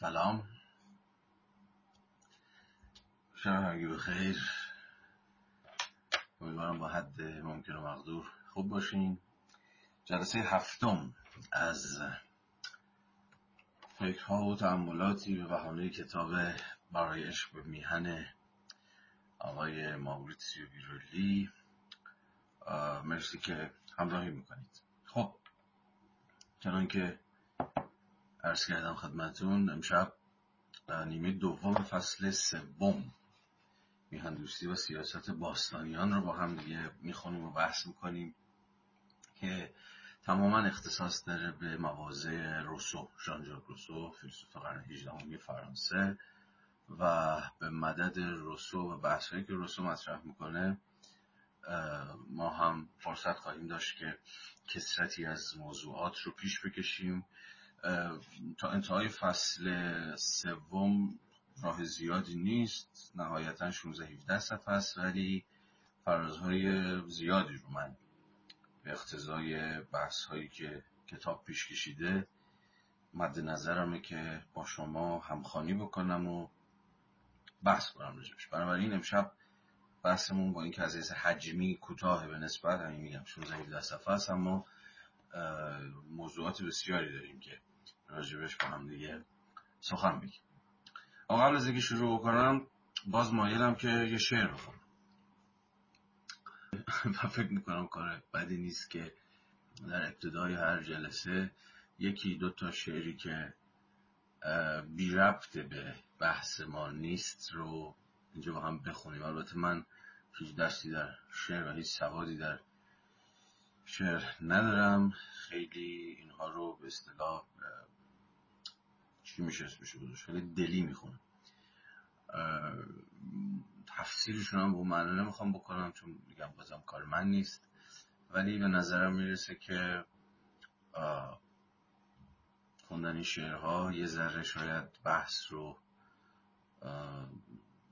سلام. شب همگی بخیر. امیدوارم با حد ممکن و مقدور خوب باشین. جلسه هفتم از فکرها و تعملاتی به بهانه کتاب برای عشق به میهن آقای ماوریتسیو بیرولی مرسی که همراهی می‌کنید. خب چنان که عرض کردم خدمتون امشب نیمه دوم فصل سوم میهن دوستی و سیاست باستانیان رو با هم دیگه می‌خونیم و بحث می‌کنیم که تماما اختصاص داره به مواضع روسو ژان ژاک روسو فیلسوف قرن 18 فرانسه و به مدد روسو و بحثایی که روسو مطرح می‌کنه ما هم فرصت خواهیم داشت که کسرتی از موضوعات رو پیش بکشیم. تا انتهای فصل سوم راه زیادی نیست. نهایتا 16 17 صفحه است ولی فرازهای زیادی رو من به اقتضای بحث هایی که کتاب پیش کشیده مد نظرمه که با شما همخانی بکنم و بحث کنم رجبش بنابراین امشب بحثمون با اینکه از حیث حجمی کوتاه به نسبت همین میگم 16 17 صفحه است اما موضوعات بسیاری داریم که راجبش با هم دیگه سخن بگیم اما قبل از اینکه شروع کنم باز مایلم که یه شعر بخونم. و فکر می‌کنم کار بدی نیست که در ابتدای هر جلسه یکی دو تا شعری که بی ربط به بحث ما نیست رو اینجا با هم بخونیم. البته من هیچ دستی در شعر و هیچ سوادی در شعر ندارم. خیلی اینها رو به اصطلاح چی میشه اسمش گذاشت؟ خیلی دلی می‌خونم تفسیرشون هم به معنی نمی‌خوام بکنم چون میگم بازم کار من نیست. ولی به نظرم می‌رسه که خوندن این شعرها یه ذره شاید بحث رو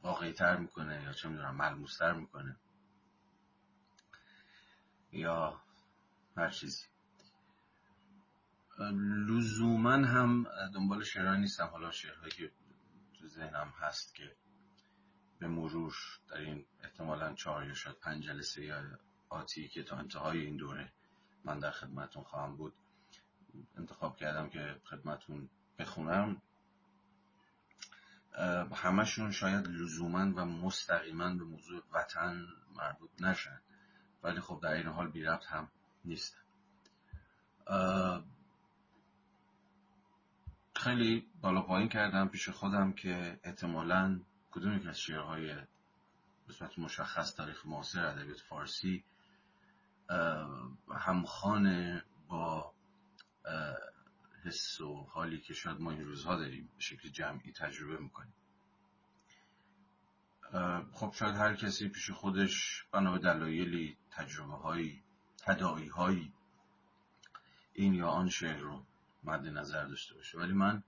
واقعی تر می‌کنه یا چه می‌دونم ملموس تر می‌کنه. یا هر چیزی. لزوما هم دنبال شعرهایی نیستم. حالا شعرهایی که تو ذهنم هست که به مرور در این احتمالا چهار یا شاید پنج جلسه یا آتی که تا انتهای این دوره من در خدمتون خواهم بود انتخاب کردم که خدمتون بخونم. همشون شاید لزوما و مستقیما به موضوع وطن مربوط نشن ولی خب در این حال بی ربط هم نیستن. خیلی بالا پایین کردم پیش خودم که احتمالا کدوم یک از شعرهای به مشخص تاریخ معاصر ادبیات فارسی همخانه با حس و حالی که شاید ما این روزها داریم به شکل جمعی تجربه می‌کنیم. خب شاید هر کسی پیش خودش بنا به دلایلی تجربه هایی تدائی هایی این یا آن شعر رو مد نظر داشته باشه. ولی من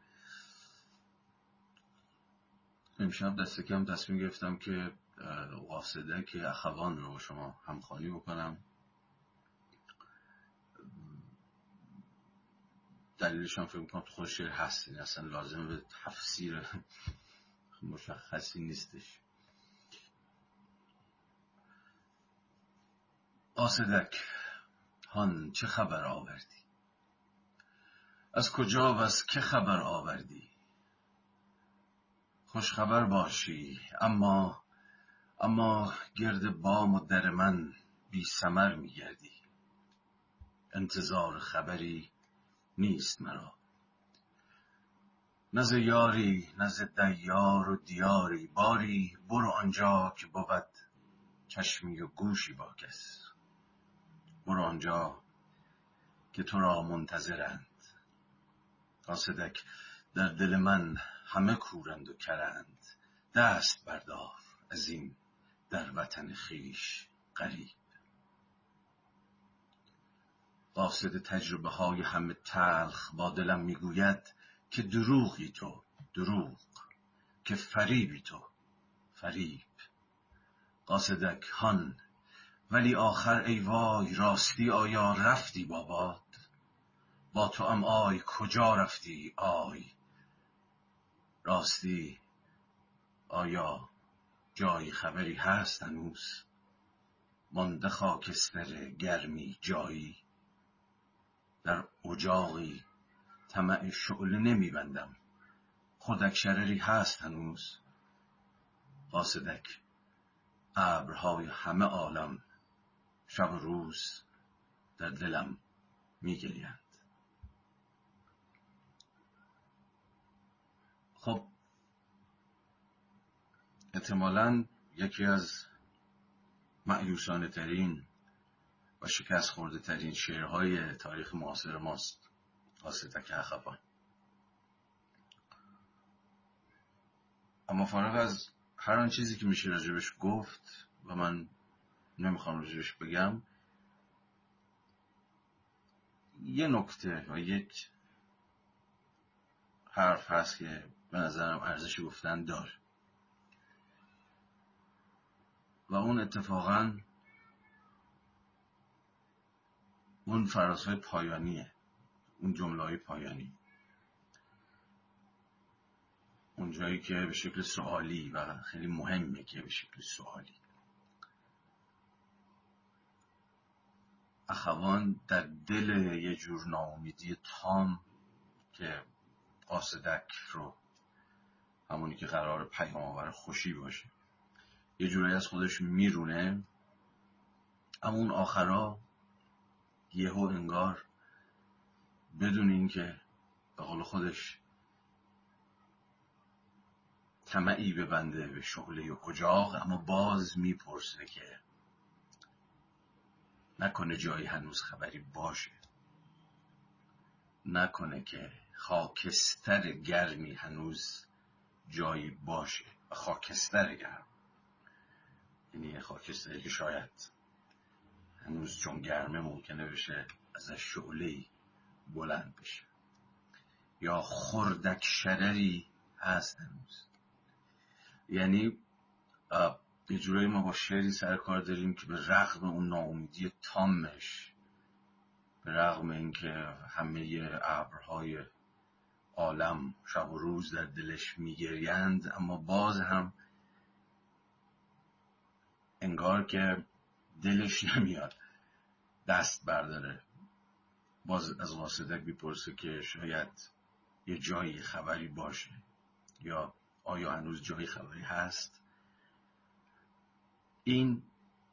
امشب دست کم تصمیم گرفتم که قاصده که اخوان رو شما همخانی بکنم. دلیلش هم فکر می‌کنم خود شعر هست این اصلا لازم به تفسیر مشخصی نیستش. قاصدک هان چه خبر آوردی؟ از کجا و از که خبر آوردی؟ خوش خبر باشی اما اما گرد بام و در من بی سمر میگردی انتظار خبری نیست مرا. نز یاری نز دیار و دیاری باری برو آنجا که بود چشمی و گوشی با کس. برو آنجا که تو را منتظرند. قاصدک در دل من همه کورند و کرند. دست بردار از این در وطن خیش قریب قاصد تجربه های همه تلخ با دلم می‌گوید که دروغی تو دروغ که فریبی تو فریب. قاصدک هان ولی آخر ای وای راستی آیا رفتی باباد با تو ام آی کجا رفتی؟ آی. راستی آیا جایی خبری هست هنوز؟ مانده خاکستر گرمی جایی. در اجاقی طمع شعله نمیبندم. خودک شرری هست هنوز. قاصدک ابرهای همه عالم شب و روز در دلم میگریند خب احتمالا یکی از معیوسانه ترین و شکست خورده ترین شعرهای تاریخ معاصر ماست قاصدک اخوان اما فارغ از هر آن چیزی که میشه راجبش گفت و من نمی‌خوام راجبش بگم یه نکته و یک حرف هست که به نظرم ارزش گفتن داره و اون اتفاقا اون فرازهای پایانیه. اون جمله های پایانی. اون جایی که به شکل سوالی و خیلی مهمه که به شکل سوالی. اخوان در دل یه جور ناامیدی تام که قاصدک رو همونی که قرار پیام آور خوشی باشه. یه جورایی از خودش میرونه اما اون آخرا یهو انگار بدون اینکه به قول خودش طمعی ببنده به شغله اجاق اما باز می‌پرسه که نکنه جایی هنوز خبری باشه. نکنه که خاکستر گرمی هنوز جایی باشه. و خاکستر گرم. یعنی خاکستری که شاید هنوز چون گرمه ممکنه بشه ازش شعله بلند بشه. یا خردک شرری هست هنوز. یعنی یه جورایی ما با شعری سر کار داریم که به رغم اون ناامیدی تامش به رغم اینکه همه ابرهای عالم شب و روز در دلش میگریند اما باز هم انگار که دلش نمیاد دست برداره. باز از واسدک بیپرسه که شاید یه جایی خبری باشه یا آیا هنوز جایی خبری هست؟ این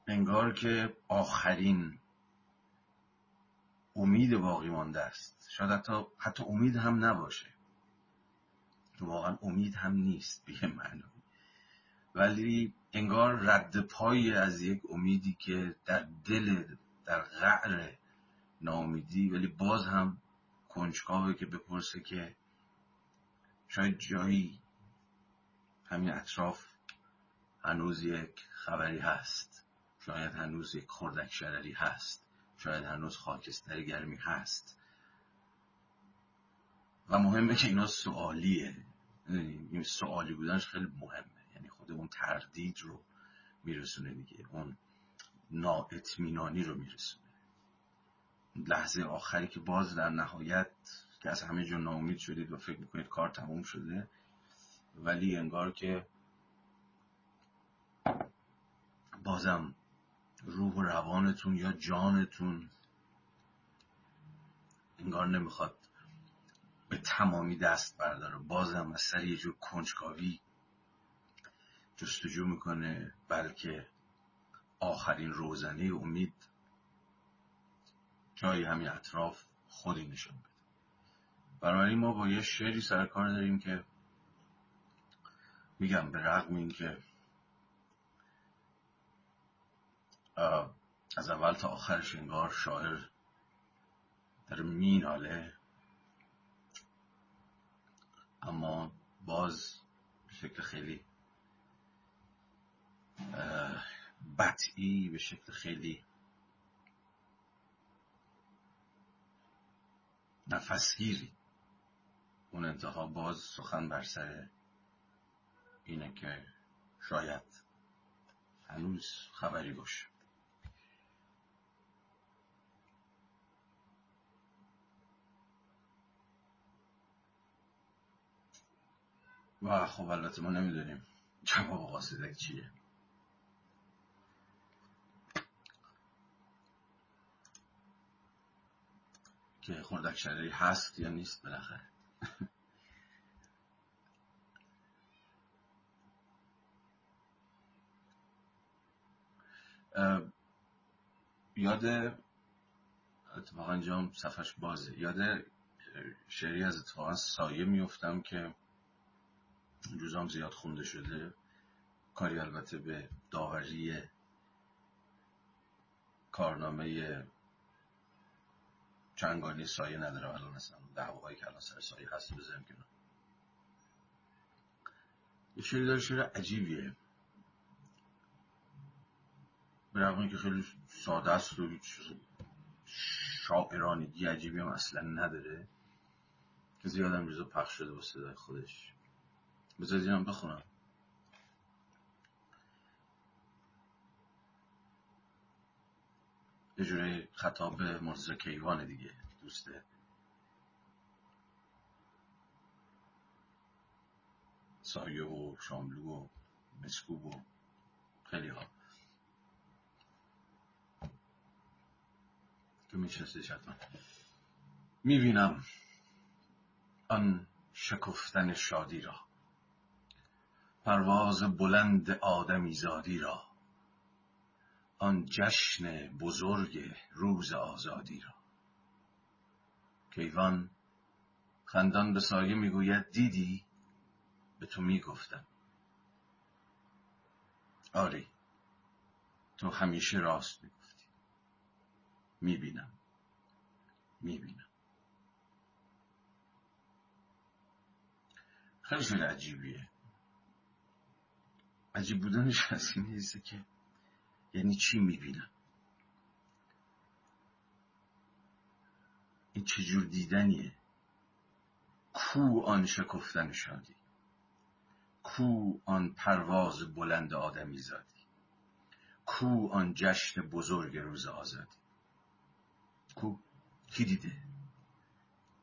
انگار که آخرین امید باقی مانده است. شاید حتی, حتی امید هم نباشه. واقعا امید هم نیست به معنی. ولی انگار رد پایی از یک امیدی که در دل در غعر ناامیدی ولی باز هم کنجکاوه که بپرسه که شاید جایی همین اطراف هنوز یک خبری هست. شاید هنوز یک خردک شرری هست. شاید هنوز خاکستر گرمی هست. و مهمه که اینا سوالیه. این سوالی بودنش خیلی مهمه. یعنی خود اون تردید رو میرسونه دیگه. اون نااطمینانی رو میرسونه. لحظه آخری که باز در نهایت که از همه جا ناامید شدید و فکر می‌کنید کار تموم شده ولی انگار که بازم روح و روانتون یا جانتون انگار نمی‌خواد به تمامی دست برداره. بازم از سر یه جور کنجکاوی جستجو می‌کنه بلکه آخرین روزنه امید جای همین اطراف خودی نشون بده. بنابراین ما با یه شعری سرکار داریم که میگم به رغم اینکه از اول تا آخرش انگار شاعر در میناله. اما باز به شکل خیلی بطعی به شکل خیلی نفسگیری. اون انتها باز سخن بر سر اینه که شاید هنوز خبری باشه. و خب البته ما نمی‌دونیم جواب قاصدک چیه. که خردک شرعی هست یا نیست بالاخره. یاد اتفاقا اینجا صفحش بازه. یاد شعری از اتفاقا سایه میفتم که روزام زیاد خونده شده. کاری البته به داوری کارنامه چنگانی سایه نداره. الان مثلا دعواهایی که الان سر سایه هست بزنیم کنار. یه شعری داره شعر عجیبیه. به که خیلی ساده است و شاعرانگی عجیبی هم اصلا نداره. که زیادم ریزا پخش شده با صدای خودش. بذارید اینم بخونم. یه جوری خطاب مرزا کیوان دیگه دوسته. سایه و شاملو و مسکوب و خیلی ها. که میشناسیش حتما می‌بینم آن شکفتن شادی را. پرواز بلند آدمی زادی را آن جشن بزرگ روز آزادی را. کیوان خندان به سایه می‌گوید دیدی؟ به تو می‌گفتم. آری تو همیشه راست می‌گفتی. می‌بینم. می‌بینم. خیلی خیلی عجیبیه. عجیب بودنش از این که یعنی چی می‌بینم؟ این چجور دیدنیه؟ کو آن شکفتن شادی. کو آن پرواز بلند آدمی زادی. کو آن جشن بزرگ روز آزادی. کو کی دیده؟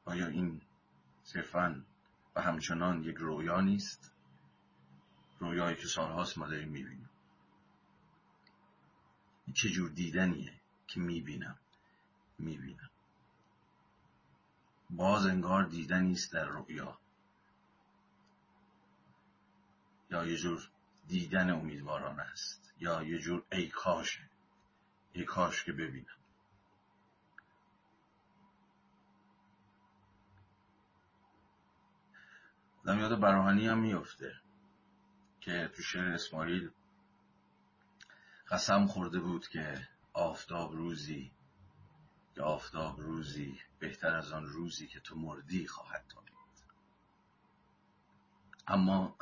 آیا این صرفا و همچنان یک رویا نیست؟ رویایی که سالهاست ما داریم می‌بینیم. چه جور دیدنیه که می‌بینم؟ می‌بینم. باز انگار دیدنی است در رؤیا. یا یه جور دیدن امیدواران است. یا یه جور ای کاش. ای کاش که ببینم. آدم یاد براهنی هم میفته که تو شعر اسماعیل قسم خورده بود که آفتاب روزی که آفتاب روزی بهتر از آن روزی که تو مردی خواهد تابید اما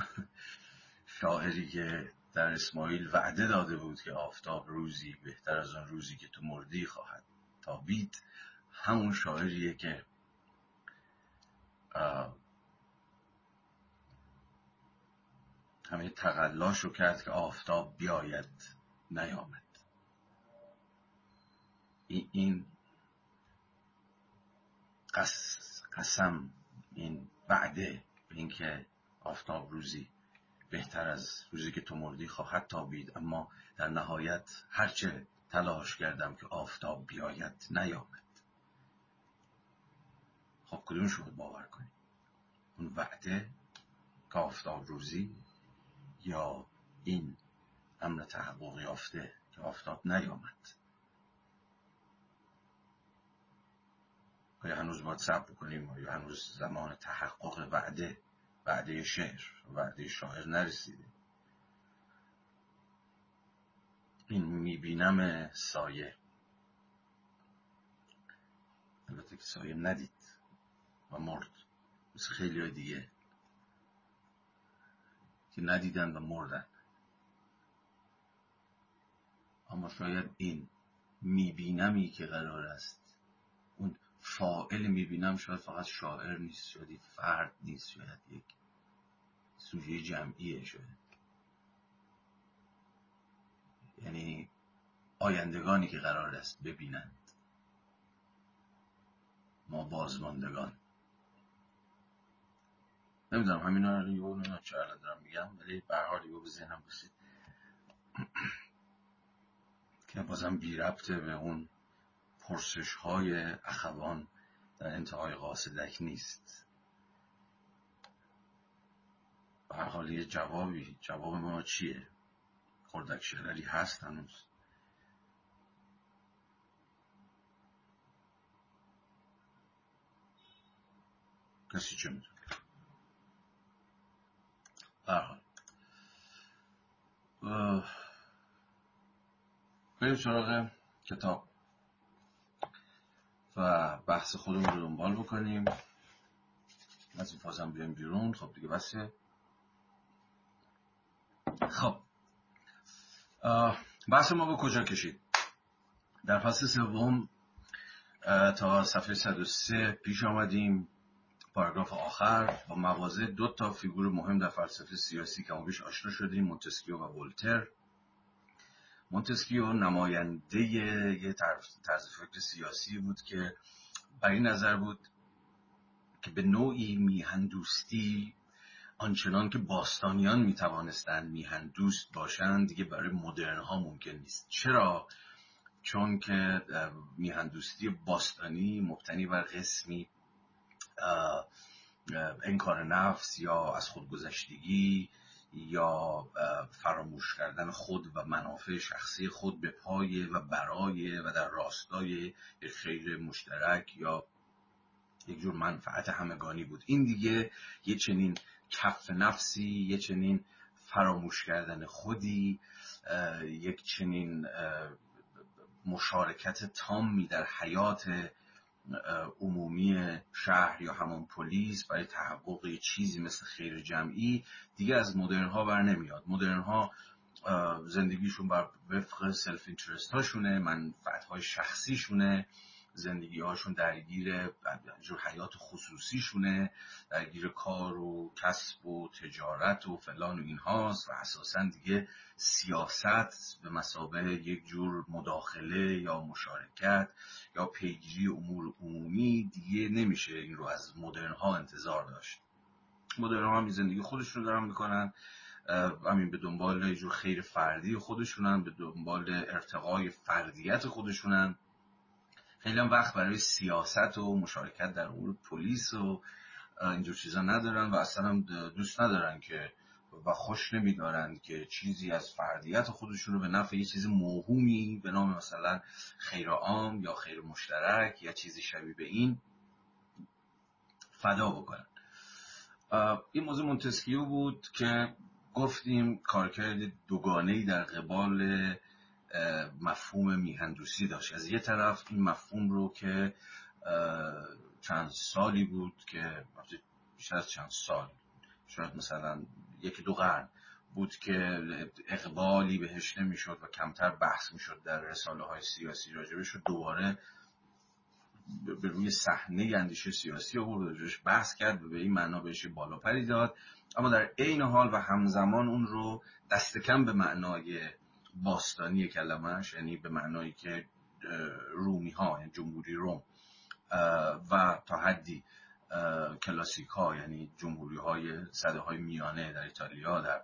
شاعری که در اسماعیل وعده داده بود که آفتاب روزی بهتر از آن روزی که تو مردی خواهد تابید همون شاعریه که همه تقلاشو کرد که آفتاب بیاید نیامد. این قسم این وعده به اینکه آفتاب روزی بهتر از روزی که تو مردی خواهد تابید اما در نهایت هرچه تلاش کردم که آفتاب بیاید نیامد. خب کدوم شد باور کنیم؟ اون وعده که آفتاب روزی یا این امر تحقق یافته که آفتاب نیامد. آیا هنوز باید صبر کنیم؟ یا هنوز زمان تحقق وعده وعده شعر وعده شاعر نرسیده؟ این می‌بینم سایه. البته که سایه ندید و مرد. مثل خیلی دیگه. که ندیدن و مردن. اما شاید این میبینمی که قرار است. اون فائل می‌بینم شاید فقط شاعر نیست شاید فرد نیست شاید یک سوژه جمعیه شاید. یعنی آیندگانی که قرار است ببینند. ما بازماندگان. نمی‌دونم همین رو یه چه دارم میگم ولی به حال یه به ذهنم که بازم بی ربطه به اون پرسش های اخوان در انتهای قاصدک نیست. به حال یه جوابی جواب ما چیه؟ خردک شلری هست هنوز. کسی چه می‌دونه؟ برحال بریم سراغ کتاب. و بحث خودمون رو دنبال بکنیم. از این فازم بیایم بیرون. خب دیگه بسه. خب. بحث ما به کجا کشید؟ در فصل سوم تا صفحه 103 پیش آمدیم. پاراگراف آخر با مواجهه دو تا فیگور مهم در فلسفه سیاسی که ما باهاش آشنا شدیم مونتسکیو و ولتر مونتسکیو نماینده یه طرز فکر سیاسی بود که بر این نظر بود که به نوعی میهندوستی آنچنان که باستانیان می‌توانستند میهندوست باشند دیگه برای مدرن ها ممکن نیست. چرا؟ چون که میهندوستی باستانی مبتنی بر قسمی انکار نفس یا از خودگذشتگی یا فراموش کردن خود و منافع شخصی خود به پای و برای و در راستای خیر مشترک یا یک جور منفعت همگانی بود. این دیگه یه چنین کف نفسی یه چنین فراموش کردن خودی یک چنین مشارکت تامی در حیات عمومی شهر یا همون پلیس برای تحقق چیزی مثل خیر جمعی دیگه از مدرن ها بر نمیاد. مدرن ها زندگیشون بر وفق self-interest هاشونه منفعت های شخصیشونه. زندگی هاشون درگیر جور حیات خصوصیشونه درگیر کار و کسب و تجارت و فلان و اینهاست و اساسا دیگه سیاست به مثابه یک جور مداخله یا مشارکت یا پیگیری امور عمومی دیگه نمیشه این رو از مدرن ها انتظار داشت. مدرن ها هم زندگی خودشون دارن می‌کنن همین به دنبال یه جور خیر فردی خودشونن به دنبال ارتقای فردیت خودشونن. خیلی هم وقت برای سیاست و مشارکت در امور polis و اینجور چیزا ندارن و اصلا هم دوست ندارن که و خوش نمیدارند که چیزی از فردیت خودشون رو به نفع یه چیز موهومی به نام مثلا خیر عام یا خیر مشترک یا چیزی شبیه به این فدا بکنن. این موضوع مونتسکیو بود که گفتیم کارکرد دوگانه در قبال مفهوم میهندوسی داشت. از یه طرف این مفهوم رو که چند سالی بود که بیشتر از چند سال شاید مثلا یکی دو قرن بود که اقبالی بهش نمی‌شد و کمتر بحث می‌شد در رساله های سیاسی راجبه شد دوباره به روی صحنه اندیشه سیاسی آورد راجبش بحث کرد و به این معنا بهش بالا پری داد. اما در عین حال و همزمان اون رو دست کم به معنای باستانی کلمهش یعنی به معنایی که رومی ها یعنی جمهوری روم و تا حدی کلاسیک ها یعنی جمهوری های صده های میانه در ایتالیا در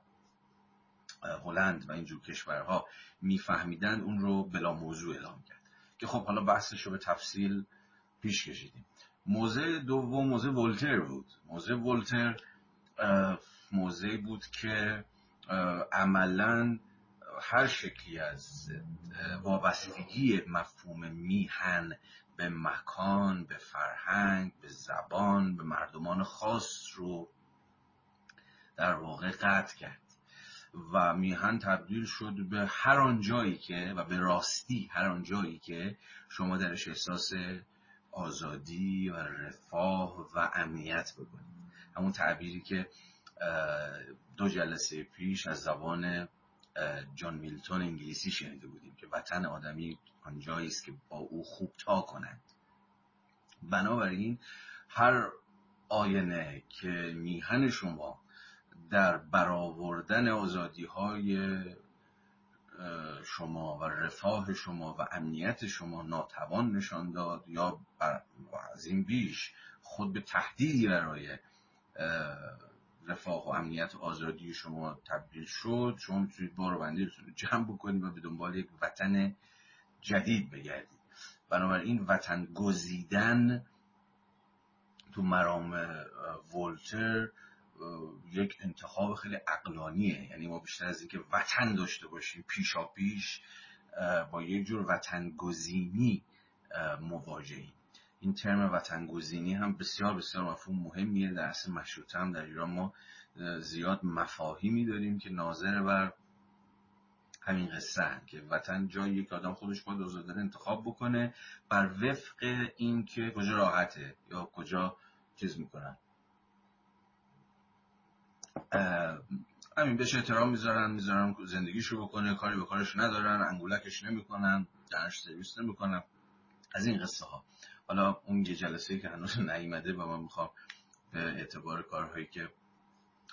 هلند و اینجور کشورها میفهمیدن اون رو بلا موضوع اعلام کرد. که خب حالا بحثش رو به تفصیل پیش کشیدیم. موضع دوم موضع ولتر بود. موضع ولتر موضعی بود که عملا هر شکلی از وابستگی مفهوم میهن به مکان به فرهنگ به زبان به مردمان خاص رو در واقع قطع کرد. و میهن تبدیل شد به هر آن جایی که و به راستی هر آن جایی که شما درش احساس آزادی و رفاه و امنیت بکنید. همون تعبیری که دو جلسه پیش از زبان جان میلتون انگلیسی شنیده بودیم که وطن آدمی آنجایی است که با او خوب تا کنند بنابراین هر آینه که میهن شما در برآوردن آزادی های شما و رفاه شما و امنیت شما ناتوان نشان داد یا از این بیش خود به تهدیدی برای رفاه و امنیت و آزادی شما تبدیل شد شما می‌تونید بار بندیلتون رو جمع بکنید و به دنبال یک وطن جدید بگردید. بنابراین وطن گزیدن تو مرام ولتر یک انتخاب خیلی اقلانیه یعنی ما بیشتر از اینکه وطن داشته باشیم پیشا پیش با یک جور وطن گزینی مواجهیم. این ترم وطن گزینی هم بسیار بسیار مفهوم مهمیه. در اصل مشروطه هم در ایران ما زیاد مفاهیمی داریم که ناظر بر همین قصه که وطن جای یک آدم خودش باید آزادانه انتخاب بکنه بر وفق این که کجا راحته یا کجا چیز می‌کنن. همین بهش احترام می‌ذارن می‌ذارن زندگیشو بکنه کاری به کارش ندارن انگولکش نمی‌کنن درش سرویس نمی‌کنن. از این قصه ها حالا اون یه جلسه که هنوز نیومده و من می‌خوام به اعتبار کارهایی که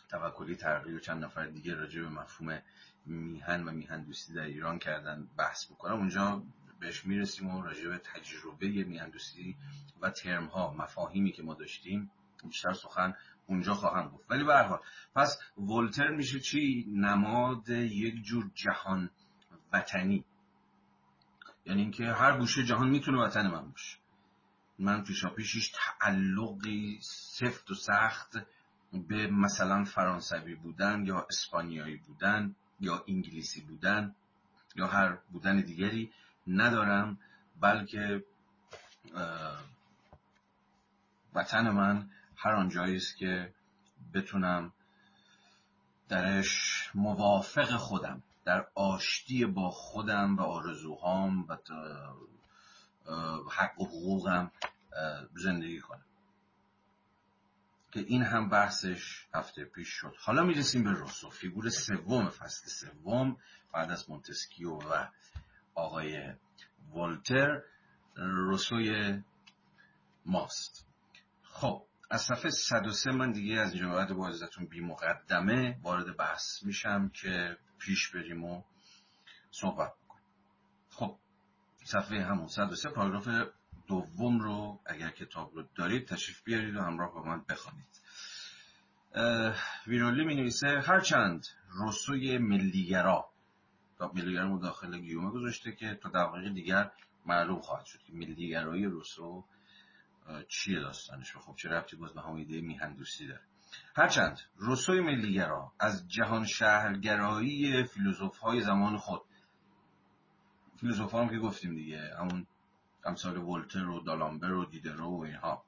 توکلی ترقی و چند نفر دیگه راجع به مفهوم میهن و میهن دوستی در ایران کردن بحث بکنم اونجا بهش می‌رسیم و راجع به تجربه میهن دوستی و ترم ها مفاهیمی که ما داشتیم بیشتر سخن اونجا خواهم گفت. ولی به حال پس ولتر میشه چی؟ نماد یک جور جهان وطنی. یعنی اینکه هر گوشه جهان می‌تونه وطن من باشه. من پیشا پیشش تعلقی سفت و سخت به مثلا فرانسوی بودن یا اسپانیایی بودن یا انگلیسی بودن یا هر بودن دیگری ندارم بلکه وطن من هر آنجایی است که بتونم درش موافق خودم در آشتی با خودم و آرزوهام و حق و حقوقم زندگی کنم. که این هم بحثش هفته پیش شد. حالا می‌رسیم به روسو فیگور سوم فصل سوم بعد از مونتسکیو و آقای ولتر روسوی ماست. خب از صفحه 103 من دیگه از اینجا بعد با ازتون بی مقدمه وارد بحث میشم که پیش بریم و صحبت بکنیم خب صفحه همون 103 پاراگراف دوم رو اگر کتاب رو دارید تشریف بیارید و همراه با من بخوانید. ویرولی می نویسه هرچند روسوی ملیگرا ملیگرا رو داخل گیومه گذاشته که تا دقیقه دیگر معلوم خواهد شد که ملیگرایی روسو چیه داستانش و خب چه ربطی باز به همون ایده میهندوستی داره. هرچند روسوی ملیگرا از جهان شهرگرایی فیلوزوف های زمان خود فیلوزوف هم که گفتیم دیگه همون امثال ولتر و دالامبر و دیدرو و اینها.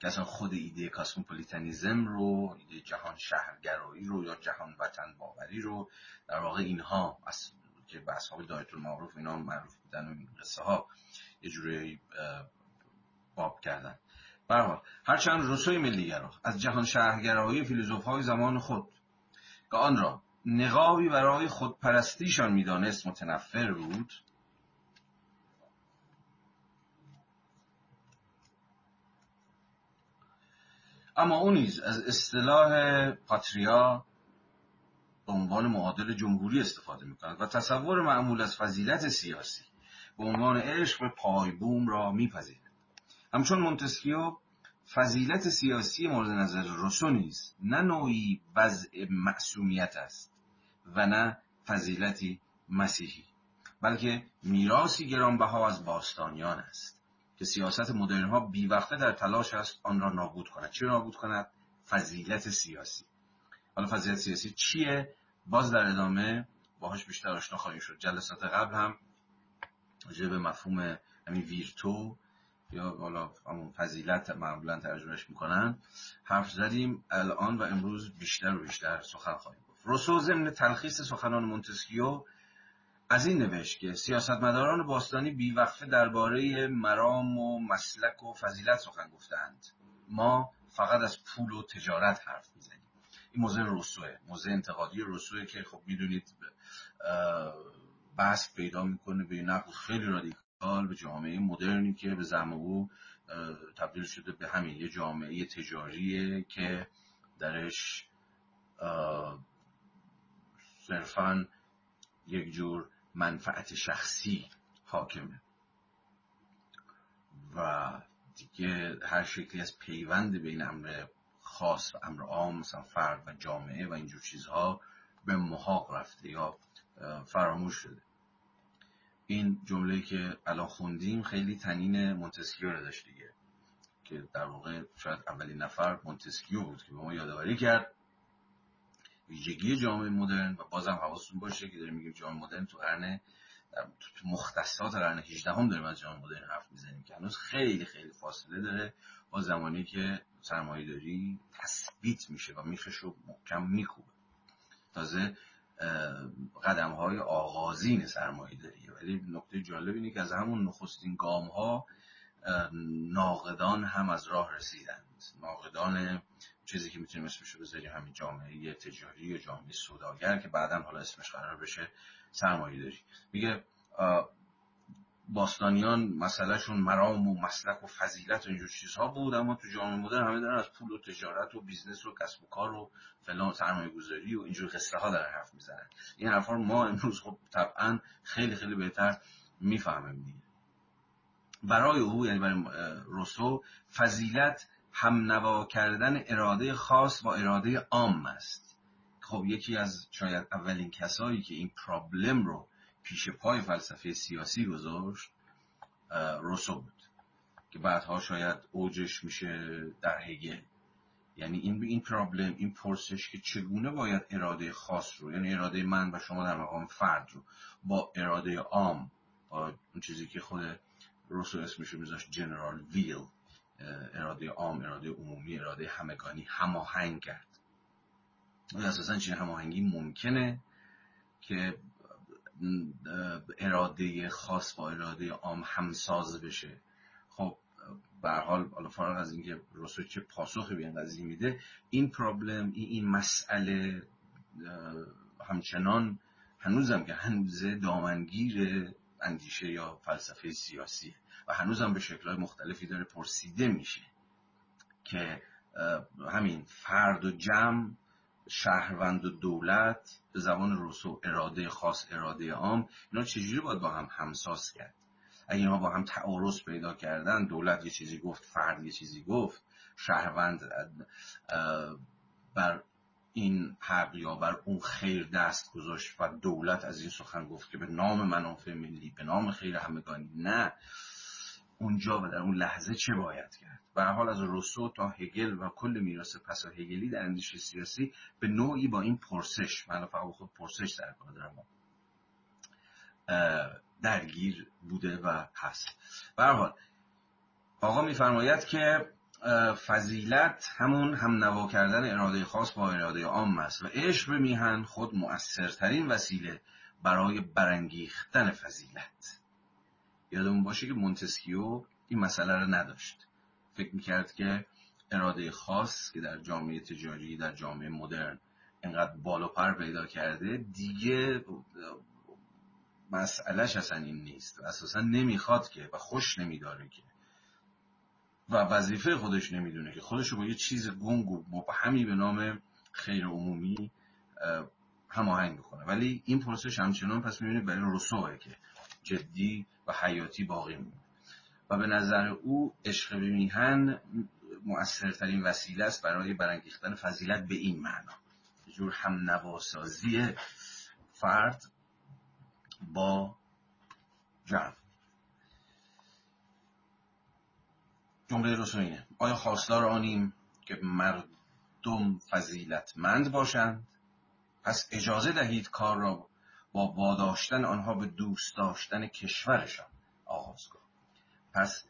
که اصلا خود ایده کاسموپولیتانیزم رو ایده جهان شهرگرایی رو یا جهان وطن باوری رو در واقع اینها از که به اصحاب دایت المعروف اینا معروف بودن و این قصه ها یه جوری باب کردن. برحال هرچند روسوی ملیگرا از جهان شهرگرایی فیلوزوف های زمان خود که آن را نقابی برای خودپرستیشان می‌دانست متنفر بود؟ اما او نیز از اصطلاح پاتریا به عنوان معادل جمهوری استفاده می کند و تصور معمول از فضیلت سیاسی به عنوان عشق به پایبوم را میپذیرد. همچون مونتسکیو فضیلت سیاسی مورد نظر روسو نیز نه نوعی وضع معصومیت است و نه فضیلتی مسیحی بلکه میراسی گرانبها از باستانیان است که سیاست مدرن ها بیوقته در تلاش است آن را نابود کند. چه نابود کند؟ فضیلت سیاسی. حالا فضیلت سیاسی چیه؟ باز در ادامه باهاش بیشتر آشنا خواهیم شد. جلسات قبل هم راجع به مفهوم همین ویرتو یا حالا همون فضیلت معمولا ترجمهش می‌کنن حرف زدیم الان و امروز بیشتر و بیشتر سخن خواهیم گفت. روسو ضمن تلخیص سخنان مونتسکیو از این نوشت که سیاستمداران باستانی بیوقفه درباره مرام و مسلک و فضیلت سخن گفتند ما فقط از پول و تجارت حرف می‌زنیم. این موضع روسوه موضع انتقادی روسوه که خب می‌دونید بحث پیدا می‌کنه به نقل خیلی رادیکال. به جامعه مدرنی که به زعم او تبدیل شده به همین یه جامعه تجاریه که درش صرفا یک جور منفعت شخصی حاکمه. و دیگه هر شکلی از پیوند بین امر خاص و امر عام مثلا فرد و جامعه و اینجور چیزها به محاق رفته یا فراموش شده. این جمله که الان خوندیم خیلی طنین مونتسکیو رو داشت دیگه. که در واقع شاید اولین نفر مونتسکیو بود که به ما یادآوری کرد. ویژگی جامعه مدرن و بازم حواستون باشه که داریم میگیم جامعه مدرن تو قرن تو مختصات قرن 18 هم داریم از جامعه مدرن حرف می‌زنیم که هنوز خیلی خیلی فاصله داره با زمانی که سرمایه داری تثبیت میشه و میخش رو محکم میکوبه. تازه قدم های آغازین سرمایه داریه ولی نکته جالب اینه که از همون نخستین گام ها ناقدان هم از راه رسیدن. ناقدان چیزی که می‌تونیم اسمش رو بذاریم همین جامعه تجاری یا جامعه سوداگر که بعدا حالا اسمش قرار بشه سرمایه داری. میگه باستانیان مسئلهشون مرام و مسلک و فضیلت و اینجور چیزها بود اما تو جامعه مدرن همه دارن از پول و تجارت و business و کسب و کار و فلان سرمایه گذاری و اینجور قصه ها دارن حرف می‌زنن. این حرفا رو ما امروز خب طبعا خیلی خیلی بهتر می‌فهمیم دیگه. برای او یعنی برای روسو فضیلت هم نوا کردن اراده خاص با اراده عام است. خب یکی از شاید اولین کسایی که این پرابلم رو پیش پای فلسفه سیاسی گذاشت روسو بود که بعدها شاید اوجش میشه در هگل. یعنی این این پرابلم این پرسش که چگونه باید اراده خاص رو یعنی اراده من و شما در مقام فرد رو با اراده عام با اون چیزی که خود روسو اسمش میذاشت جنرال ویل اراده عام اراده عمومی اراده همگانی هماهنگ کرد. اساسا چه هماهنگی ممکنه که اراده خاص با اراده عام همساز بشه. خب به حال حالا فارغ از اینکه روسو چه پاسخی به این قضیه میده این پرابلم این, این مسئله همچنان هنوزم که هنوز دامنگیر اندیشه یا فلسفه سیاسیه و هنوزم به شکلهای مختلفی داره پرسیده میشه که همین فرد و جمع شهروند و دولت به زبان روسو اراده خاص اراده عام اینا چجوری باید با هم همساز کرد؟ اگه اینا با هم تعارض پیدا کردن دولت یه چیزی گفت فرد یه چیزی گفت شهروند بر این حق یا بر اون خیر دست گذاشت و دولت از این سخن گفت که به نام منافع ملی به نام خیر همگانی نه. اونجا و در اون لحظه چه باید کرد؟ به حال از روسو تا هگل و کل میراث پسا هگلی در اندیشه سیاسی به نوعی با این پرسش من فقط خود پرسش در دارم. درگیر بوده و هست. به حال آقا میفرماید که فضیلت همون هم نوا کردن اراده خاص با اراده عام است و عشق به میهن خود مؤثرترین وسیله برای برانگیختن فضیلت. یادمون باشه که مونتسکیو این مسئله رو نداشت. فکر می‌کرد که اراده خاص که در جامعه تجاری در جامعه مدرن انقدر بالا پر پیدا کرده دیگه مسئلهش اصلا این نیست و اساسا نمی‌خواد که و خوش نمیداره که. و وظیفه خودش نمی‌دونه که. خودش رو با یه چیز گنگ و مبهمی به نام خیر عمومی هماهنگ بکنه ولی این پروسش همچنان پس می‌بینید برای روسوه که جدی و حیاتی باقی میمونه. و به نظر او عشق به میهن مؤثرترین وسیله است برای برانگیختن فضیلت به این معنا. جور هم نواسازی فرد با جمع جمله رسولینه آیا خواستار آنیم که مردم فضیلتمند باشند؟ پس اجازه دهید کار را با واداشتن آنها به دوست داشتن کشورشان آغاز کن پس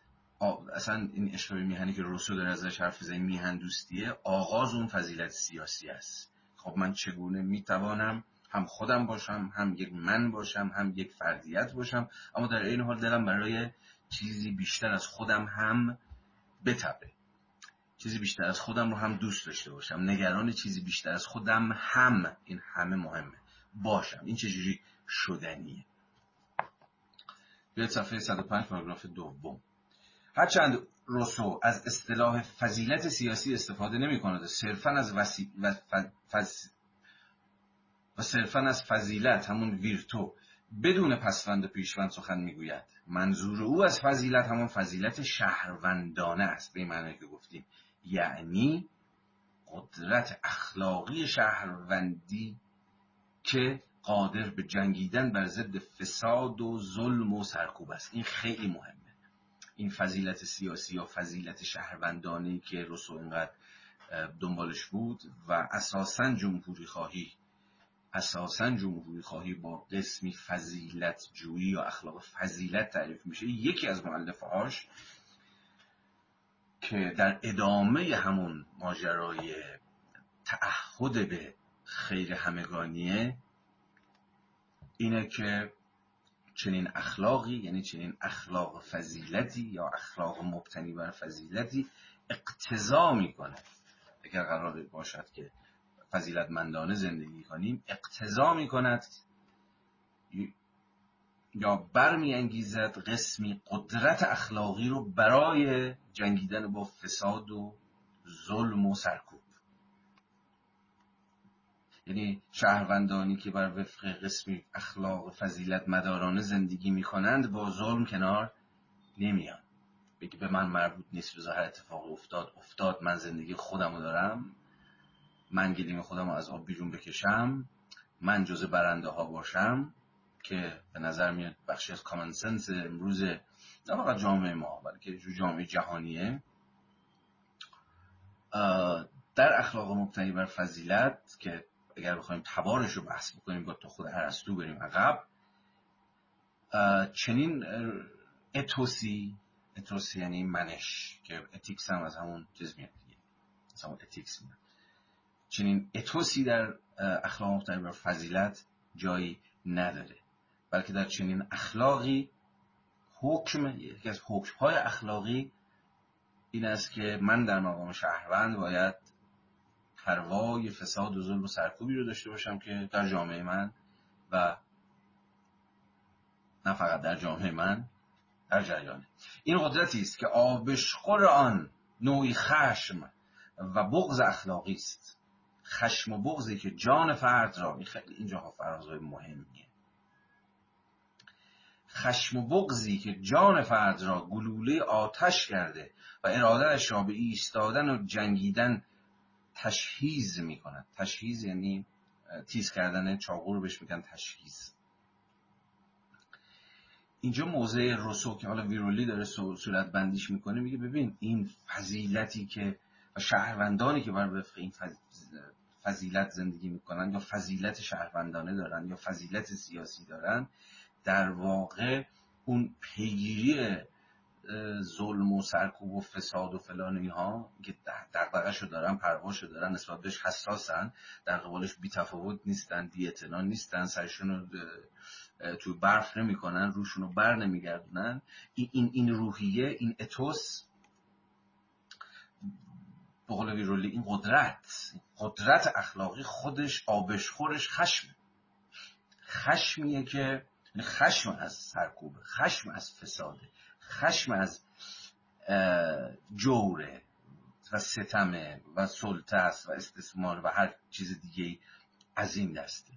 اصلا این عشق میهنی که رسول داره ازش حرف زنی میهن دوستیه آغاز اون فضیلت سیاسی است. خب من چگونه می‌توانم هم خودم باشم هم یک من باشم هم یک فردیت باشم اما در این حال دلم برای چیزی بیشتر از خودم هم بتبه چیزی بیشتر از خودم رو هم دوست داشته باشم. نگران چیزی بیشتر از خودم هم این همه مهمه. باشم. این چجوری شدنیه؟ بیاید صفحه 105 پاراگراف دوم. هرچند روسو از اصطلاح فضیلت سیاسی استفاده نمی کند صرفا از وسی... و, و صرفا از فضیلت همون ویرتو بدون پسوند و پیشوند سخن می‌گوید. منظور او از فضیلت همون فضیلت شهروندانه است به معنی که گفتیم. یعنی قدرت اخلاقی شهروندی که قادر به جنگیدن بر ضد فساد و ظلم و سرکوب است. این خیلی مهمه. این فضیلت سیاسی یا فضیلت شهروندانی که رسو اینقدر دنبالش بود و اساسا جمهوری خواهی اساسا جمهوری خواهی با قسمی فضیلت جویی یا اخلاق فضیلت تعریف میشه. یکی از معلفهاش که در ادامه همون ماجرای تعهد به خیر همگانیه اینه که چنین اخلاقی یعنی چنین اخلاق فضیلتی یا اخلاق مبتنی بر فضیلتی اقتضا می‌کنه. اگر قرار باشد که فضیلتمندانه زندگی کنیم اقتضا می‌کند. یا برمیانگیزد قسمی قدرت اخلاقی رو برای جنگیدن با فساد و ظلم و سرکوب. یعنی شهروندانی که بر وفق قسمی اخلاق فضیلت مدارانه زندگی می‌کنند با ظلم کنار نمیان. بگی به من مربوط نیست به ظاهر اتفاق افتاد افتاد من زندگی خودم دارم من گلیم خودم از آب بیرون بکشم من جز برنده ها باشم که به نظر میاد بخشی از کامن سنس امروز نه فقط جامعه ما بلکه جامعه جهانیه. در اخلاق مبتنی بر فضیلت که اگر بخوایم تبارش رو بحث بکنیم با خود ارسطو بریم عقب. چنین ethos ی ethos ی یعنی منش که ethics هم از همون چیز میاد دیگه. از همون ethics میاد. چنین ethos ی در اخلاق مبتنی بر فضیلت جایی نداره. بلکه در چنین اخلاقی حکم یکی از حکمهای اخلاقی این است که من در مقام شهروند باید پروای فساد و ظلم و سرکوبی رو داشته باشم که در جامعه من و نه فقط در جامعه من در جریانه. این قدرتی است که آبشخور آن نوعی خشم و بغض اخلاقی است. خشم و بغضی که جان فرد را خیلی اینجاها فرازهای مهمیه. خشم و بغزی که جان فرد را گلوله آتش کرده و ارادهش را به ایستادن و جنگیدن تشهیز می‌کند تشهیز یعنی تیز کردن چاقو بهش میگن تشهیز اینجا موضع روسو که حالا ویرولی داره صورت بندیش می‌کنه میگه ببین این فضیلتی که شهروندانی که بر وفق این فضیلت زندگی می‌کنن یا فضیلت شهروندانه دارن یا فضیلت سیاسی دارن در واقع اون پیگیری ظلم و سرکوب و فساد و فلان اینها که دقدقه دارن پرواشو دارن نسبت بهش حساسن در قبالش بی تفاوت نیستن بی نیستن سرشون رو تو برف نمی‌کنن روشون رو بر نمیگردونن. این, این, این روحیه این اتوس به قول این قدرت قدرت اخلاقی خودش آبشخورش خشم خشمیه که یعنی خشم از سرکوبه خشم از فساده. خشم از جوره و ستمه و سلطه است و استثمار و هر چیز دیگه از این دسته.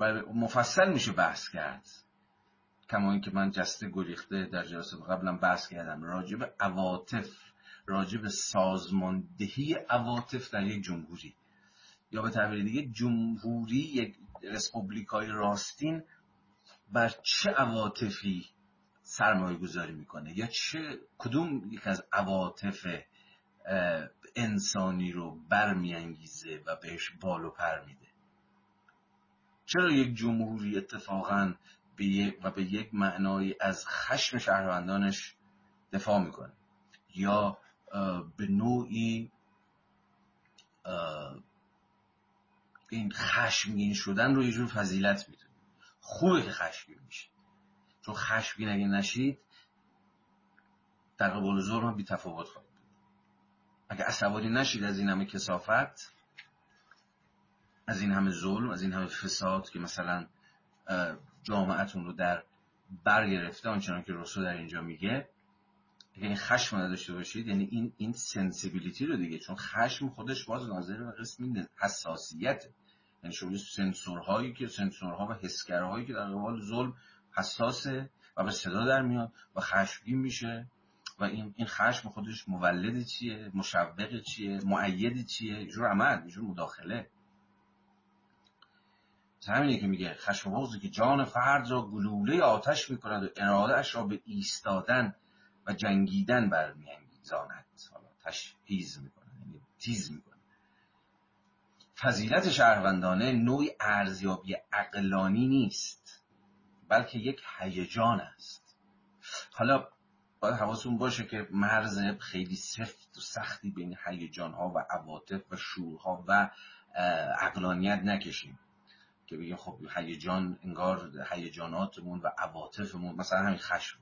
و مفصل میشه بحث کرد. کما اینکه من جسته گریخته در جلسه قبلا بحث کردم راجب عواطف راجب سازماندهی عواطف در یک جمهوری. یا به تعبیر دیگه جمهوری یک رسپوبلیکای راستین بر چه عواطفی سرمایه گذاری می‌کنه. یا چه کدوم یک از عواطف انسانی رو برمیانگیزه و بهش بال و پر میده؟ چرا یک جمهوری اتفاقا به و به یک معنای از خشم شهروندانش دفاع می‌کنه؟ یا به نوعی این خشمگین شدن رو یه جور فضیلت می‌دونه خوبه که خشمگین میشه. چون خشمگین اگه نشید در قبال ظلم بی تفاوت خواهید اگه عصبانی نشید از این همه کسافت از این همه ظلم از این همه فساد که مثلا جامعتون رو در بر گرفته آنچنان که رسول در اینجا میگه اگه این خشم نداشته باشید یعنی این این سنسیبیلیتی رو دیگه چون خشم خودش باز ناظر به قسم حساسیت یعنی شما سنسورهایی که سنسورها و حسگرهایی که در قبال ظلم حساسه و به صدا در میاد و خشمگین میشه و این این خشم خودش مولد چیه مشوق چیه معید چیه جور عمل جور مداخله. همینه که میگه خشم و که جان فرد را گلوله آتش می‌کند و ارادهش را به ایستادن و جنگیدن برمیانگیزاند. حالا تشهیز می‌کنه یعنی تیز می‌کنه. فضیلت شهروندانه نوعی ارزیابی عقلانی نیست. بلکه یک هیجان است. حالا باید حواستون باشه که مرز خیلی سفت و سختی بین هیجان ها و عواطف و شورها و عقلانیت نکشیم. که بگیم خب هیجان انگار هیجاناتمون و عواطفمون مثلا همین خشم.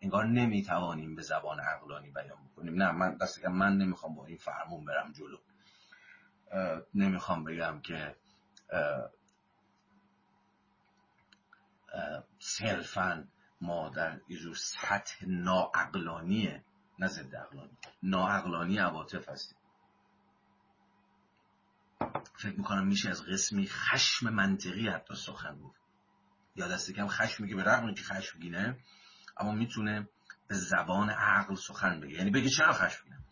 انگار نمی‌توانیم به زبان عقلانی بیان بکنیم. نه من دست من نمی‌خوام با این فرمون برم جلو. نمی‌خوام بگم که صرفا ما در یه سطح ناعقلانی نه ضد عقلانی ناعقلانی عواطف هستیم. فکر می‌کنم میشه از قسمی خشم منطقی حتی سخن گفت. یا دست کم خشمی که به رغم که خشمگینه اما می‌تونه به زبان عقل سخن بگه. یعنی بگه چرا خشمگینم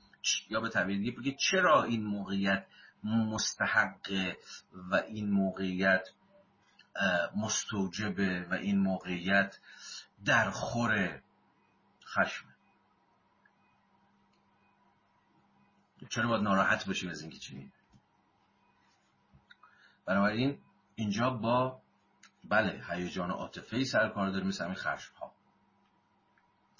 یا به تعبیر دیگه بگه چرا این موقعیت مستحق و این موقعیت مستوجبه و این موقعیت در خور خشمه. چرا باید ناراحت باشیم از اینکه چی بنابراین اینجا با بله هیجان عاطفی سر کار داره مثل همین خشم ها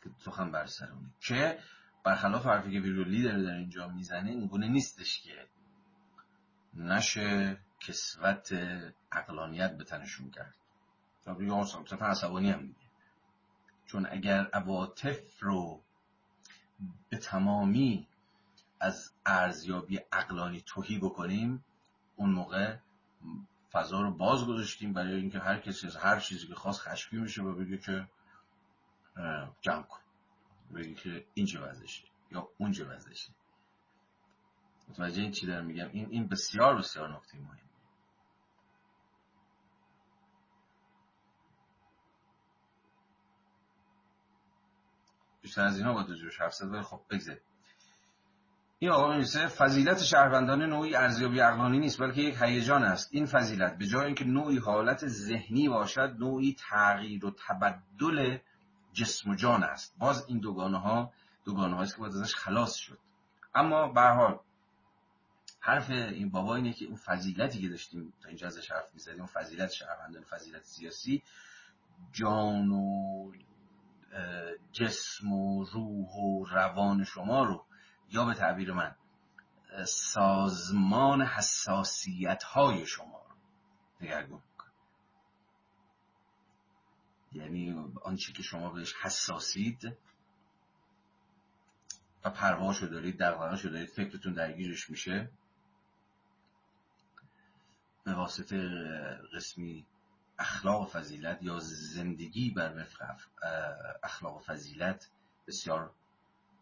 که سخن بر سرونه که برخلاف حرفی که ویرولی داره در اینجا می‌زنه اینگونه نیستش که نشه. کسوت اقلانیت به تنشون کرد. صرفا عصبانی هم دیگه. چون اگر عواطف رو به تمامی از ارزیابی اقلانی توهی بکنیم اون موقع فضا رو باز گذاشتیم برای اینکه هر کسی از هر چیزی که خواست خشمی میشه و بگه که جمع کن. بگه که این چه وضعشه یا اون چه وضعشه. متوجه این چی دارم میگم؟ این این بسیار بسیار نکته مهم بیشتر از اینا باید جوش حرف زد خب بگذاریم. این آقا می‌رسه فضیلت شهروندانه نوعی ارزیابی عقلانی نیست بلکه یک هیجان است. این فضیلت به جای اینکه نوعی حالت ذهنی باشد نوعی تغییر و تبدل جسم و جان است. باز این دوگانه ها دوگانه هاست که باید ازش خلاص شد. اما به حال حرف این بابا اینه که اون فضیلتی که داشتیم تا اینجا ازش حرف می‌زدیم فضیلت شهروندان فضیلت سیاسی جان و جسم و روح و روان شما رو یا به تعبیر من سازمان حساسیت های شما رو دگرگون یعنی آنچه که شما بهش حساسید و پرواشو دارید دقیقاشو دارید فکرتون درگیرش میشه. به واسطه قسمی اخلاق فضیلت یا زندگی بر وفق اخلاق فضیلت بسیار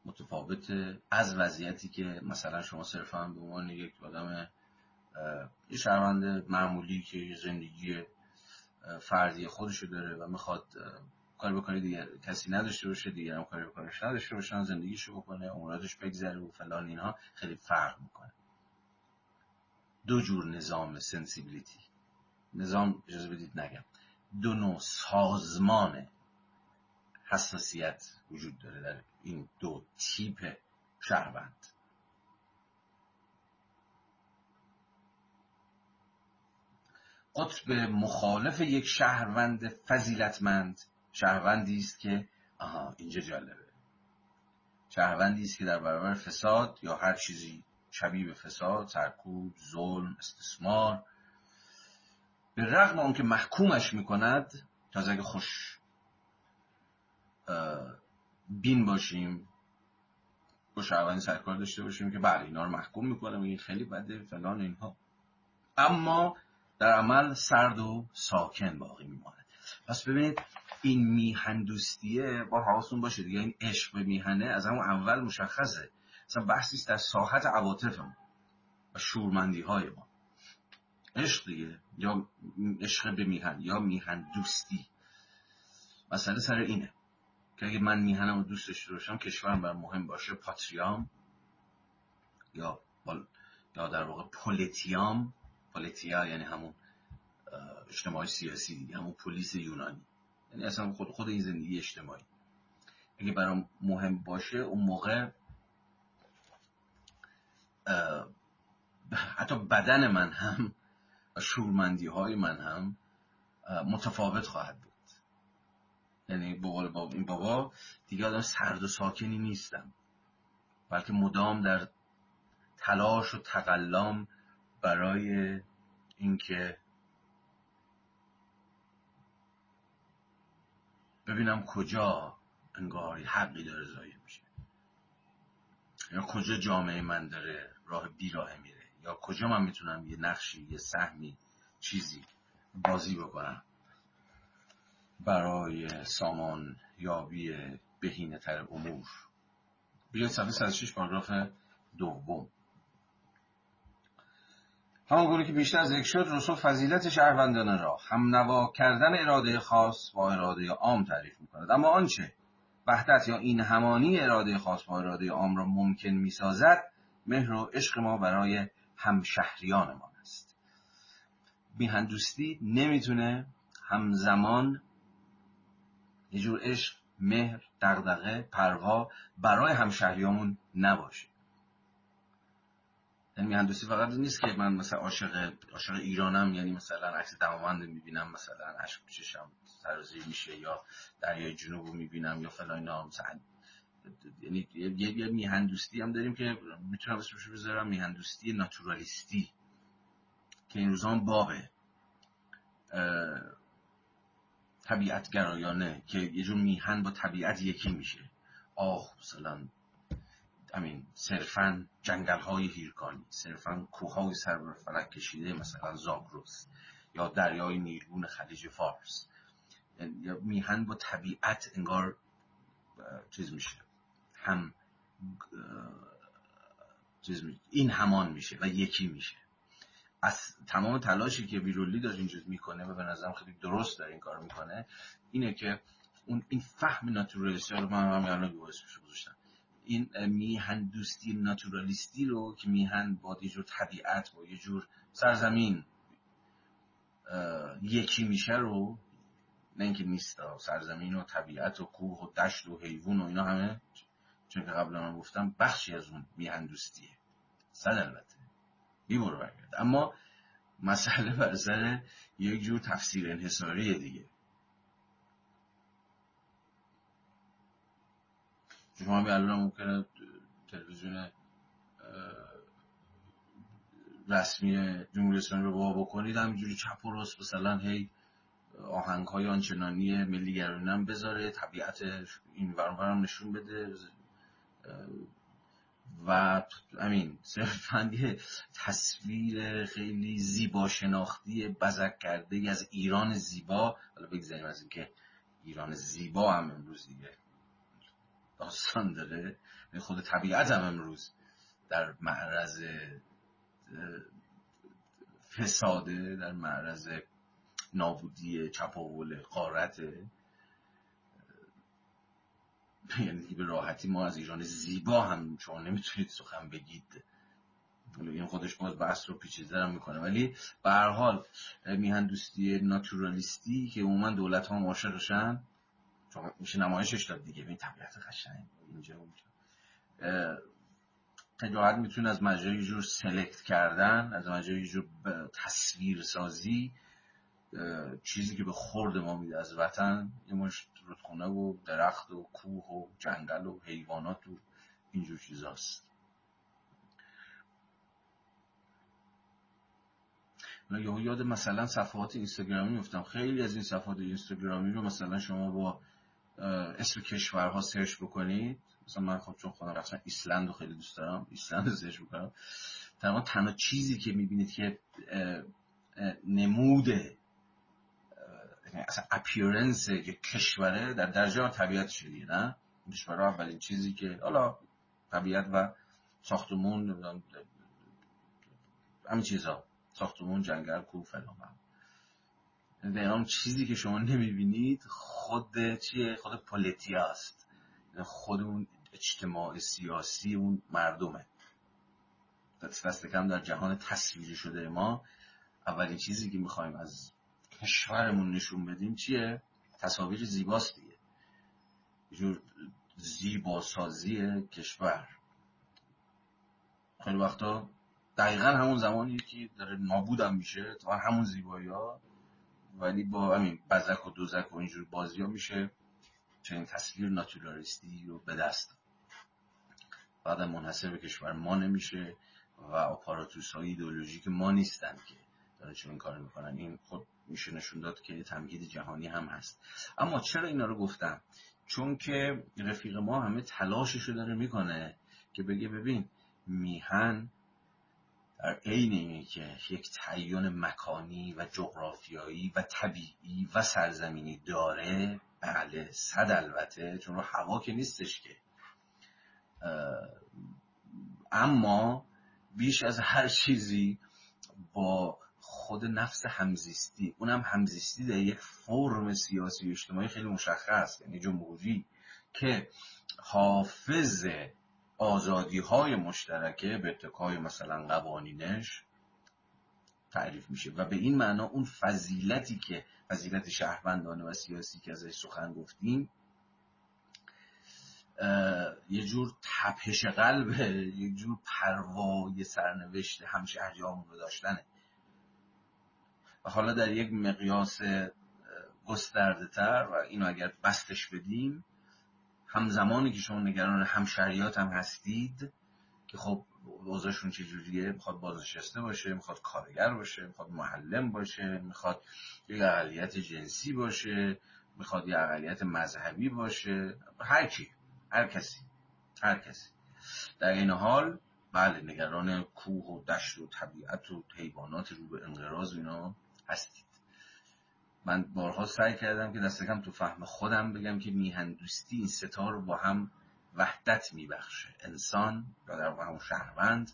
متفاوت از وضعیتی که مثلا شما صرفا به عنوان یک آدم یه شهروند معمولی که زندگی فردی خودشو داره و می‌خواد کار بکنه دیگر کسی نداشته باشه دیگر هم کاری بکنش نداشته باشن زندگیشو بکنه اموراتش بگذره و فلان اینها خیلی فرق می‌کنه. دو جور نظام سنسیبیلیتی نظام اجازه بدید نگم. دو نوع سازمان حساسیت وجود داره در این دو تیپ شهروند. قطب مخالف یک شهروند فضیلتمند شهروندی است که آها اینجا جالبه. شهروندی است که در برابر فساد یا هر چیزی شبیه به فساد سرکوب ظلم استثمار به رغم آنکه محکومش می‌کند تازه اگه خوش بین باشیم با شهروندی سرکار داشته باشیم که بله اینا رو محکوم می‌کنه این خیلی بده فلان اینها. اما در عمل سرد و ساکن باقی میماند. پس ببینید این میهن دوستیه با حواستون باشه دیگه این عشق به میهنه از همون اول مشخصه. مثلا بحثی در ساحت عواطف و شورمندی های ما. عشق یا عشق به میهن یا میهن دوستی. مسئله سر اینه که اگه من میهنم رو دوست داشته باشم کشورم بر مهم باشه پاتریام یا یا در واقع پولیتیام پولیتیا یعنی همون اجتماعی سیاسی دیگه همون پلیس یونانی. یعنی اصلا خود خود این زندگی اجتماعی. اگه برام مهم باشه اون موقع حتی بدن من هم و شورمندی های من هم متفاوت خواهد بود. یعنی با این بابا دیگه آدم سرد و ساکنی نیستم. بلکه مدام در تلاش و تقلام برای اینکه ببینم کجا انگاری حقی داره ضایع میشه. یا کجا جامعه من داره راه بیراه میره. یا کجا من می‌تونم یه نقشی یه سهمی چیزی بازی بکنم؟ برای سامان یابی بهینه تر امور. بیاید صفحه 106 پاراگراف دوم. همان گونه که بیشتر ذکر شد رسول فضیلت شهروندان را هم نوا کردن اراده خاص با اراده عام تعریف می‌کند. اما آنچه وحدت یا این همانی اراده خاص با اراده عام را ممکن می‌سازد مهر و عشق ما برای همشهریانمان است. میهندوستی نمی‌تونه همزمان یه جور عشق مهر دغدغه پروا برای همشهریامون نباشه. یعنی میهندوستی فقط نیست که من مثلا عاشق عاشق ایرانم یعنی مثلا عکس دماوند می‌بینم مثلا اشک چشم سرازیر میشه یا دریای جنوب می‌بینم یا فلان اینا مثلا یعنی یه, یه میهندوستی هم داریم که می‌تونم اسمش بذارم میهندوستی ناتورالیستی که این روزان بابه طبیعت گرایانه که یه جور میهن با طبیعت یکی میشه. آه مثلا امین صرفا جنگل های هیرکانی صرفا کوه های سر فلک کشیده مثلا زاگروس یا دریای نیلگون خلیج فارس. یا میهن با طبیعت انگار چیز میشه. هم چیز. این همان میشه و یکی میشه از تمام تلاشی که بیرولی داره اینجا می‌کنه و به نظرم خیلی درست داره این کار می‌کنه اینه که اون این فهم ناتورالیستی رو من هم الان گذاشتم این میهن دوستی ناتورالیستی رو که میهن با یه جور طبیعت با یه جور سرزمین یکی میشه رو نه اینکه نیست سرزمین و طبیعت و کوه و دشت و حیوان و اینا همه چون که قبلا من گفتم بخشی از اون میهن دوستیه صد البته. بی برگرد. اما مسئله بر سر یک جور تفسیر انحصاری دیگه. شما همین الان ممکنه تلویزیون رسمی جمهوری اسلامی رو با بکنید. همینجوری چپ و راست مثلا هی آهنگ های آنچنانی ملیگرانی هم بذاره طبیعت این ورم نشون بده. و امین صرفا یه تصویر خیلی زیبا شناختی بزک کرده از ایران زیبا. حالا بگذاریم از اینکه ایران زیبا هم امروز دیگه. داستان داره. یعنی خود طبیعت هم امروز در معرض فساده در معرض نابودی چپاول قارت یعنی به راحتی ما از ایران زیبا هم شما نمی‌تونید سخن بگید. این خودش باز بحث رو پیچیده هم می‌کنه. ولی به هر حال میهن دوستی ناتورالیستی که عموما دولت ها عاشقشن چون میشه نمایشش داد دیگه. این طبیعت قشنگ اینجا اونجا. تجاهت می‌تونه از مجرای جور سلکت کردن از مجرای جور تصویر سازی چیزی که به خورد ما میده از وطن یه مشت رودخونه و درخت و کوه و جنگل و حیوانات و اینجور چیزاست. یهو یاد مثلا صفحات اینستاگرامی میفتم. خیلی از این صفحات اینستاگرامی رو مثلا شما با اسم کشورها سرچ بکنید. مثلا من خب چون خودم رفتم ایسلند رو خیلی دوست دارم ایسلند رو سرچ بکنم تنها تنها چیزی که می‌بینید که نموده اصلا اپیرنس یک کشوره در درجه طبیعت شدیه نه؟ کشور اولین چیزی که حالا طبیعت و ساختمون همین چیزا. ساختمون جنگل کوه فلان. دقیقا چیزی که شما نمی‌بینید خود چیه؟ خود پولیتیاست یعنی خود اون اجتماع سیاسی اون مردمه. دست کم در جهان تصویری شده ما. اولین چیزی که می‌خوایم از کشورمون نشون بدیم چیه؟ تصاویر زیباست دیگه. جور زیباسازی کشور. خیلی وقتا دقیقا همون زمانی که داره نابودم میشه تا همون زیبایی ها ولی با همین بزک و دوزک و اینجور بازی ها میشه چنین تصویر ناتورالیستی رو به دست. بعد منحصر به کشور ما نمیشه و اپاراتوس های ایدئولوژیک ما نیستن که. داره چون این کار می‌کنن. این خود میشه نشون داد که تمهید جهانی هم هست. اما چرا اینا رو گفتم؟ چون که رفیق ما همه تلاششو داره می‌کنه که بگه ببین میهن در عین اینه که یک تعین مکانی و جغرافیایی و طبیعی و سرزمینی داره. بله صد البته چون رو هوا که نیستش که. اما بیش از هر چیزی با خود نفس همزیستی. اونم همزیستی در یک فرم سیاسی و اجتماعی خیلی مشخص یعنی جمهوری که حافظ آزادی های مشترکه به اتکای مثلا قوانینش تعریف میشه. و به این معنا اون فضیلتی که فضیلت شهروندانه و سیاسی که ازش سخن گفتیم یه جور تپش قلبه یه جور پروای سرنوشت همشهریامون رو داشتنه. و حالا در یک مقیاس گسترده تر و اینو اگر بستش بدیم همزمانی که شما نگران همشریات هم هستید که خب اوضاعشون چجوریه؟ می‌خواد بازنشسته باشه می‌خواد کارگر باشه می‌خواد معلم باشه می‌خواد یک اقلیت جنسی باشه می‌خواد یک اقلیت مذهبی باشه هر کی هر کسی هر کسی. در این حال بله نگران کوه و دشت و طبیعت و حیوانات رو به انقراض اینا هستید. من بارها سعی کردم که دست کم تو فهم خودم بگم که میهن دوستی این ستا رو با هم وحدت میبخشه. انسان یا در همون شهروند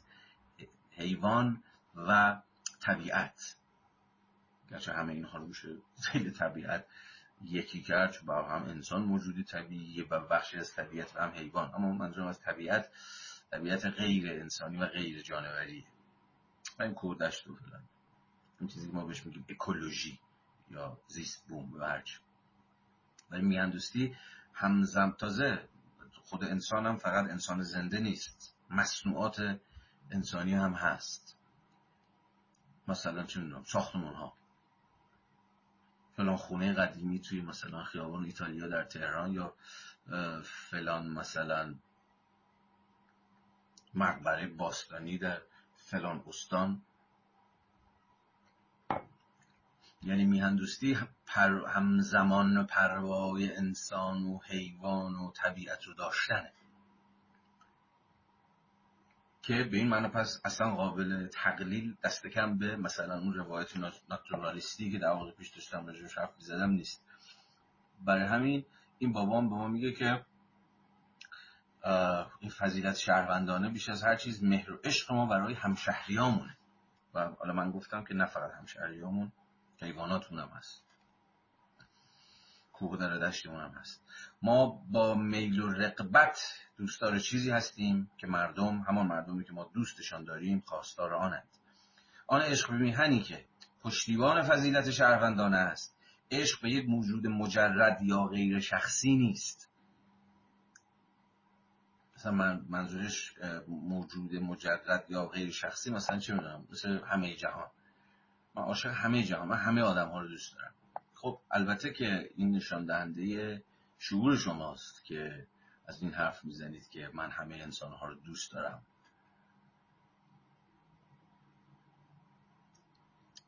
حیوان و طبیعت. گرچه همه اینها رو میشه زیل طبیعت یکی کرد با هم انسان موجودی طبیعیه و بخشی از طبیعت و هم حیوان. اما منظورم از طبیعت طبیعت غیر انسانی و غیر جانوریه. و این کودشت و فلان. این چیزی که ما بهش میگیم اکولوژی یا زیست بوم و میهندوستی همزم تازه خود انسان هم فقط انسان زنده نیست. مصنوعات انسانی هم هست. مثلا چه می‌دونم ساختمون ها فلان خونه قدیمی توی مثلا خیابان ایتالیا در تهران یا فلان مثلا مقبره باستانی در فلان استان. یعنی میهندوستی پر همزمان پروای انسان و حیوان و طبیعت رو داشتنه. که به این معنی پس اصلا قابل تقلیل دست کم به مثلا اون روایت ناتورالیستی که در واقع پیش داشتم راجعش حرف زدم نیست. برای همین این بابام به ما میگه که این فضیلت شهروندانه بیش از هر چیز مهر و عشق ما برای همشهریامونه. و حالا من گفتم که نه فقط همشهریامون حیواناتون هم هست. کوه در دشتمون هم هست. ما با میل و رقبت دوستدار چیزی هستیم که مردم همان مردمی که ما دوستشان داریم خواستار آنند. آن عشق میهنی که پشتیبان فضیلت شهروندانه است. عشق به یک موجود مجرد یا غیر شخصی نیست. مثلا من منظورش موجود مجرد یا غیر شخصی مثلا چه می‌دونم مثل همه جهان. من عاشق همه جهان من همه آدم ها رو دوست دارم. خب البته که این نشان دهنده شعور شماست که از این حرف می‌زنید که من همه انسان ها رو دوست دارم.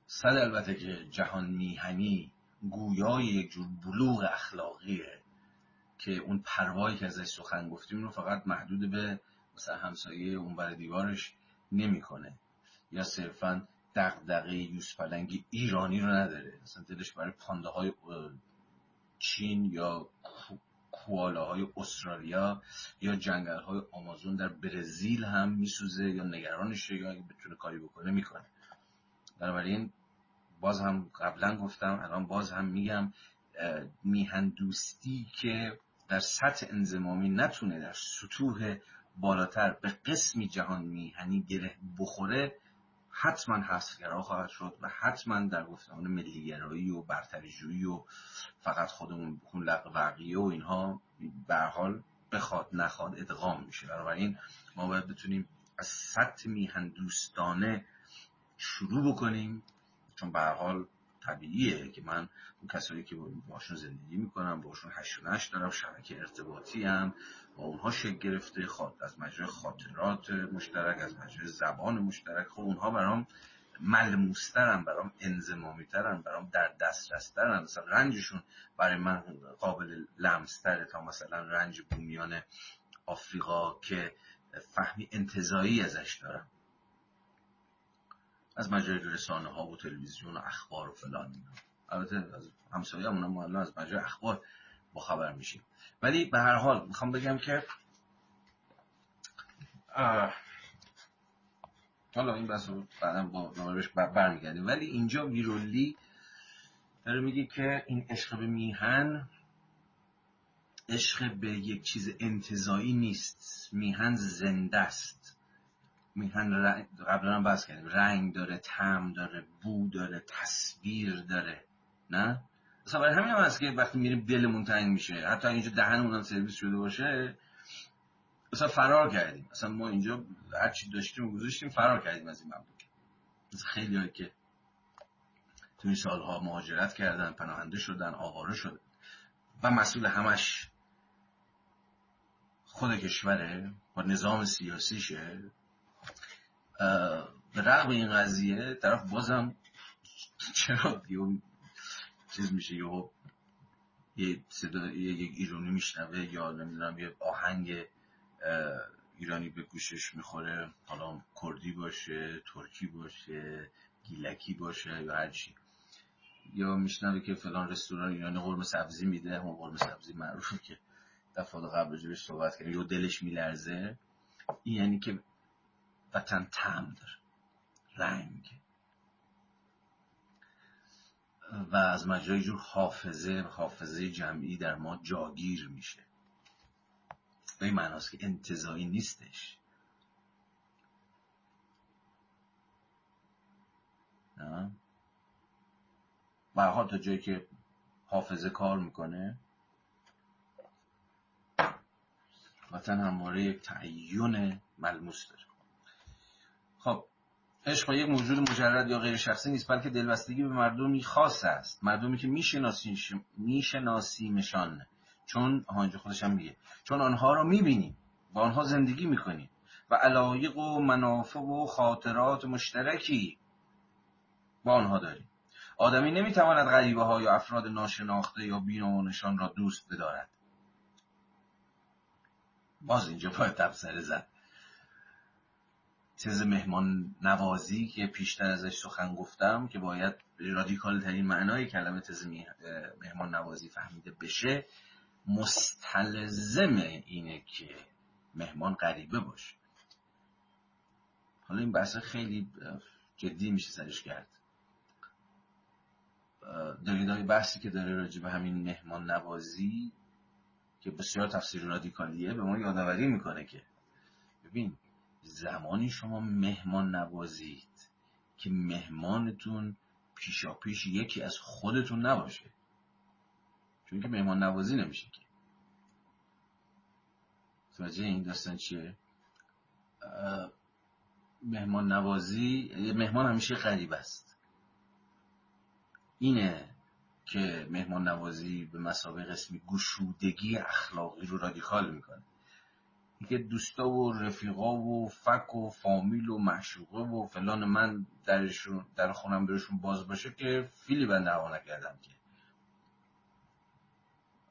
صد البته که جهان میهنی گویای یک جور بلوغ اخلاقیه که اون پروایی که ازش سخن گفتیم رو فقط محدود به مثلا همسایه اون بر دیوارش نمی‌کنه. یا صرفا دغدغه یوز پلنگ ایرانی رو نداره. اصلا دلش برای پانده های چین یا های استرالیا یا جنگل های آمازون در برزیل هم میسوزه یا نگرانشه یا اگه بتونه کاری بکنه می‌کنه. بنابراین باز هم قبلا گفتم الان باز هم میگم میهن دوستی که در سطح انزمامی نتونه در سطوح بالاتر به قسمی جهان میهنی گره بخوره حتما حسگرا خواهد شد و حتما در گفتمان ملیگرایی و برتریجویی و فقط خودمون بکن لق و اینها به حال بخواد نخواد ادغام میشه. بنابراین ما باید بتونیم از سطح میهن دوستانه شروع بکنیم چون به حال طبیعیه که من اون کسایی که باشون زندگی می‌کنم باشون هشت و دارم شبکه ارتباطی هم با اونها شکل گرفته خواد از مجرای خاطرات مشترک از مجرای زبان مشترک. خب اونها برام ملموسترن برام انزمامیترن برام در دسترسترن. مثلا رنجشون برای من قابل لمستره تا مثلا رنج بومیان آفریقا که فهمی انتظایی ازش دارم از مجرای رسانه ها و تلویزیون و اخبار و فلان البته از همسایه هم از مجرای اخبار با خبر میشیم. ولی به هر حال می‌خوام بگم که حالا این بحث رو بعدا با نمارش برمیگردیم. ولی اینجا ویرولی داره میگه که این عشق به میهن عشق به یک چیز انتظایی نیست. میهن زنده است. میهن قبلا هم بحث کردیم. رنگ داره تم داره بو داره تصویر داره. نه؟ مثلا برای همین هم هست که وقتی میریم دلمون تنگ میشه حتی اینجا دهنمون هم سرویس شده باشه مثلا فرار کردیم. مثلا ما اینجا هر چی داشتیم و گذاشتیم فرار کردیم از این مملکت مثلا خیلی هایی که تو این سالها مهاجرت کردن پناهنده شدن آواره شدن و مسئول همش خود کشوره با نظام سیاسیشه. به رغم این قضیه طرف بازم چرا چیز میشه یه یه صدا یک ایرانی میشنوه یا نمی‌دونم یه آهنگ ایرانی به گوشش می‌خوره حالا کردی باشه ترکی باشه گیلکی باشه یا هرچی یا میشنوه که فلان رستوران ایرانی قرمه سبزی میده همون قرمه سبزی معروفه که دفعات قبل بهش صحبت کردیم یا دلش میلرزه. این یعنی که وطن تم داره رنگ. و از مجرای جور حافظه حافظه جمعی در ما جاگیر میشه. به این معناست که انتظایی نیستش. برها تا جایی که حافظه کار می‌کنه وطن همواره یک تعیین ملموس داره. خب عشق یک موجود مجرد یا غیر شخصی نیست بلکه دلبستگی به مردمی خاص است. مردمی که میشناسیمشان. چون اینجا خودش هم میگه. چون آنها را می‌بینیم با آنها زندگی می‌کنیم. و علایق و منافع و خاطرات مشترکی با آنها داریم. آدمی نمی‌تواند غریبه ها یا افراد ناشناخته یا بینامونشان را دوست بدارد. باز اینجا باید تبصره زد. تز مهمان نوازی که پیشتر ازش سخن گفتم که باید رادیکال ترین معنای کلمه تز مهمان نوازی فهمیده بشه مستلزم اینه که مهمان غریبه باشه. حالا این بحث خیلی جدی میشه سرش کرد. دلیل بحثی که داره راجع به همین مهمان نوازی که بسیار تفسیر رادیکالیه به ما یادآوری می‌کنه که. ببین زمانی شما مهمان نوازید که مهمانتون پیشا پیش یکی از خودتون نباشه. چون که مهمان نوازی نمیشه که. توجه این داستان چیه؟ مهمان نوازی مهمان همیشه غریب است. اینه که مهمان نوازی به مسابقه قسمی گشودگی اخلاقی رو رادیکال می‌کنه. که دوستا و رفیقا و فک و فامیل و معشوقه و فلان. من درشون در خونم برشون باز باشه که فیلی بنده هوا نکردم که.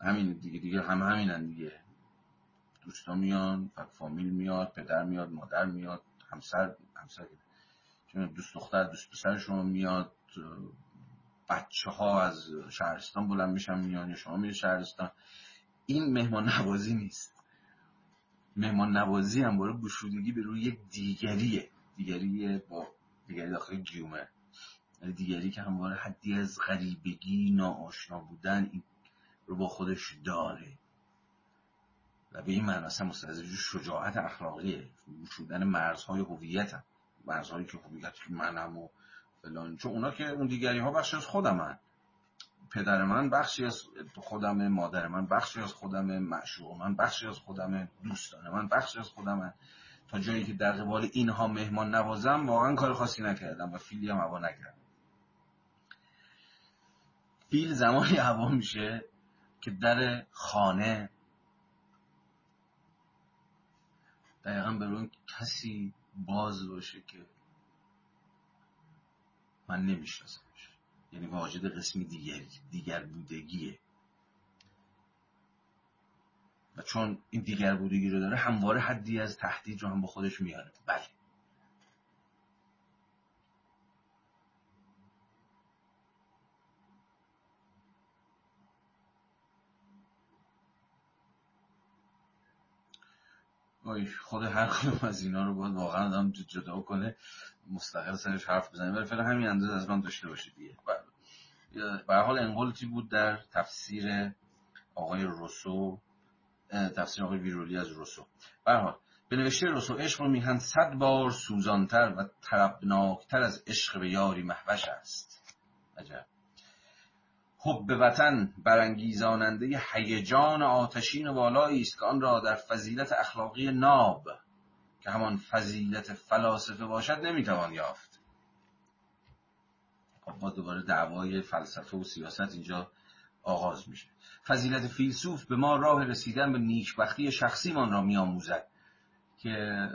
همین دیگه دیگه هم همینن دیگه. دوستا میان فک فامیل میاد پدر میاد مادر میاد همسر همسر دوست دختر دوست پسر شما میاد بچه ها از شهرستان بلند میشن میان یا شما میره شهرستان. این مهمان نوازی نیست. مهمان نوازی هم برای گشودگی به روی دیگریه. دیگری با دیگری داخل گیومه یعنی دیگری که همواره حدی از غریبگی ناآشنا بودن این رو با خودش داره. و به این معنی اصلا شجاعت اخلاقیه. شدن مرزهای هویت مرزهایی که هویت منم و فلان. چون اونا که اون دیگری ها بخشی از خودمن. پدر من بخشی از خودم مادر من بخشی از خودم معشوق من بخشی از خودم دوستان من بخشی از خودم. تا جایی که در قبال اینها مهمان نوازم واقعا کار خاصی نکردم و فیلی هم هوا نکردم فیل زمانی هوا میشه که در خانه دقیقا به کسی باز باشه که من نمیشناسمش یعنی واجد قسمی دیگر دیگر بودگیه. و چون این دیگر بودگی رو داره همواره حدی از تهدید رو هم با خودش میاره. بله. خود هر کدوم از اینا رو باید واقعا آدم جدا کنه مستقل سرش حرف بزنه ولی فعلا همین اندازه از من داشته باشید دیگه. به حال انقلتی بود در تفسیر آقای روسو؟ تفسیر آقای ویرولی از روسو. به حال به نوشته روسو عشق رو میهن صد بار سوزانتر و طربناکتر از عشق به یاری محوش است. عجب. حب وطن برانگیزاننده هیجان آتشین والایی است که آن را در فضیلت اخلاقی ناب که همان فضیلت فلاسفه باشد نمی‌توان یافت. خب با دوباره دعوای فلسفه و سیاست اینجا آغاز میشه. فضیلت فیلسوف به ما راه رسیدن به نیکبختی شخصیمان را میآموزد که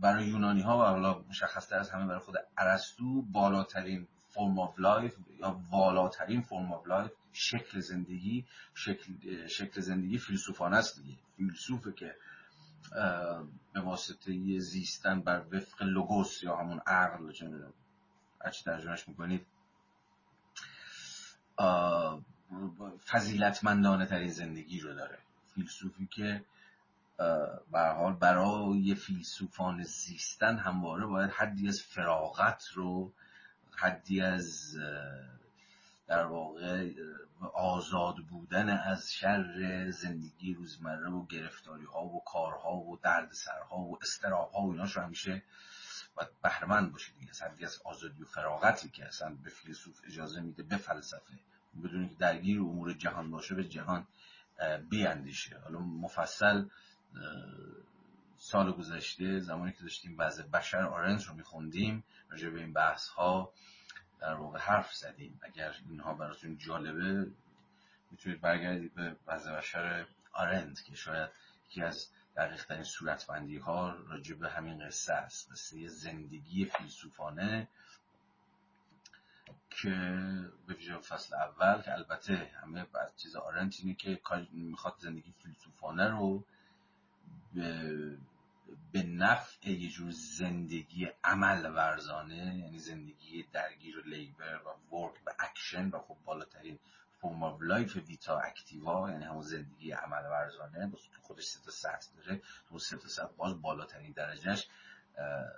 برای یونانی ها و حالا مشخصتر از همه برای خود ارسطو بالاترین form of life یا والاترین form of life شکل زندگی شکل, شکل زندگی فیلسوفانه است دیگه. فیلسوفه که به واسطه زیستن بر وفق لوگوس یا همون عقل هرچی ترجمهش می‌کنید. فضیلتمندانه ترین زندگی رو داره. فیلسوفی که به حال برای فیلسوفان زیستن همواره باید حدی از فراغت رو حدی از در واقع آزاد بودن از شر زندگی روزمره و گرفتاری ها و کارها و دردسرها و استراب ها و ایناش رو همیشه باید بهرمند باشید. دیگه حدی از آزادی و فراغتی که اصلا به فیلسوف اجازه میده به فلسفه بدون که درگیر امور جهان باشه به جهان بیاندیشه. حالا مفصل سال گذشته زمانی که داشتیم بعض بشر آرنز رو میخوندیم راجع به این بحث ها در واقع حرف زدیم. اگر اینها براتون جالبه می‌تونید برگردید به بعض بشر آرند که شاید یکی از دقیق ترین صورتبندی ها راجع به همین قصه است. قصه زندگی فیلسوفانه که به ویژه فصل اول که البته همه بعد چیز آرنت اینه که می‌خواد زندگی فیلسوفانه رو به به نفع یه جور زندگی عمل ورزانه یعنی زندگی درگیر labor و work و اکشن و خب بالاترین form of life vita activa یعنی همون زندگی عمل ورزانه تو خودش سه تا سطح داره تو سه تا سطح باز بالاترین درجهش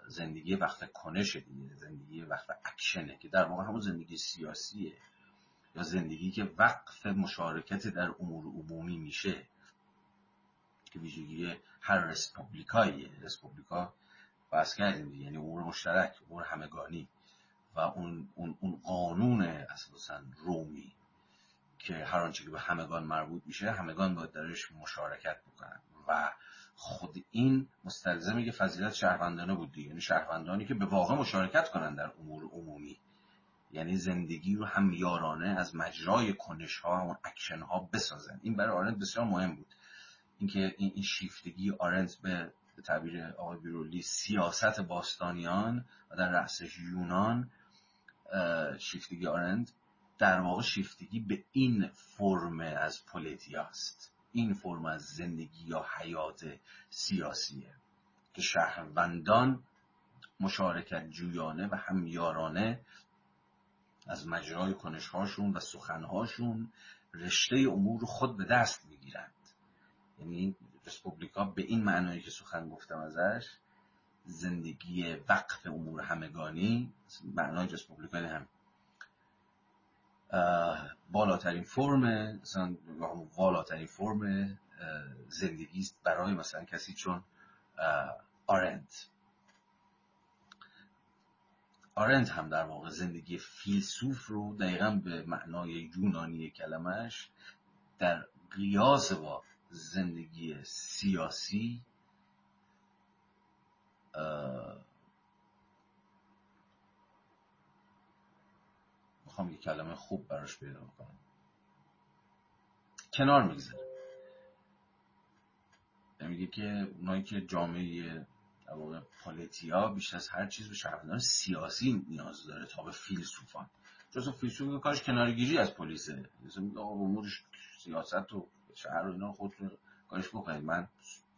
زندگی وقف کنش دیگه زندگی وقت اکشنه که در واقع همون زندگی سیاسیه یا زندگی که وقف مشارکت در امور عمومی میشه که ویژگی هر res publica ییه res publica بحث کردیم یعنی امور مشترک امور همگانی و اون, اون, اون قانون اساسا رومی که هر آنچه که به همگان مربوط میشه همگان باید درش مشارکت بکنن. و خود این مستلزم یه فضیلت شهروندانه بود یعنی شهروندانی که به واقع مشارکت کنن در امور عمومی. یعنی زندگی رو همیارانه از مجرای کنش ها و اکشن ها بسازن. این برای آرنت بسیار مهم بود. اینکه این شیفتگی آرنت به تعبیر آقای بیرولی سیاست باستانیان و در رأسش یونان شیفتگی آرند در واقع شیفتگی به این فرم از پولیتیاست این فرم از زندگی یا حیات سیاسیه که شهروندان مشارکت جویانه و همیارانه از مجرای کنشهاشون و سخنهاشون رشته امور خود به دست می‌گیرند یعنی رسپوبلیکا به این معنایی که سخن گفتم ازش زندگی وقف امور همگانی معنای ریسپوبلیکانی هم بالاترین فرم مثلا بالاترین فرم زندگی است برای مثلا کسی چون آرنت. آرنت هم در واقع زندگی فیلسوف رو دقیقا به معنای یونانی کلمش در قیاس با زندگی سیاسی می‌خوام یه کلمه خوب براش پیدا کنم کنار می‌گذاره میگه که اونایی که جامعه واقع پالیتیا بیشتر از هر چیز به شهروندان سیاسی نیاز داره تا به فیلسوفان. جزو فیلسوف کارش کناره‌گیری از polis ه. امور سیاست و شهر و اینا خود رو کارش بکنید. من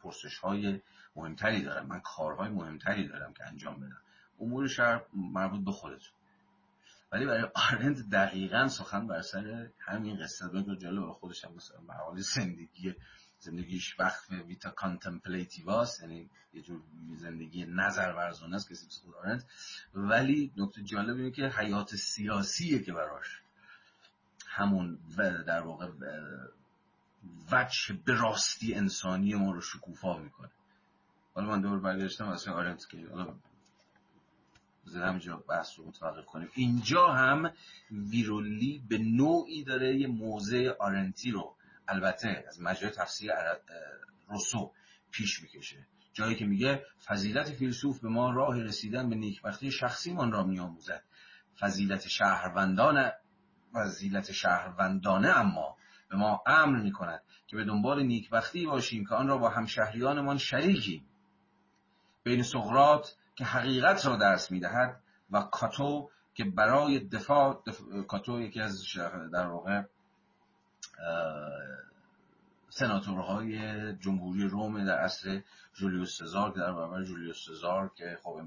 پرسش های مهمتری دارم. من کارهای مهمتری دارم که انجام بدم. امور شهر مربوط به خودتون. ولی برای آرند دقیقا سخن بر سر همین قصه که جلو خودش هم مثلا به زندگی زندگیش وقف vita contemplativa ست یعنی یه جور زندگی نظر ورزانه است کسی خود آرند. ولی نکته جالب اینه که حیات سیاسیه که براش همون در واقع وجه به راستی انسانی ما رو شکوفا می‌کنه. حالا من دور برگشتم از آرنت که حالا همینجا بحث رو متوقف کنیم. اینجا هم ویرولی به نوعی داره یه موضع آرنتی رو البته از مجرای تفسیر روسو پیش می‌کشه. جایی که میگه فضیلت فیلسوف به ما راه رسیدن به نیکبختی شخصیمان را میآموزد. فضیلت شهروندان فضیلت شهروندانه اما به ما امر می کند که به دنبال نیکبختی باشیم که آن را با همشهریانمان شریکیم. بین سقرات که حقیقت را درس می‌دهد و کاتو که برای دفاع, کاتو یکی از در واقع سناتورهای جمهوری روم در عصر جولیوس سزار که در برابر جولیوس سزار که خب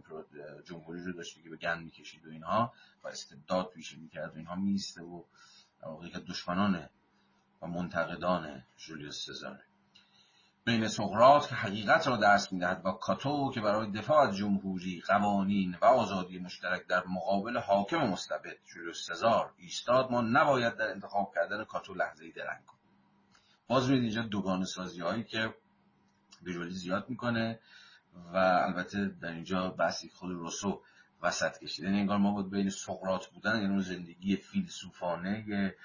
جمهوری رو داشته که به گند می‌کشید و اینها و استبداد پیشه می‌کرد و اینها میسته و در واقع که دشمنان و منتقدان جولیوس سزاره بین سقرات که حقیقت را درس می‌دهد و کاتو که برای دفاع از جمهوری قوانین و آزادی مشترک در مقابل حاکم مستبد جولیوس سزار ایستاد ما نباید در انتخاب کردن کاتو لحظه ای درنگ کنیم. باز می‌دید اینجا دوگان سازی هایی که ویژوالی زیاد می‌کنه و البته در اینجا بحثی خود روسو وسط کشیده. یعنی انگار ما بود بین سقرات بودن یعنی اون زندگی فیلسوفانه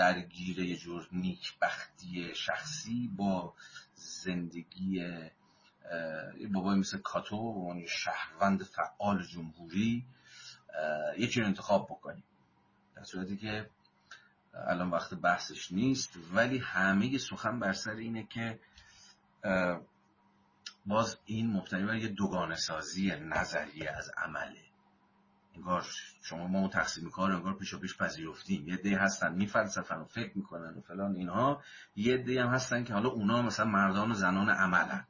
درگیر یه جور نیکبختی شخصی با زندگی بابای مثل کاتو و شهروند فعال جمهوری یکی رو انتخاب بکنیم. در صورتی که الان وقت بحثش نیست ولی همه سخن بر سر اینه که باز این مبتنی بر یه دوگانه سازی نظریه از عمله. انگار شما ما تقسیم کار انگار پیش پیش پذیرفتیم. یه دی هستن میفلسفن و فکر می‌کنن و فلان اینها. یه دی هم هستن که حالا اونا مثلا مردان و زنان عملن.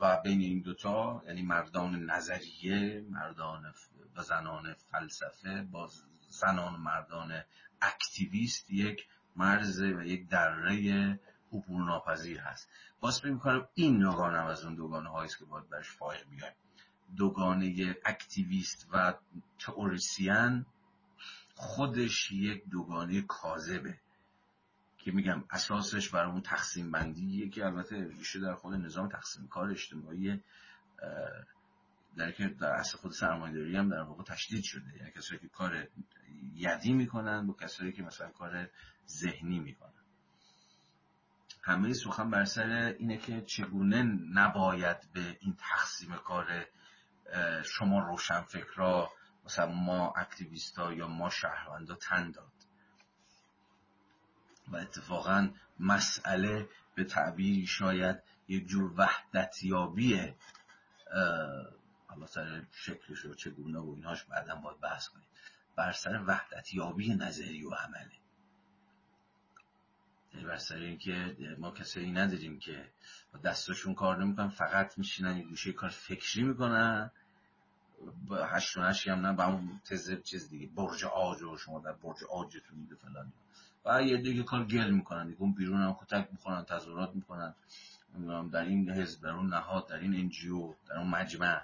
و بین این دوتا یعنی مردان نظریه مردان و زنان فلسفه با زنان و مردان اکتیویست یک مرز و یک دره عبور ناپذیر هست. باز فکر می‌کنم این دوگانه از اون دوگانه هاییست که باید برش فایق بیایم. دوگانه اکتیویست و تئوریسین خودش یک دوگانه کاذبه که میگم اساسش برای اون تقسیم بندیه که البته ریشه در خود نظام تقسیم کار اجتماعی در که در اصل خود سرمایه‌داری هم در واقع تشدید شده. یعنی کسایی که کار یدی می‌کنن با کسایی که مثلا کار ذهنی می‌کنن. همه سخن بر سر اینه که چگونه نباید به این تقسیم کار شما روشن فکرها مثلا ما اکتیویستا یا ما شهروندا تن داد. و اتفاقا مسئله به تعبیری شاید یک جور وحدتیابی حالا سر شکلش و چگونه و اینهاش بعدا باید بحث کنیم. بر سر وحدتیابی نظری و عمله. بر سر اینکه ما کسایی نداریم که با دستاشون کار نمی‌کنن فقط میشینن یه گوشه کار فکری می‌کنن. با هشت و هشتی هم نه با همون تزر چیز دیگه برج آج و شما در برج آجتون میده فلان. و یه دیگه کار گل می‌کنن دیگه اون بیرون هم کتک می‌خورن تظاهرات می‌کنن. در این حزب در اون نهاد در این انجیو در اون مجمع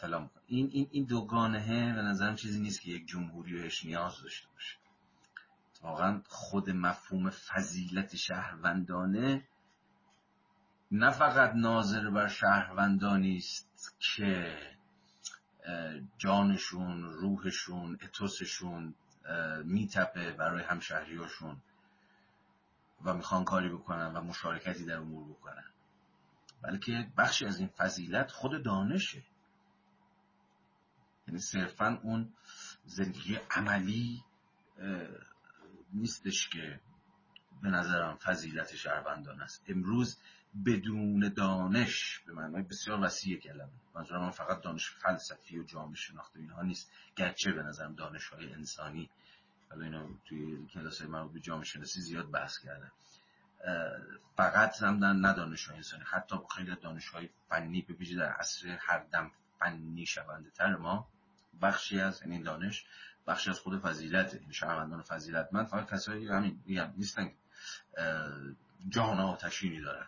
فلان این این این دوگانه به نظرم چیزی نیست که یک جمهوری بهش نیاز داشته باشه. واقعا خود مفهوم فضیلت شهروندانه نه فقط ناظر بر شهروندانی است که جانشون روحشون اتوسشون میتپه برای همشهریاشون و می‌خوان کاری بکنن و مشارکتی در امور بکنن. بلکه بخشی از این فضیلت خود دانشه. یعنی صرفا اون زندگی عملی نیستش که به نظرم فضیلت شهروندان است. امروز بدون دانش به معنای بسیار وسیع کلمه منظورم من فقط دانش فلسفی و جامعه شناخت اینها نیست گرچه به نظرم دانش های انسانی حالا اینو توی کلاس مربوط به جامعه شناسی زیاد بحث کردم. فقط هم ندانش های انسانی حتی خیلی دانش های فنی به ویژه در عصر هر دم فنی شونده تر ما بخشی از این دانش بخشی از خود فضیلت این شهروندان فضیلتمند فقط کسایی همین میگم نیستن جهان آتشینی دارن.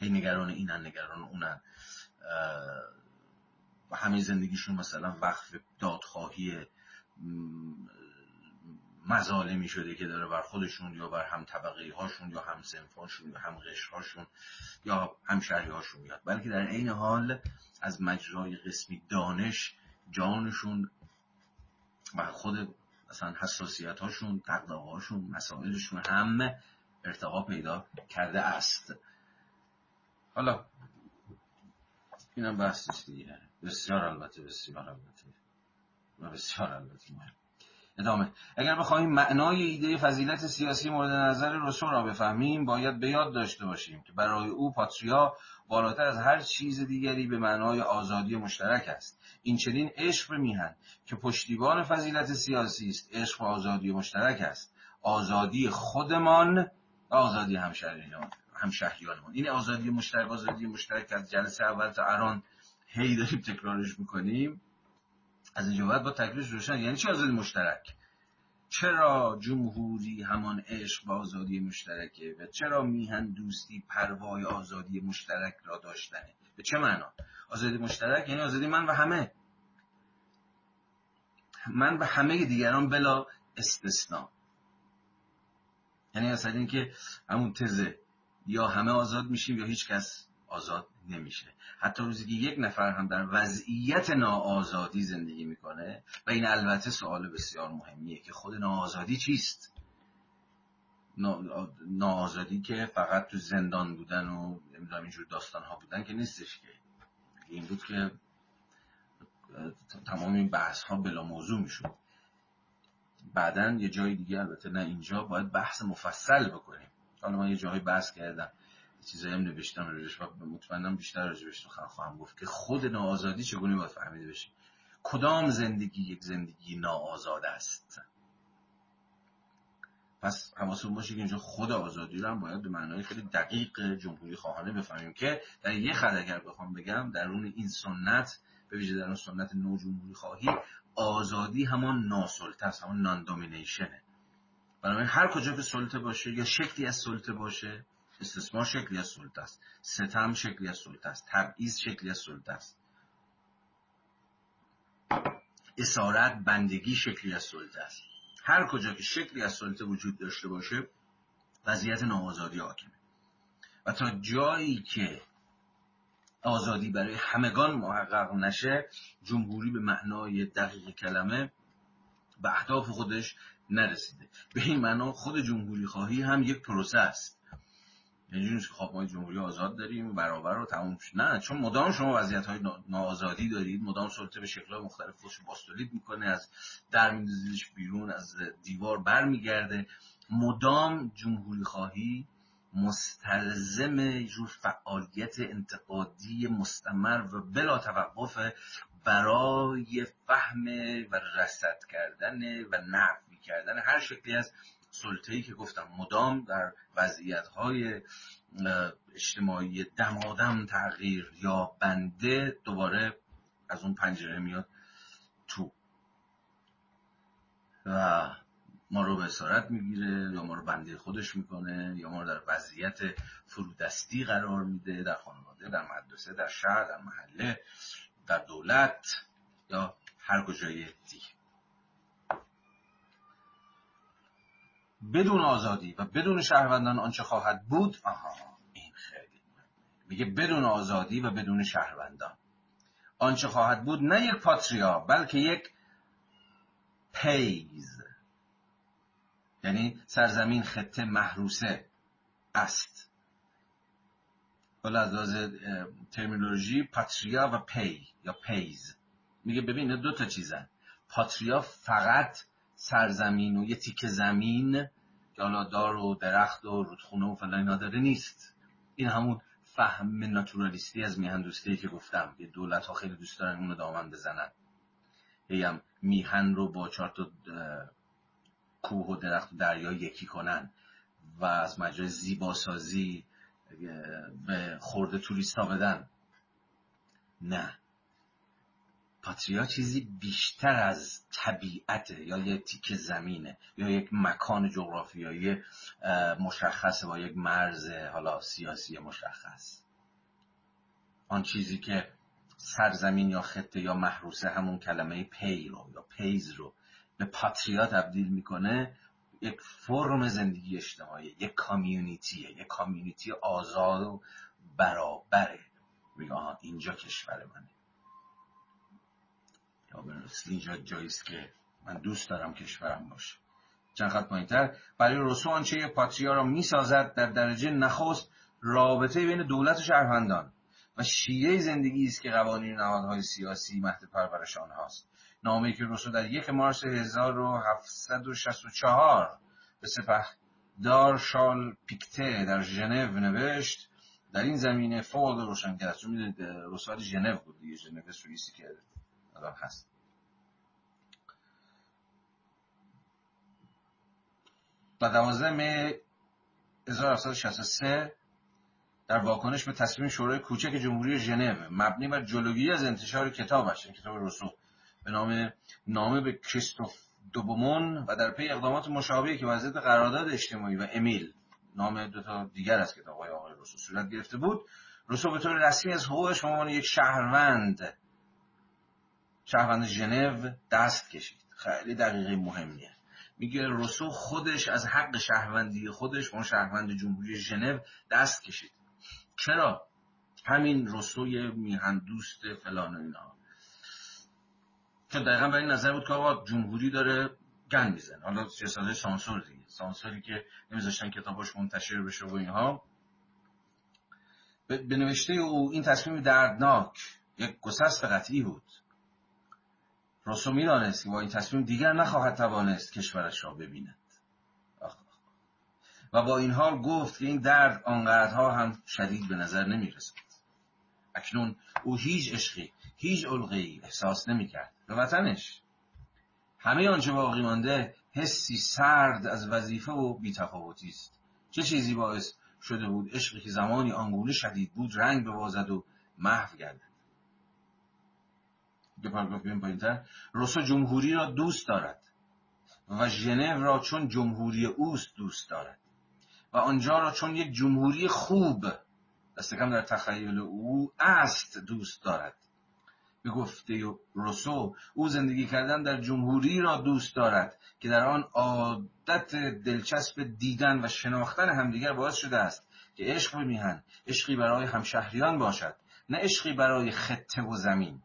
هی نگران اینن نگران اونن. و همه زندگیشون مثلا وقف دادخواهی مظالمی شده که داره بر خودشون یا بر هم طبقه هاشون یا هم سنفاشون یا هم قشر هاشون یا هم هاشون میاد. بلکه در این حال از مجرای قسمی دانش جانشون و خود مثلا حساسیت هاشون هاشون مسائلشون هم ارتقا پیدا کرده است. حالا اینم بحث دیگه. بسیار البته بسیار البته. و بسیار البته مهم. ادامه. اگر بخواهیم معنای ایده فضیلت سیاسی مورد نظر رسول را بفهمیم باید به یاد داشته باشیم که برای او پاتریا بالاتر از هر چیز دیگری به معنای آزادی مشترک است. این چنین عشق میهن که پشتیبان فضیلت سیاسی است عشق و آزادی مشترک است. آزادی خودمان و آزادی همشهریان همشهریانمان. این آزادی مشترک آزادی مشترک از جلسه اول تا الان هی داریم تکرارش می‌کنیم از اینجا باید با تکلیفش روشن. یعنی چه آزادی مشترک؟ چرا جمهوری همان عشق و آزادی مشترکه؟ و چرا میهن دوستی پروای آزادی مشترک را داشتنه؟ به چه معنا؟ آزادی مشترک یعنی آزادی من و همه. من و همه دیگران بلا استثنا. یعنی اصلا اینکه همون تزه یا همه آزاد میشیم یا هیچ کس آزاد نمیشه. حتی روزی که یک نفر هم در وضعیت ناآزادی زندگی می‌کنه و این البته سوال بسیار مهمیه که خود ناآزادی چیست؟ ناآزادی که فقط تو زندان بودن و نمی‌دونم اینجور داستان ها بودن که نیستش که. این بود که تمام این بحث ها بلا موضوع می‌شد. بعدا یه جای دیگه البته نه اینجا باید بحث مفصل بکنیم. حالا من یه جایی بحث کردم. چیزایی هم نوشتم راجبش و مطمئنم بیشتر راجبش رو خواهم گفت که خود ناآزادی چگونه باید فهمیده بشه؟ کدام زندگی یک زندگی ناآزاد است؟ پس حواسمون باشه که اینجا خود آزادی رو هم باید به معنای خیلی دقیق جمهوری خواهانه بفهمیم که در یه خط اگر بخوام بگم درون این سنت به ویژه در اون سنت نو جمهوری خواهی آزادی همان ناسلطه است همان نان دومینیشنه برای هر کجا که سلطه باشه یا شکلی از سلطه باشه استثمار شکلی از سلطه است. ستم شکلی از سلطه است. تبعیض شکلی از سلطه است. اسارت بندگی شکلی از سلطه است. هر کجا که شکلی از سلطه وجود داشته باشه وضعیت ناآزادی حاکمه. و تا جایی که آزادی برای همگان محقق نشه جمهوری به معنای دقیق کلمه به اهداف خودش نرسیده. به این معنا خود جمهوری خواهی هم یک پروسه است. یعنی که خب جمهوری آزاد داریم برابر رو تموم نه چون مدام شما وضعیت های ناآزادی دارید مدام سلطه به شکل مختلف خودش باستولید می‌کنه از در میندازیدش بیرون از دیوار برمیگرده. مدام جمهوری خواهی مستلزم جور فعالیت انتقادی مستمر و بلا توقف برای فهم و رصد کردن و نفی کردن هر شکلی از سلطه‌ای که گفتم. مدام در وضعیت‌های اجتماعی دمادم تغییر یا بنده دوباره از اون پنجره میاد تو. و ما رو به اسارت می‌گیره یا ما رو بنده خودش می‌کنه یا ما رو در وضعیت فرودستی قرار میده در خانواده در مدرسه در شهر در محله در دولت یا هر کجای دیگه. بدون آزادی و بدون شهروندان آنچه خواهد بود؟ آها این خیلی میگه بدون آزادی و بدون شهروندان. آنچه خواهد بود نه یک پاتریا بلکه یک پیز یعنی سرزمین خطه محروسه است. حالا از لحاظ ترمینولوژی پاتریا و پی یا پیز میگه ببین دو تا چیزن. پاتریا فقط سرزمین و یه تیکه زمین که حالا دار و درخت و رودخونه و فلان اینا نیست. این همون فهم ناتورالیستی از میهن که گفتم. یه دولت ها خیلی دوست دارن اونو دامن بزنن. هم میهن رو با چهار تا کوه و درخت و دریا یکی کنن و از مجرای زیباسازی به خورده توریستا بدن نه. پاتریا چیزی بیشتر از طبیعته یا یک تیکه زمینه یا یک مکان جغرافیایی مشخصه با یک مرز حالا سیاسی مشخص. آن چیزی که سرزمین یا خطه یا محروسه همون کلمه پی رو یا پیز رو به پاتریا تبدیل می‌کنه یک فرم زندگی اجتماعی یک کامیونیتیه یک کامیونیتی آزاد و برابره. میگه اینجا کشور منه. یا اینجا جاییست که من دوست دارم کشورم باشه. چند خط پایینتر. برای روسو آنچه پاتریا را می‌سازد در درجه نخست رابطه بین دولت و شهروندان و شیوه زندگی است که قوانین نهادهای سیاسی مهد پرورش آنهاست. نامه که روسو در یک مارس 1764 به سپه دار شال پیکته در ژنو نوشت در این زمینه فوق روشنگر است چون می‌دونید روسو ژنو بود دیگه ژنو سوئیسی که الان هست. و 12 می 1763 در واکنش به تصمیم شورای کوچک جمهوری ژنو مبنی بر جلوگیری از انتشار کتابش کتاب روسو به نام نامه به کریستوف دوبومون و در پی اقدامات مشابهی که وضعیت قرارداد اجتماعی و امیل نام دو تا دیگر از کتاب های آقای روسو صورت گرفته بود. روسو به طور رسمی از حقوقش به عنوان یک شهروند شهروند ژنو دست کشید. خیلی دقیقه مهمیه. میگه روسو خودش از حق شهروندی خودش اون شهروند جمهوری ژنو دست کشید. چرا؟ همین روسوی میهن دوست فلان و اینا. که دقیقا به این نظر بود که آقا جمهوری داره گن میزن حالا سیاست سانسور دیگه. سانسوری که نمیذاشتن کتاباش منتشر بشه و اینها. به نوشته او این تصمیم دردناک یک گسست قطعی بود. روسو می‌دانست که با این تصمیم دیگر نخواهد توانست کشورش را ببیند. و با این حال گفت که این درد آنقدرها هم شدید به نظر نمی رسد. اکنون او هیچ عشقی هیچ علقی احساس نمی کرد به وطنش. همه آنچه باقی مانده حسی سرد از وظیفه و بیتفاوتی است. چه چیزی باعث شده بود عشقی که زمانی آنگونه شدید بود رنگ ببازد و محو گردد؟ دو پاراگراف پایینتر روسو جمهوری را دوست دارد و ژنو را چون جمهوری اوست دوست دارد و آنجا را چون یک جمهوری خوب دست کم در تخیل او است دوست دارد. به گفته روسو او زندگی کردن در جمهوری را دوست دارد که در آن عادت دلچسب دیدن و شناختن همدیگر باعث شده است که عشق میهن عشقی برای همشهریان باشد نه عشقی برای خطه و زمین.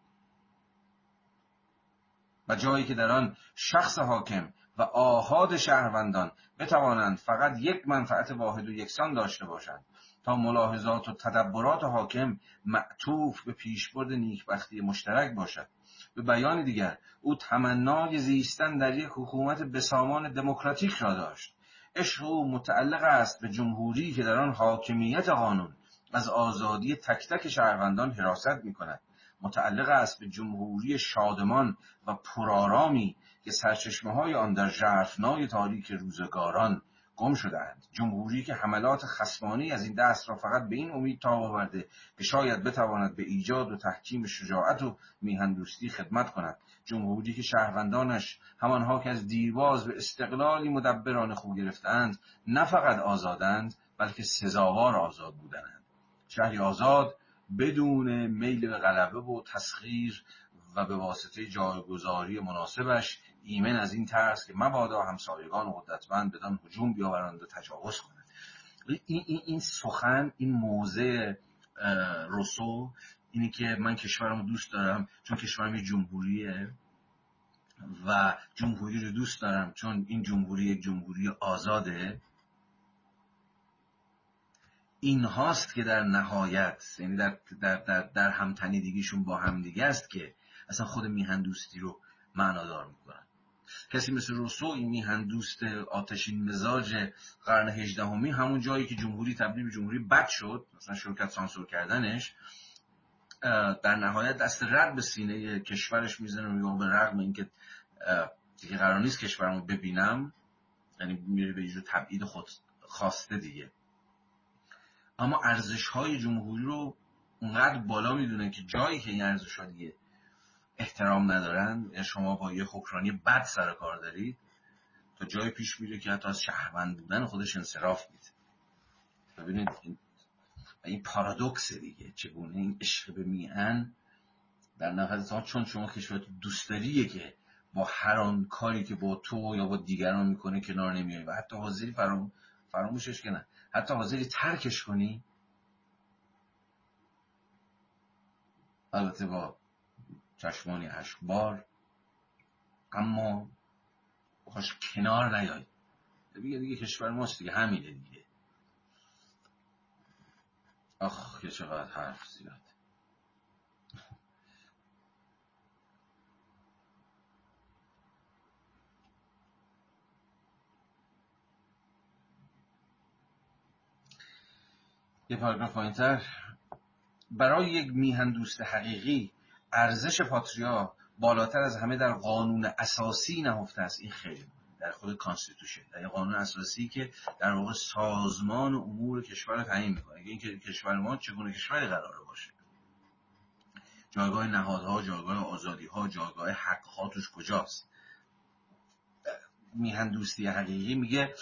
و جایی که در آن شخص حاکم و آهاد شهروندان بتوانند فقط یک منفعت واحد و یکسان داشته باشند تا ملاحظات و تدبرات حاکم معطوف به پیشبرد نیکبختی مشترک باشد. به بیان دیگر او تمنای زیستن در یک حکومت بسامان دموکراتیک را داشت. عشق او متعلق است به جمهوری که در آن حاکمیت قانون از آزادی تک تک شهروندان حراست می کند متعلق است به جمهوری شادمان و پرارامی که سرچشمه های آن در ژرفنای تاریک روزگاران گم شدهاند. جمهوری که حملات خسمانی از این دست را فقط به این امید تا آورده که شاید بتواند به ایجاد و تحکیم شجاعت و میهندوستی خدمت کند. جمهوری که شهروندانش همانها که از دیرباز به استقلالی مدبران خو گرفتند نه فقط آزادند بلکه سزاوار آزاد بودند شهری آزاد بدون میل به غلبه و تسخیر و به واسطه جایگذاری مناسبش ایمن از این ترس که مبادا همسایگان قدرتمند بدان هجوم بیاورند و تجاوز کنند. این, این, این سخن این موضع روسو اینی که من کشورم دوست دارم چون کشورم یه جمهوریه و جمهوری رو دوست دارم چون این جمهوری یک جمهوری آزاده. این هاست که در نهایت یعنی در, در, در, در همتنیدگیشون با همدیگه است که اصلا خود میهن دوستی رو معنادار می‌کنن. کسی مثل روسو این میهن دوست آتشین مزاج قرن هجدهمی همون جایی که جمهوری تبدیل به جمهوری بد شد مثلا شرکت سانسور کردنش در نهایت دست رد به سینه کشورش می‌زنه میگه به رغم اینکه دیگه قرار نیست کشورمو ببینم یعنی میره به یه تبعید خود خواسته دیگه. اما ارزش های جمهوری رو اونقدر بالا می‌دونه که جایی که این ارزش ها دیگه احترام ندارن یا شما با یه حکرانی بد سر کار دارید تا جای پیش میره که حتی از شهروند بودن خودش انصراف میده. ببینید این, این پارادوکس دیگه چگونه این عشق به میهن در نفت چون شما کشورت دوست داریه که با هر آن کاری که با تو یا با دیگران می‌کنه کنار نمیای و حتی حاضری فرام فراموشش کنن حتی حاضری ترکش کنی؟ البته با چشمانی اشکبار اما خوش کنار نیاید دیگه دیگه کشور ماست دیگه همینه دیگه. آخ که چقدر حرف زیاد. یه پاراگراف پایینتر. برای یک میهن دوست حقیقی ارزش patria بالاتر از همه در قانون اساسی نهفته است. این خیلی در خود constitution. در قانون اساسی که در واقع سازمان امور کشور تعیین می‌کنه. اینکه کشور ما چگونه کشوری قراره باشه؟ جایگاه نهادها جایگاه آزادی ها جایگاه حق ها توش کجاست؟ میهن دوستی حقیقی میگه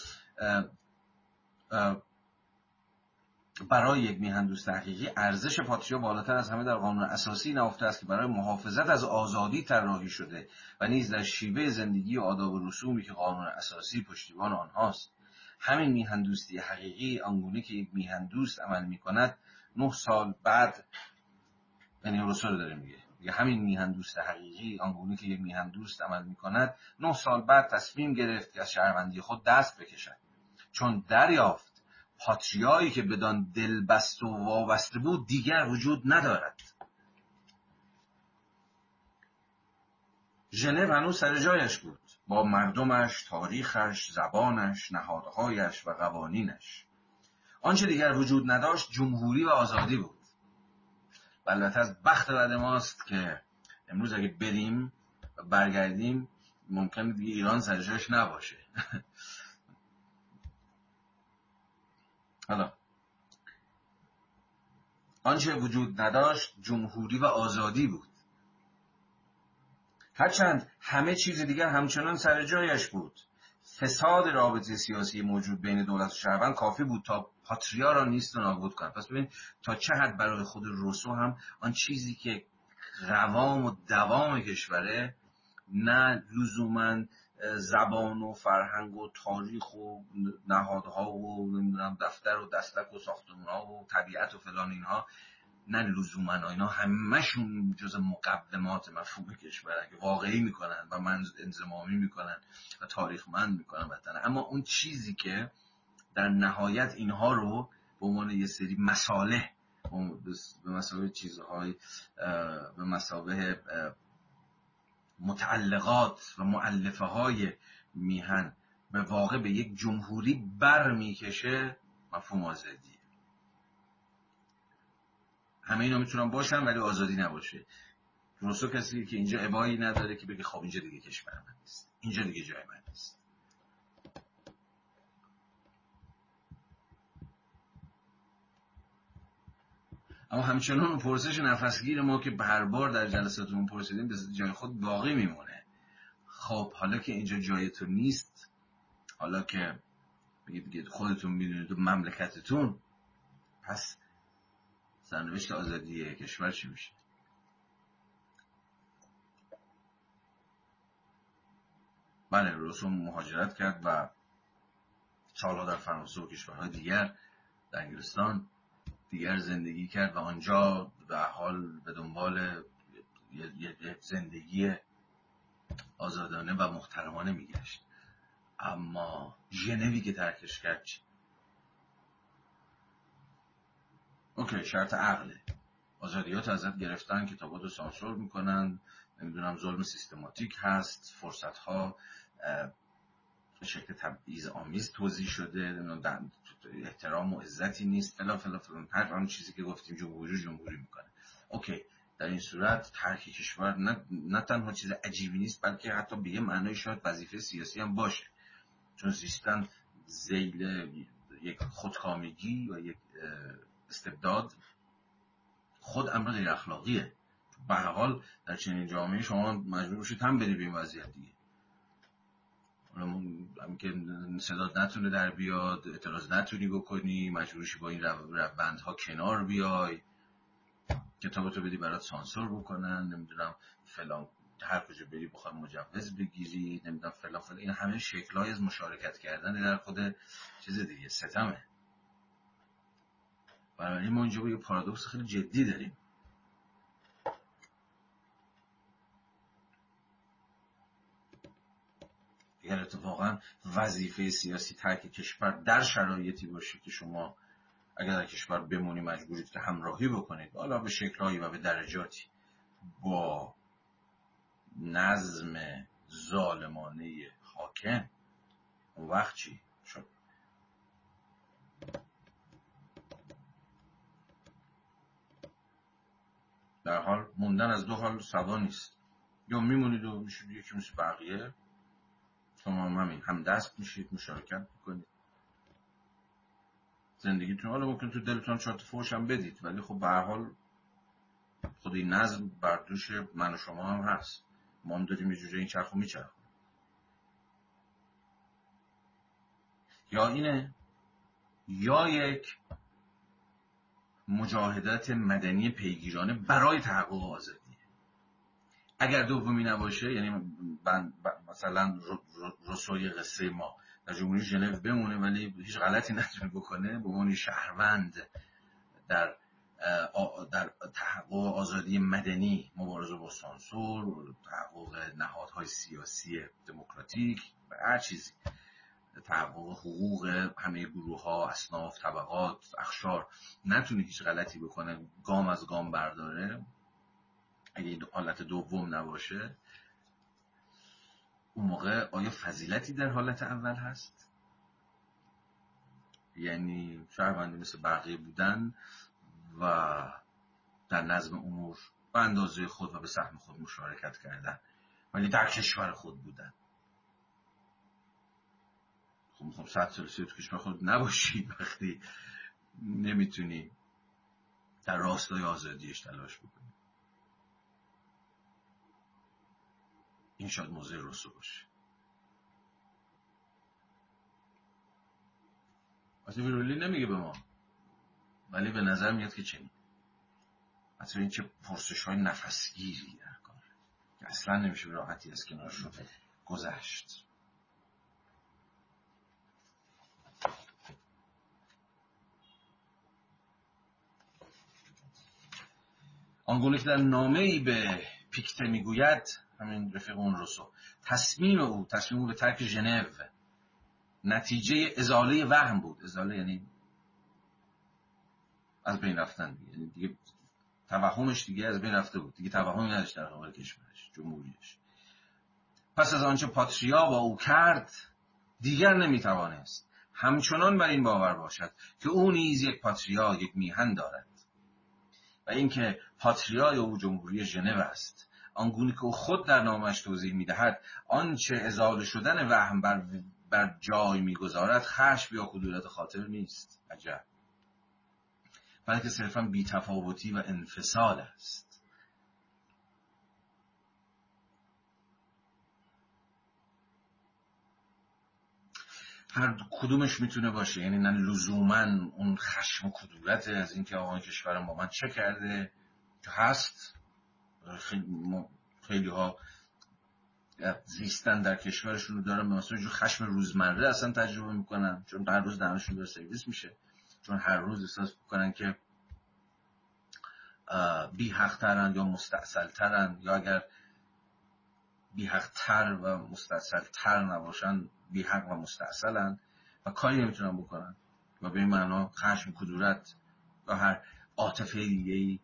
برای یک میهن دوست حقیقی ارزش پادشاه بالاتر از همه در قانون اساسی نهفته است که برای محافظت از آزادی طراحی شده و نیز در شیوه زندگی و آداب و رسومی که قانون اساسی پشتیبان آنهاست. همین میهن دوستی حقیقی آنگونه که یک میهن دوست عمل می کند نه سال بعد یعنی رسول داره میگه یا همین میهن دوست حقیقی آنگونه که یک میهن دوست عمل می کند نه سال بعد تصمیم گرفت که از شهروندی خود دست بکشد. چون دریافت پاتریایی که بدان دلبست و وابسته بود دیگر وجود ندارد. ژنو هنوز سر جایش بود. با مردمش تاریخش زبانش نهادهایش و قوانینش. آنچه دیگر وجود نداشت جمهوری و آزادی بود. و البته از بخت بد ماست که امروز اگه بریم و برگردیم ممکن دیگه ایران سر جایش نباشه. حالا. آنچه وجود نداشت جمهوری و آزادی بود. هرچند همه چیز دیگر همچنان سر جایش بود. فساد رابطه سیاسی موجود بین دولت و شهروند کافی بود تا پاتریا را نیست و نابود کند. پس ببین تا چه حد برای خود روسو هم آن چیزی که قوام و دوام کشوره نه لزوما زبان و فرهنگ و تاریخ و نهادها و نمی‌دونم دفتر و دستک و ساختمون ها و طبیعت و فلان اینها نه لزوما اینا همهشون جز مقدمات مفهوم کشور که واقعی می‌کنن و من انزمامی می‌کنن و تاریخمند می‌کنن وطن اما اون چیزی که در نهایت اینها رو به عنوان یه سری مساله به مسابه چیزهای به مسابه متعلقات و معلفه های میهن به واقع به یک جمهوری بر می‌کشه مفهوم آزادیه همه اینا می‌تونن باشن ولی آزادی نباشه. روسو کسی که اینجا ابایی نداره که بگه خب اینجا دیگه کشور من نیست. اینجا دیگه جای من نیست. اما همچنان اون پرسش نفسگیر ما که هر بار در جلساتمون پرسیدیم به جای خود باقی میمونه. خب حالا که اینجا جای تو نیست حالا که بگید خودتون می‌دونید و مملکتتون پس سرنوشت آزادی کشور چی میشه؟ بله رسوم مهاجرت کرد و سالها در فرانسه و کشورهای دیگر در انگلستان دیگر زندگی کرد و آنجا به حال به دنبال یه زندگی آزادانه و محترمانه میگشت. اما ژنوی که ترکش کرد؟ اوکی شرط عقله آزادیات ازت گرفتن کتابات رو سانسور می‌کنن. نمی‌دونم ظلم سیستماتیک هست فرصت ها به شکل تبعیض آمیز توضیح شده. احترام و عزتی نیست. فلا فلا فلا هر آن چیزی که گفتیم جمهوری جمهوری می‌کنه. اوکی. در این صورت ترک کشور نه, نه تنها چیز عجیبی نیست بلکه حتی به یه معنای شاید وظیفه سیاسی هم باشه. چون زیستن زیل یک خودکامگی و یک استبداد خود امر غیر اخلاقیه به حال در چنین جامعه شما مجبور باشید هم بری به این وضعیت دیگه. که صدات نتونه در بیاد اعتراض نتونی بکنی مجبورشی با این بندها کنار بیای. کتابتو بدی برات سانسور بکنن نمی‌دونم فلان هر کجا بری بخوای مجوز بگیری نمی‌دونم فلان فلان. این همه شکلهای از مشارکت کردن در خود چیز دیگه ستمه. بنابراین ما اینجا با یه پارادوکس خیلی جدی داریم. اگر اتفاقا وظیفه سیاسی ترک کشور در شرایطی باشه که شما اگر در کشور بمونی مجبورید که همراهی بکنید حالا به شکلهایی و به درجاتی. با نظم ظالمانه حاکم اون وقت چی؟ شد در حال موندن از دو حال سوا نیست. یا میمونید و میشید یکی مثل بقیه شما هم همین هم دست میشید مشارکت می‌کنید. زندگیتون حالا ممکن تو دلتون چهار فوش هم بدید ولی خب به حال خود این نظم بر دوش من و شما هم هست. ما هم داریم یه جوجه این چرخو میچرخ یا اینه یا یک مجاهدت مدنی پیگیرانه برای تحقق آزادی اگر دومی نباشه یعنی مثلا رسوی قصه ما در جمهوری ژنو بمونه ولی هیچ غلطی نتونه بکنه به عنوان شهروند در در تحقق آزادی مدنی مبارزه با سانسور تحقق نهادهای سیاسی دموکراتیک و هر چیزی. تحقق حقوق همه گروه ها اصناف طبقات اخشار. نتونه هیچ غلطی بکنه گام از گام برداره. اگه این حالت دوم نباشه اون موقع آیا فضیلتی در حالت اول هست؟ یعنی شهروندی مثل بقیه بودن و در نظم امور به اندازه خود و به سهم خود مشارکت کردن ولی در کشور خود بودن. خب می‌خوام صد سال تو کشور خود نباشی وقتی نمی‌تونی در راستای آزادیش تلاش بکنی. این شاید موضوع رسو باشه. وقتی ویرولی نمیگه به ما. ولی به نظر میاد که چنین. حتی این چه پرسش های نفسگیری در کار. که اصلا نمیشه راحتی از کنارشون گذشت. آنگونه که در نامه ای به پیکته می‌گوید همین رفیق اون روسو تصمیم او تصمیم او به ترک ژنو. نتیجه ازاله وهم بود. ازاله یعنی از بین رفتن یعنی دیگه توهمش دیگه از بین رفته بود. دیگه توهمی نداشت در قبال کشورش جمهوریش. پس از آنچه پاتریا با او کرد دیگر نمی‌توانست همچنان بر این باور باشد که او نیز یک پاتریا یک میهن دارد. و اینکه پاتریای او جمهوری ژنو است. آنگونه که او خود در نامش توضیح می‌دهد آنچه ازاله شدن وهم بر, بر جای می‌گذارد خشم یا کدورت خاطر نیست. عجب. بلکه صرفا بیتفاوتی و انفصال است. هر کدومش می‌تونه باشه. یعنی نه لزوما اون خشم و کدورت از اینکه آقای کشورم با من چه کرده؟ که هست. خیلی ها زیستن در کشورشون رو دارن به مثلا خشم روزمره اصلا تجربه می‌کنن چون هر روز دانشون داره سرویس میشه چون هر روز احساس می‌کنن که بی حق ترن یا مستعصل ترن یا اگر بی حق تر و مستعصل تر نباشن بی حق و مستعصلن و کاری نمی‌تونن بکنن. و به این معنا خشم کدورت یا هر عاطفه دیگه ای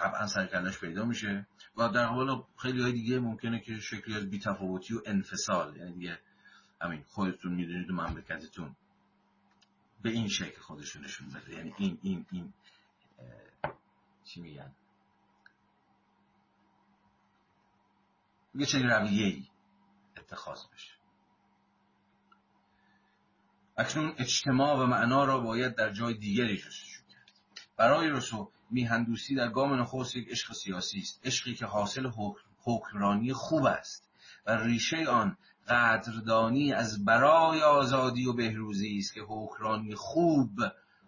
طبعا سرکلش پیدا میشه و در قبال خیلی های دیگه ممکنه که شکلی از بیتفاوتی و انفصال یعنی دیگه همین خودتون می‌دونید و مملکتتون به این شکل خودشون نشون بده. یعنی این این این چی میگن؟ یه چنین رویه ای اتخاذ بشه. اکنون اجتماع و معنا را باید در جای دیگری جستجو کرد. برای رسو میهندوستی در گام نخست یک عشق سیاسی است عشقی که حاصل حکمرانی خوب است و ریشه آن قدردانی از برای آزادی و بهروزی است که حکمرانی خوب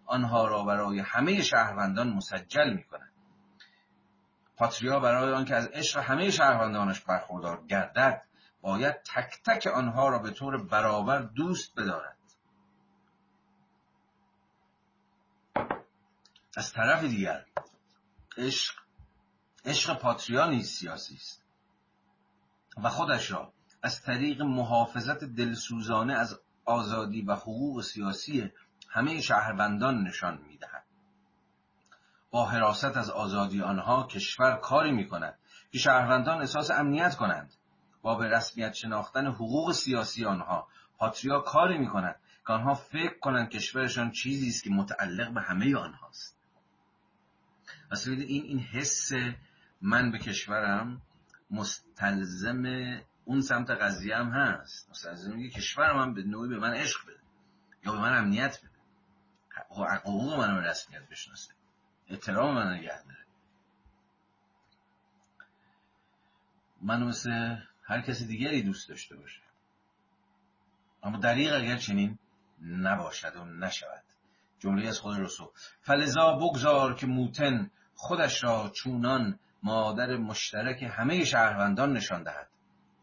آنها را برای همه شهروندان مسجل می کند پاتریا برای آنکه از عشق همه شهروندانش برخوردار گردد باید تک تک آنها را به طور برابر دوست بدارد. از طرف دیگر عشق عشق پاتریا نیز سیاسی است. و خودش را از طریق محافظت دلسوزانه از آزادی و حقوق سیاسی همه شهروندان نشان می‌دهد. با حراست از آزادی آنها کشور کاری می کند که شهروندان احساس امنیت کنند. با به رسمیت شناختن حقوق سیاسی آنها پاتریا کاری می کند که آنها فکر کنند کشورشان چیزی است که متعلق به همه آنهاست. پس این این حس من به کشورم مستلزم اون سمت قضیه هم هست. مستلزم که کشور من به نوعی به من عشق بده یا به من امنیت بده. حقوق من به رسمیت بشناسه. احترام من نگه داره. منو مثل هر کسی دیگری دوست داشته باشه. اما دریغ اگر چنین نباشد و نشود. جمله از خود رسول. فلزا بگذار که موتن خودش را چونان مادر مشترک همه شهروندان نشان دهد.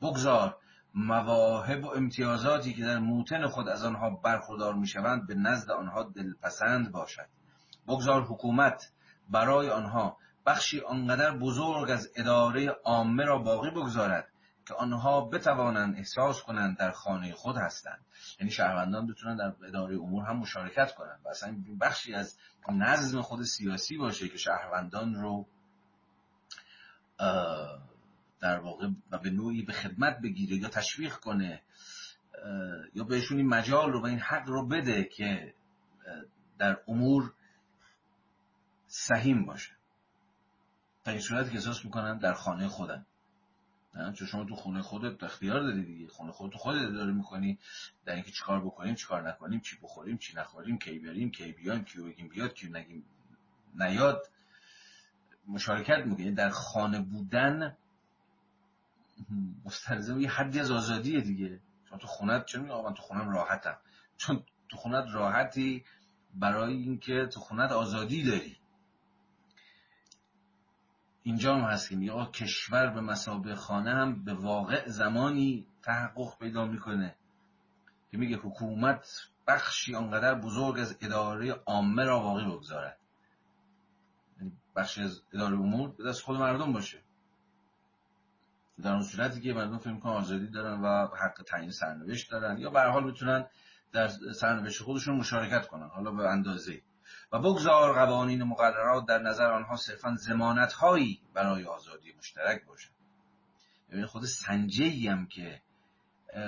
بگذار مواهب و امتیازاتی که در موتن خود از آنها برخوردار می‌شوند به نزد آنها دلپسند باشد. بگذار حکومت برای آنها بخشی آنقدر بزرگ از اداره عامه را باقی بگذارد که آنها بتوانند احساس کنند در خانه خود هستند. یعنی شهروندان بتونن در اداره امور هم مشارکت کنند. و اصلا بخشی از نظم خود سیاسی باشه که شهروندان رو در واقع و به نوعی به خدمت بگیره یا تشویق کنه یا بهشون این مجال رو و این حق رو بده که در امور سهیم باشه. تا این صورت که احساس می‌کنن در خانه خودن. نه چون شما تو خونه خودت اختیار داری دیگه. خونه خودت خودت داره می‌کنی. در اینکه چیکار بکنیم چیکار نکنیم چی بخوریم چی نخوریم کی بریم کی بیایم کی بگیم بیاد کی نگیم نیاد. مشارکت می‌کنی. در خانه بودن مستلزم یه حدی از آزادیه دیگه. چون تو خونت چه میگه من تو خونم راحتم. چون تو خونت راحتی برای اینکه تو خونت آزادی داری. اینجا هم هست که میگه کشور به مسابه خانه هم به واقع زمانی تحقق پیدا می‌کنه که میگه حکومت بخشی آنقدر بزرگ از اداره عامه را واقعی بگذارد. یعنی بخشی از اداره امور به دست خود مردم باشه. در اون صورتی که مردم فکر کنن آزادی دارن و حق تعیین سرنوشت دارن یا به حال می‌تونن در سرنوشت خودشون مشارکت کنن. حالا به اندازه و بگذار قوانین مقررات در نظر آنها صرفا زمانت هایی برای آزادی مشترک باشد ببین خود سنجهی هم که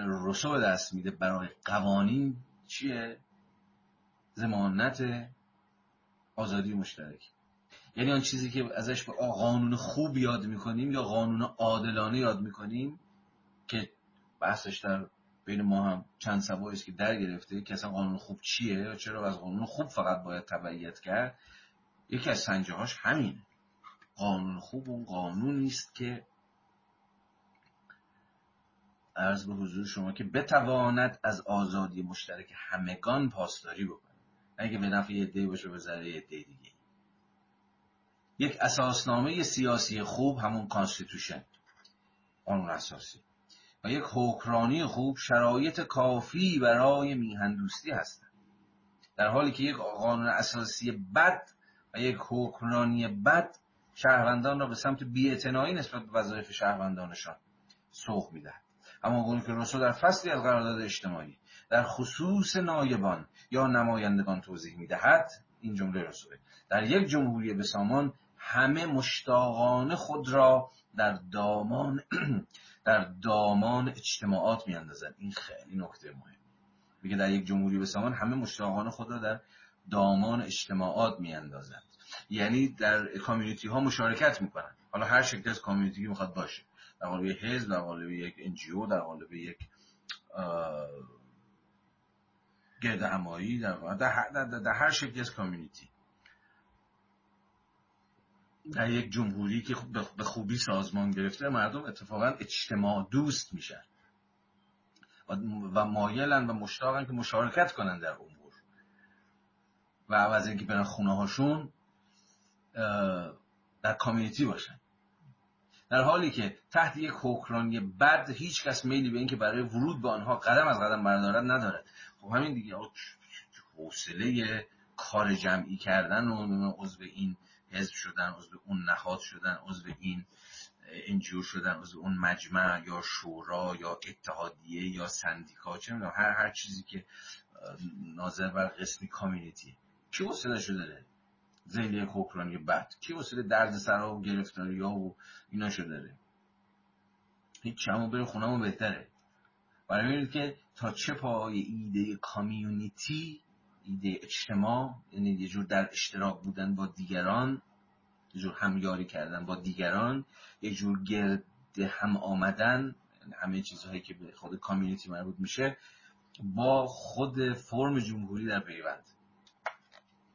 رسو دست میده برای قوانین چیه؟ زمانت آزادی مشترک. یعنی آن چیزی که ازش به قانون خوب یاد می‌کنیم یا قانون عادلانه یاد می‌کنیم که بحثش در بین ما هم چند سبایی است که در گرفته. که اصلا قانون خوب چیه یا چرا از قانون خوب فقط باید تبعیت کرد؟ یکی از سنجه هاش همینه. قانون خوب اون قانونی است که ارز به حضور شما که بتواند از آزادی مشترک همگان پاسداری بکنه. اگه به نفع یه باشه به ضرر یه دیگه. یک اساسنامه سیاسی خوب همون constitution قانون اساسی. و یک حکرانی خوب شرایط کافی برای میهندوستی هستند در حالی که یک قانون اساسی بد و یک حکمرانی بد شهروندان را به سمت بیاعتنایی نسبت به وظایف شهروندانشان سوق می‌دهد. اما گونه که روسو در فصلی از قرارداد اجتماعی در خصوص نایبان یا نمایندگان توضیح می‌دهد این جمله رسوله در یک جمهوری به سامان همه مشتاقانه خود را در دامان در دامان اجتماعات میاندازند این خیلی نکته مهم. میگه در یک جمهوری به سامان همه مشتاقانه خود را در دامان اجتماعات میاندازند. یعنی در کامیونیتی ها مشارکت می‌کنن حالا هر شکل از کامیونیتی می‌خواد باشه. در قالب حزب در قالب یک انجیو در قالب یک گرد همایی در, در, در, در هر شکل از کامیونیتی. در یک جمهوری که به خوبی سازمان گرفته مردم اتفاقا اجتماع دوست میشن. و مایلن و مشتاقن که مشارکت کنن در امور. و از اینکه برن خونه هاشون در کامیونیتی باشن. در حالی که تحت یک حکرانی بد هیچ کس میلی به اینکه برای ورود به آنها قدم از قدم بردارد ندارد. خب همین دیگه حوصله کار جمعی کردن و عضو این حزب شدن عضو اون نهاد شدن عضو این انجیو شدن عضو اون مجمع یا شورا یا اتحادیه یا سندیکا چه هر هر چیزی که ناظر بر قسمی کامیونیتی. کی حوصله شده؟ داره زیل یک حکرانی بد کی وسیله درد سرا و گرفتاری ها و اینا شده؟ داره هیچ همون بره خونمون بهتره. برای که تا چه پای ایده کامیونیتی ایده اجتماع یعنی یه جور در اشتراک بودن با دیگران یه جور همیاری کردن با دیگران یه جور گرد هم آمدن یعنی همه چیزهایی که به خود کامیونیتی مربوط میشه با خود فرم جمهوری در پیوند.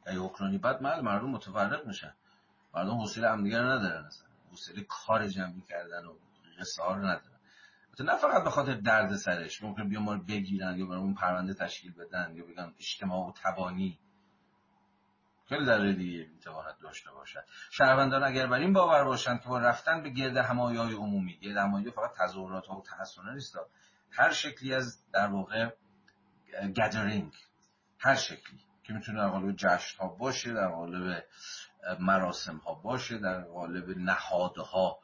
اگه حکرانی بعد مال مردم متفرق میشن. مردم حوصله همدیگه رو ندارن اصلا. حوصله کار جمعی کردن و قصه ندارن. نه فقط به خاطر درد سرش. ممکن بیا ما رو بگیرن یا برامون پرونده تشکیل بدن یا بگن اجتماع و تبانی. خیلی در دیگه می‌تواند داشته باشد. شهروندان اگر بر این باور باشند که با رفتن به گرد همایی های عمومی گرد همایی فقط تظاهرات ها و تحسنه نیست هر شکلی از در واقع گدرینگ هر شکلی که می‌تونه در قالب جشن ها باشه در قالب مراسم ها باشه در قالب نهادها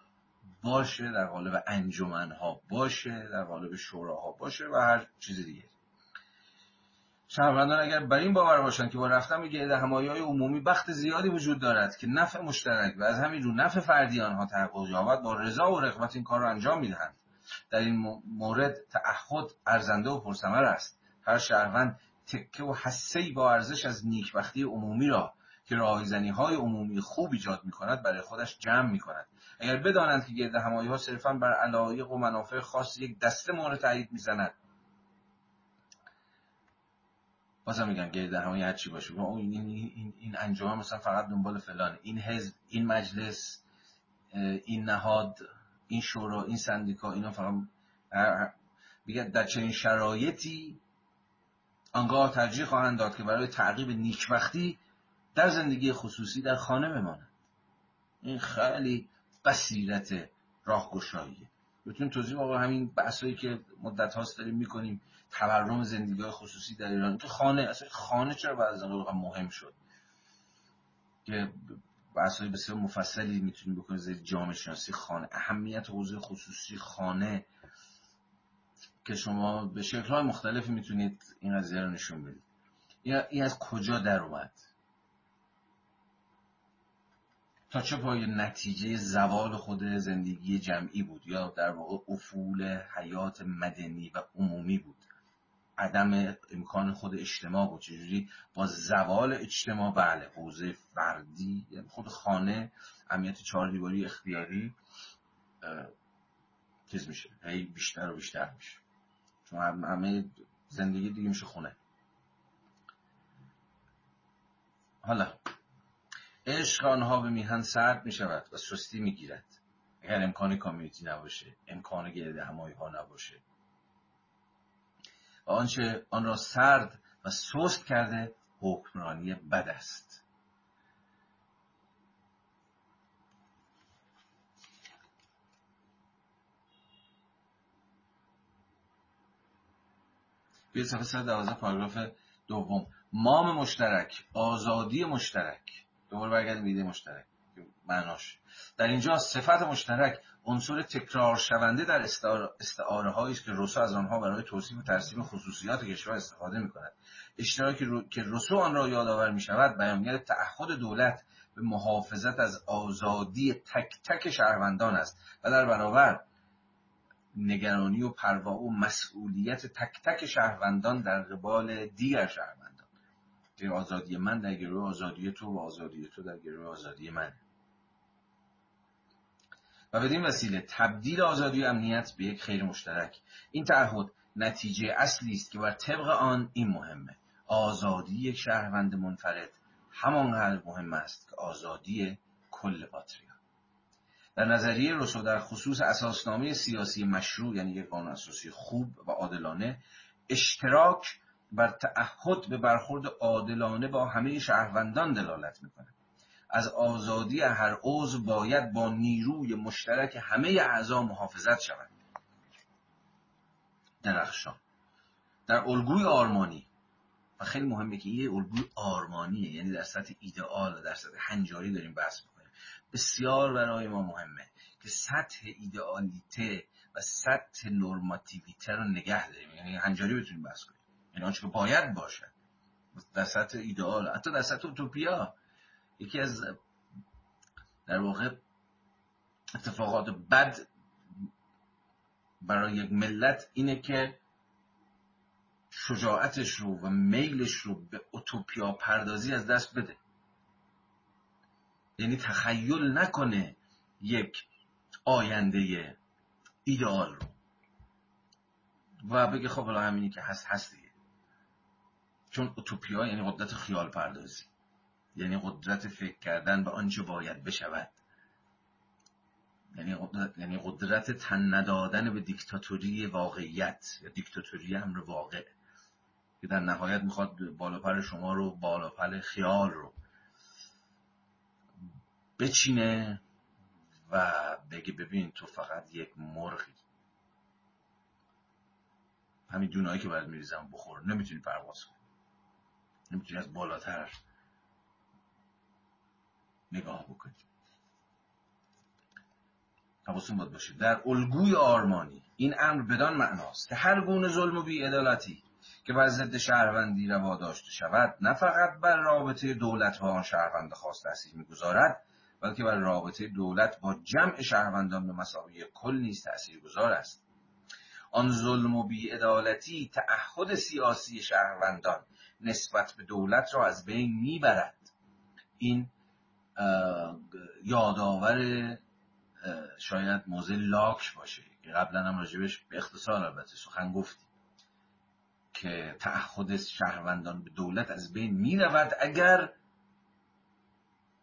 باشه در قالب انجمن ها باشه در قالب شوراها باشه و هر چیز دیگه. شهروندان اگر بر این باور باشند که با رفتن به گرد های عمومی بخت زیادی وجود دارد که نفع مشترک و از همین رو نفع فردی آنها تحقق یابد با رضا و رغبت این کار را انجام می‌دهند. در این مورد تعهد ارزنده و پرثمر است. هر شهروند تکه و حسه با ارزش از نیکبختی عمومی را که راهزنی های عمومی خوب ایجاد می کند برای خودش جمع می کند اگر بدانند که گرد همایی ها صرفا بر علایق و منافع خاص یک دسته مورد تایید می زند بازم میگم گرد همایی هر چی باشه. این, این, این انجام مثلا فقط دنبال فلانه. این حزب این مجلس این نهاد این شورا این سندیکا اینا فقط میگه در چنین شرایطی آنگاه ترجیح خواهند داد که برای تعقیب نیکبختی در زندگی خصوصی در خانه بمانند. این خیلی بصیرت راهگشاییه بتون توضیح آقا همین بحثایی که مدت هاست داریم می‌کنیم تورم زندگی خصوصی در ایران. که خانه اصلا خانه چرا بعد از مهم شد؟ که بحثای بسیار مفصلی می‌تونیم بکنیم زیر جامعه شناسی خانه. اهمیت حوزه خصوصی خانه که شما به شکلهای مختلفی می‌تونید این قضیه رو نشون بدید. این از کجا در اومد؟ تا چه پای نتیجه زوال خود زندگی جمعی بود یا در واقع افول حیات مدنی و عمومی بود. عدم امکان خود اجتماع بود. چجوری؟ با زوال اجتماع بله حوزه فردی یعنی خود خانه امیت چهار دیواری اختیاری چیز میشه هی بیشتر و بیشتر میشه. همه زندگی دیگه میشه خونه. حالا عشق آنها به میهن سرد می شود و سستی می گیرد اگر امکان کامیونیتی نباشه امکان گرد همایی ها نباشه. و آنچه آن را سرد و سست کرده حکمرانی بد است. به صفحه 112 پاراگراف دوم. مام مشترک آزادی مشترک. دوباره برگردیم ایده مشترک. معناش. در اینجا صفت مشترک عنصر تکرار شونده در استعاره هایی است که روسو از آنها برای توصیف و ترسیم خصوصیات کشور استفاده می کند اشتراکی رو... که روسو آن را یادآور می شود بیانگر تعهد دولت به محافظت از آزادی تک تک شهروندان است و در برابر نگرانی و پروا و مسئولیت تک تک شهروندان در قبال دیگر شهروندان آزادی من در گروه آزادی تو و آزادی تو در گروه آزادی من. و بدین وسیله تبدیل آزادی و امنیت به یک خیر مشترک. این تعهد نتیجه اصلی است که بر طبق آن این مهمه. آزادی یک شهروند منفرد همانقدر مهم است که آزادی کل پاتریا در نظریه روسو در خصوص اساسنامه سیاسی مشروع یعنی یک قانون اساسی خوب و عادلانه اشتراک بر تعهد به برخورد عادلانه با همه شهروندان دلالت می‌کنه. از آزادی هر عضو باید با نیروی مشترک همه اعضا محافظت شود. درخشان. در الگوی آرمانی. و خیلی مهمه که یه الگوی آرمانیه یعنی در سطح ایدئال در سطح هنجاری داریم بحث می‌کنیم. بسیار برای ما مهمه که سطح ایدئالیته و سطح نرماتیویته رو نگه داریم. یعنی هنجاری بتونیم بحث کنیم. یعنی آنچه باید باشد در سطح ایدئال حتی در سطح اوتوپیا. یکی از در واقع اتفاقات بد برای یک ملت اینه که شجاعتش رو و میلش رو به اوتوپیا پردازی از دست بده. یعنی تخیل نکنه یک آینده ایدئال رو. و بگه خب حالا همینی که هست هست دیگه چون اوتوپیا یعنی قدرت خیال پردازی. یعنی قدرت فکر کردن به آنچه باید بشود. یعنی قدرت, یعنی قدرت تن ندادن به دیکتاتوری واقعیت. یا دیکتاتوری امر واقع. که در نهایت می‌خواد بالاپر شما رو بالاپر خیال رو بچینه و بگه ببین تو فقط یک مرغی. همین دونایی که باید میریزم بخور. نمی‌تونی پرواز کنی. نمی‌تونی از بالاتر نگاه بکنی. حواستون باید باشه. در الگوی آرمانی این امر بدان معناست که هر گونه ظلم و بیعدالتی که بر ضد شهروندی روا داشته شود نه فقط بر رابطه دولت با آن شهروند خاص تاثیر می‌گذارد بلکه بر رابطه دولت با جمع شهروندان به مساوی کل نیز گذار است. آن ظلم و بیعدالتی تعهد سیاسی شهروندان نسبت به دولت را از بین می‌برد. این یادآور شاید موزه لاک باشه که قبلا هم راجبش به اختصار البته سخن گفتیم که تعهد شهروندان به دولت از بین می رود اگر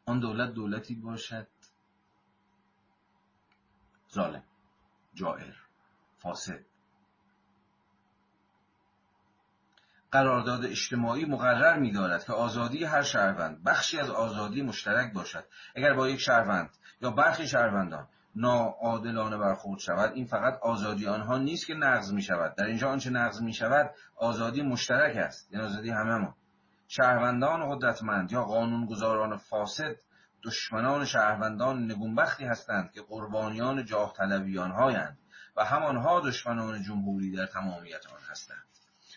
آن دولت دولتی باشد ظالم جائر فاسد. قرارداد اجتماعی مقرر می دارد که آزادی هر شهروند بخشی از آزادی مشترک باشد. اگر با یک شهروند یا برخی شهروندان ناعادلانه برخورد شود این فقط آزادی آنها نیست که نقض می شود در اینجا آنچه نقض می شود آزادی مشترک است. یعنی آزادی ما. شهروندان قدرتمند یا قانونگذاران فاسد دشمنان شهروندان نگونبختی هستند که قربانیان جاه طلبیان و همانها دشمنان جمهوری در تمامیت آن هستند.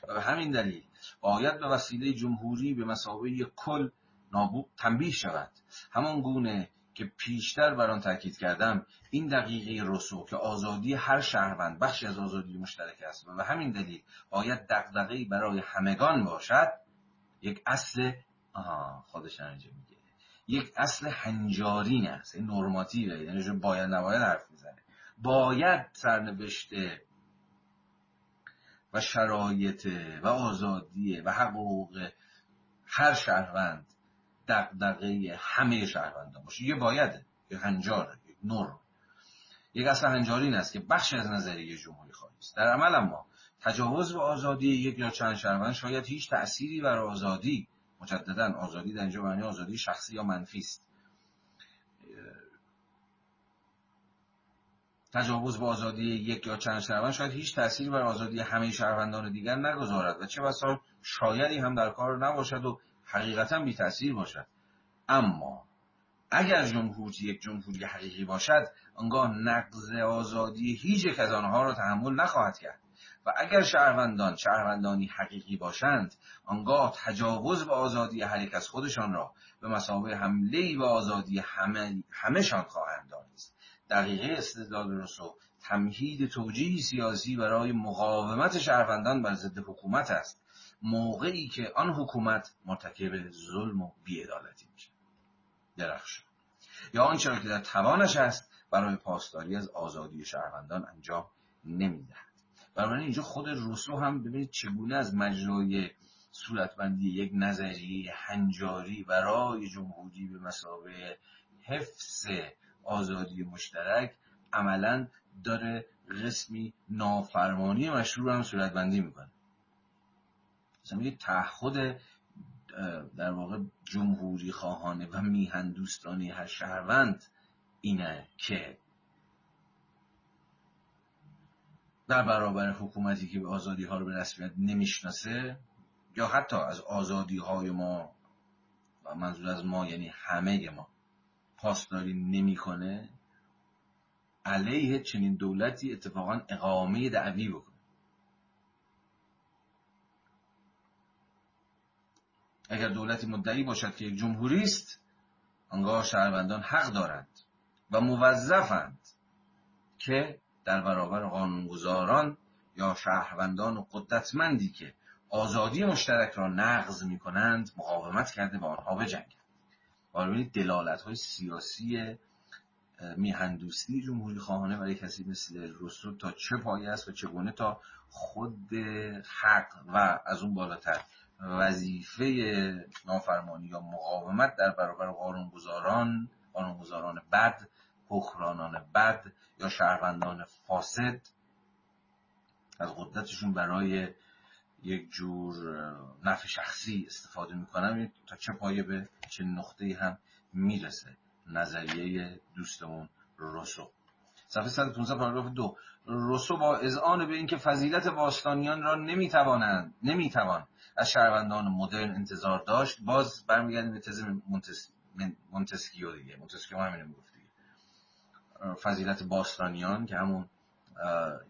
و به همین دلیل باید به وسیله جمهوری به مسابقه کل نابود تنبیه شود. همان گونه که پیشتر بر آن تاکید کردم این دقیقه رسو که آزادی هر شهروند بخشی از آزادی مشترک است و به همین دلیل باید دغدغه‌ای برای همگان باشد یک اصل آها خودش اینجا میگه یک اصل هنجارین است این نرماتیوه یعنی باید نباید حرف می‌زنه. باید سرنوشت و شرایط و آزادی و حقوق هر شهروند دقدقه همه شهروندان باشه. یه بایده یه هنجاره یک نور. یک اصلا هنجاری این است که بخش از نظریه جمهوری خواهی است. در عمل اما تجاوز به آزادی یک یا چند شهروند شاید هیچ تأثیری بر آزادی مجددا آزادی در اینجا معنی آزادی شخصی یا منفی است. تجاوز به آزادی یک یا چند شهروند شاید هیچ تأثیری بر آزادی همه شهروندان دیگر نگذارد و چه بسا شایدی هم در کار نباشد و حقیقتا بی تأثیر باشد. اما اگر جمهوری یک جمهوری حقیقی باشد آنگاه نقض آزادی هیچ یک از آنها را تحمل نخواهد کرد. و اگر شهروندان شهروندانی حقیقی باشند آنگاه تجاوز به آزادی هر یک از خودشان را به مسابقه حمله به آزادی همه همهشان خواهند دانست دقیقه استدلال رسو تمهید توجیه سیاسی برای مقاومت شهروندان بر ضد حکومت است. موقعی که آن حکومت مرتکب ظلم و بیعدالتی میشه. درخشان. یا آنچه که در توانش است برای پاسداری از آزادی شهروندان انجام نمی‌دهد. بنابراین اینجا خود روسو هم ببینید چگونه از مجرای صورتبندی یک نظریه هنجاری برای جمهوری به مسابقه حفظ آزادی مشترک عملا داره قسمی نافرمانی مشروع هم صورتبندی می‌کنه. مثلا میگه تعهد در واقع جمهوری خواهانه و میهن دوستانی هر شهروند اینه که در برابر حکومتی که به آزادی ها رو به رسمیت نمی‌شناسه یا حتی از آزادی های ما و منظور از ما یعنی همه ما پاسداری نمی‌کنه علیه چنین دولتی اتفاقا اقامه دعوی بکنه. اگر دولتی مدعی باشد که یک جمهوری است آنگاه شهروندان حق دارند و موظفند که در برابر قانونگذاران یا شهروندان و قدرتمندی که آزادی مشترک را نقض می کنند مقاومت کرده با آنها بجنگند. و دلالت های سیاسی میهندوستی جمهوری خواهانه برای کسی مثل روسو تا چه پایه است و چگونه تا خود حق و از اون بالاتر وظیفه نافرمانی یا مقاومت در برابر قانونگذاران قانونگذاران بد حکمرانان بد یا شهروندان فاسد از قدرتشون برای یک جور نفع شخصی استفاده می‌کنن تا چه پایه به چه نقطه هم می‌رسه نظریه دوستمون روسو صفحه 115 پاراگراف دو. روسو با اذعان به اینکه فضیلت باستانیان را نمی‌توانند نمی‌توان از شهروندان مدرن انتظار داشت باز برمیگردیم به تز منتس... دیگه. منتسکیو همینه می‌گفت فضیلت باستانیان که همون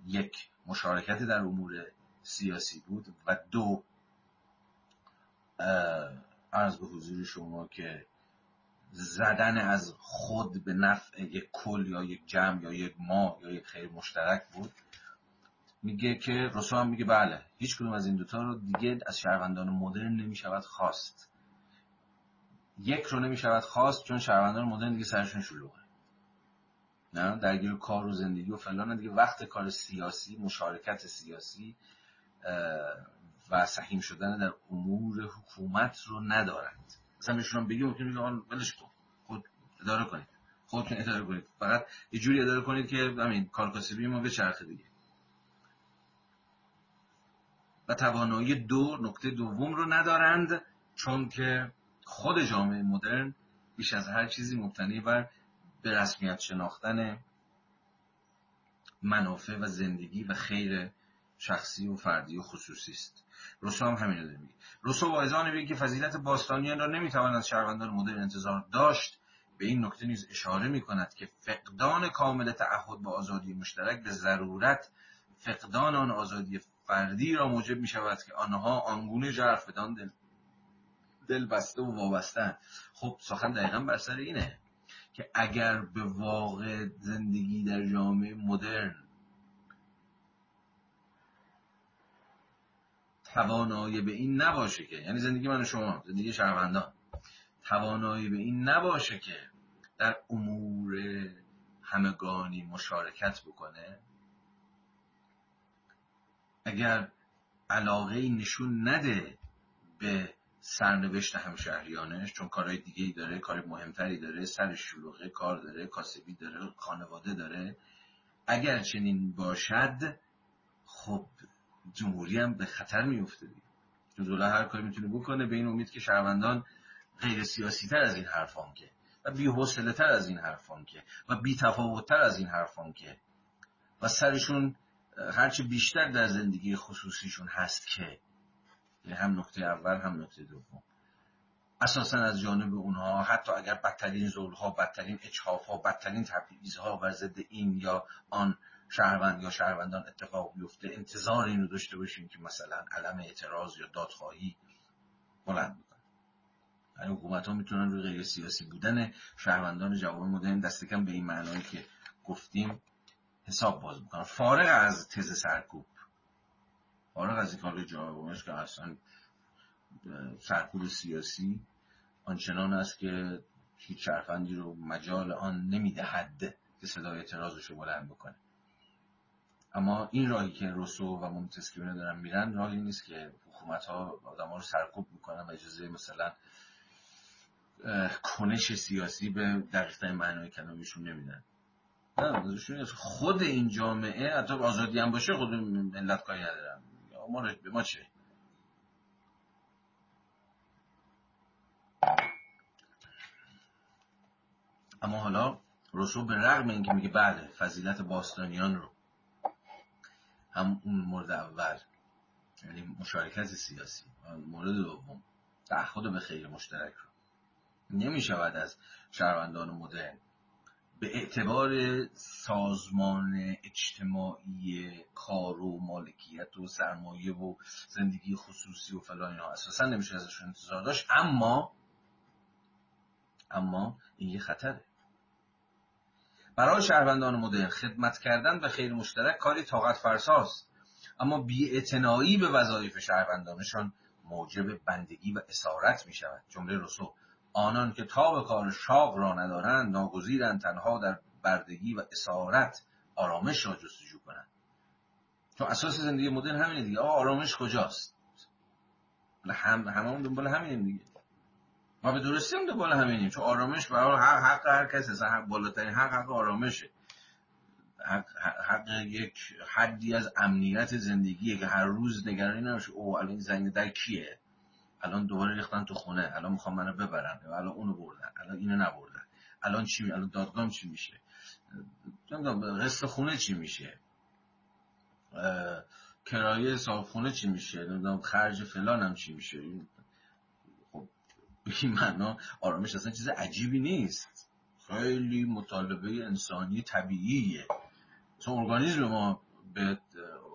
یک مشارکت در امور سیاسی بود و دو عرض به حضور شما که زدن از خود به نفع یک کل یا یک جمع یا یک ما یا یک خیر مشترک بود. میگه که رسول هم میگه بله هیچ کدوم از این دوتا رو دیگه از شهروندان مدرن نمی‌شود خواست. یک رو نمی‌شود خواست چون شهروندان مدرن دیگه سرشون شلوغه. نه؟ درگیر کار و زندگی و فلان دیگه. وقت کار سیاسی مشارکت سیاسی و سحیم شدن در امور حکومت رو ندارند. مثلا بهشون بگیم ممکن میگه آن ولش کن. خود اداره کنید. خودتون اداره کنید. فقط یه جوری اداره کنید که همین کارکاسبی ما به چرخ دیگه. و توانایی دو نکته دوم رو ندارند چون که خود جامعه مدرن بیش از هر چیزی مبتنی بر به رسمیت شناختن منافع و زندگی و خیر شخصی و فردی و خصوصی است. روسو هم همین رو میگه. روسو واعظان به که فضیلت باستانیان را نمی‌تواند از شهروندان مدرن انتظار داشت. به این نکته نیز اشاره می کند که فقدان کامل تعهد با آزادی مشترک به ضرورت فقدان آن آزادی فردی را موجب می شود که آنها آنگونه جرف بدان دل, دل بسته و وابسته خب سخن دقیقا بر سر اینه که اگر به واقع زندگی در جامعه مدرن توانایی به این نباشه که یعنی زندگی من و شما زندگی شهروندان توانایی به این نباشه که در امور همگانی مشارکت بکنه. اگر علاقه نشون نده به سرنوشت همشهریانش چون کارهای دیگه ای داره کار مهمتری داره سر شلوغه کار داره کاسبی داره خانواده داره اگر چنین باشد خب جمهوری هم به خطر میفته دوله هر کاری می‌تونه بکنه به این امید که شهروندان غیر سیاسی تر از این حرفان که و بی تر از این حرفان که و بی تر از این حرفان که و سرشون هرچه بیشتر در زندگی خصوصیشون هست که یعنی هم نکته اول هم نکته دوم. اساسا از جانب اونها حتی اگر بدترین زولها بدترین اچهاف بدترین تبعیضها بر ضد این یا آن شهروند یا شهروندان اتفاق بیفته انتظار اینو داشته باشیم که مثلا علم اعتراض یا دادخواهی بلند بکنن یعنی حکومت ها می‌تونن روی غیر سیاسی بودن شهروندان جوان مدرن دست کم به این معنایی که گفتیم حساب باز بکنن. فارغ از تز سرکوب فارغ از این کار جوابش که اصلا سرکوب سیاسی آنچنان است که هیچ شرفندی رو مجال آن نمی‌دهد که صدای اعتراضش رو بلند بکنه. اما این راهی که روسو و مونتسکیونه دارن میرن راهی نیست که حکومت ها آدم ها رو سرکوب می‌کنن و اجازه مثلا کنش سیاسی به دقیق معنای کلامشون نمیدن. نه خود این جامعه حتی آزادی هم باشه خود ملت کاری ندارم ما به ما چه؟ اما حالا روسو به رغم اینکه میگه بله فضیلت باستانیان رو هم اون مورد اول. یعنی مشارکت سیاسی. مورد دوم. تعهد به خیر مشترک رو. نمی شود از شهروندان مدرن به اعتبار سازمان اجتماعی کار و مالکیت و سرمایه و زندگی خصوصی و فلان اینا. اساسا نمیشه ازشون انتظار داشت. اما اما این یه خطره. برای شهروندان مدرن خدمت کردن به خیر مشترک کاری طاقت فرساست. اما بیاعتنایی به وظایف شهروندانشان موجب بندگی و اسارت می شود جمله رسو آنان که تاب کار شاق را ندارند ناگزیرند تنها در بردگی و اسارت آرامش را جستجو کنند. چون اساس زندگی مدرن همینه دیگه. آرامش کجاست؟ هم همون دنبال همینه دیگه. ما به درستی هم دنبال همینیم. چون آرامش برای حق, حق هر کسی حق بالاترین حق حق آرامشه. حق, حق یک حدی از امنیت زندگیه که هر روز نگرانی نباشه. او الان زنگ در کیه؟ الان دوباره ریختن تو خونه. الان می‌خوام منو ببرن. الان اونو بردن. الان اینو نبردن. الان چی الان دادگاه چی میشه؟ قسط خونه چی میشه؟ کرایه صاحب خونه چی میشه؟ نمی‌دونم خرج فلان هم چی میشه؟ به این معنا آرامش اصلا چیز عجیبی نیست. خیلی مطالبه انسانی طبیعیه. چون ارگانیزم ما به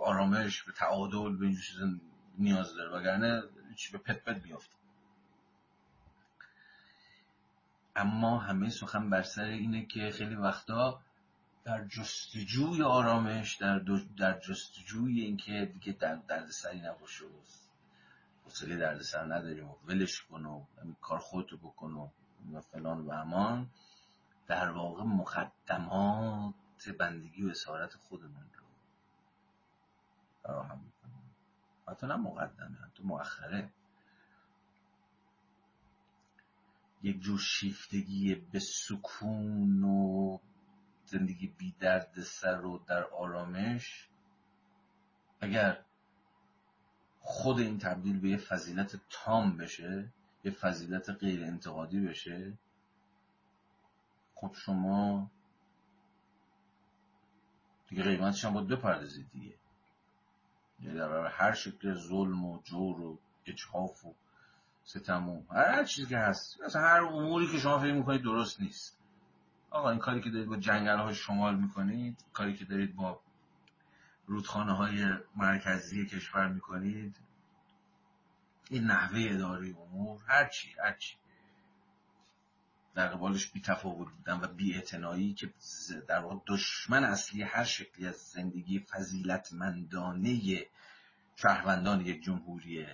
آرامش به تعادل به اینجور چیز نیاز داره وگرنه چی به پت پت بیافت اما همه سخن بر سر اینه که خیلی وقتا در جستجوی آرامش در, در جستجوی اینکه دیگه در دردسری نباشه. حوصله دردسر نداریم و ولش کن و کار خودتو بکن و فلان و امان. در واقع مقدمات بندگی و اسارت خودمون رو فراهم می‌کنیم. حتی نه مقدمه حتی مؤخره. یک جور شیفتگی به سکون و زندگی بی درد سر و در آرامش. اگر خود این تبدیل به یه فضیلت تام بشه یه فضیلت غیر انتقادی بشه خب شما دیگه قیمتش هم باید بپردازید دیگه. یعنی در هر شکل ظلم و جور و اجحاف و ستم و هر چیزی که هست. مثلا هر اموری که شما فکر می‌کنید درست نیست. آقا این کاری که دارید با جنگل های شمال می‌کنید کاری که دارید با رودخانه های مرکزی کشور می‌کنید؟ این نحوه اداره امور هرچی هرچی در قبالش بی تفاوت بودن و بی که در واقع دشمن اصلی هر شکلی از زندگی فضیلتمندانه شهروندان یک جمهوری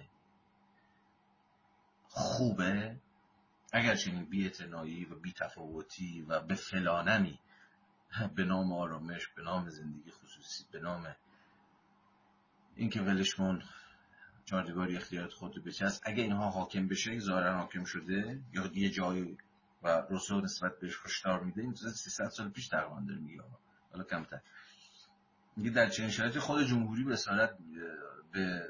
خوبه اگر چنین بی و بی تفاوتی و به فلانمی به نام آرامش به نام زندگی خصوصی به نام اینکه ولشمون چهاردیواری اختیارات خود بچست اگه اینها حاکم بشه ظاهرا حاکم شده یا یه جایی و روسو نسبت بهش هشدار میده این 300 سال پیش تقریبا داره میگه حالا کمتر. میگه در چنین شرایطی خود جمهوری به صورت به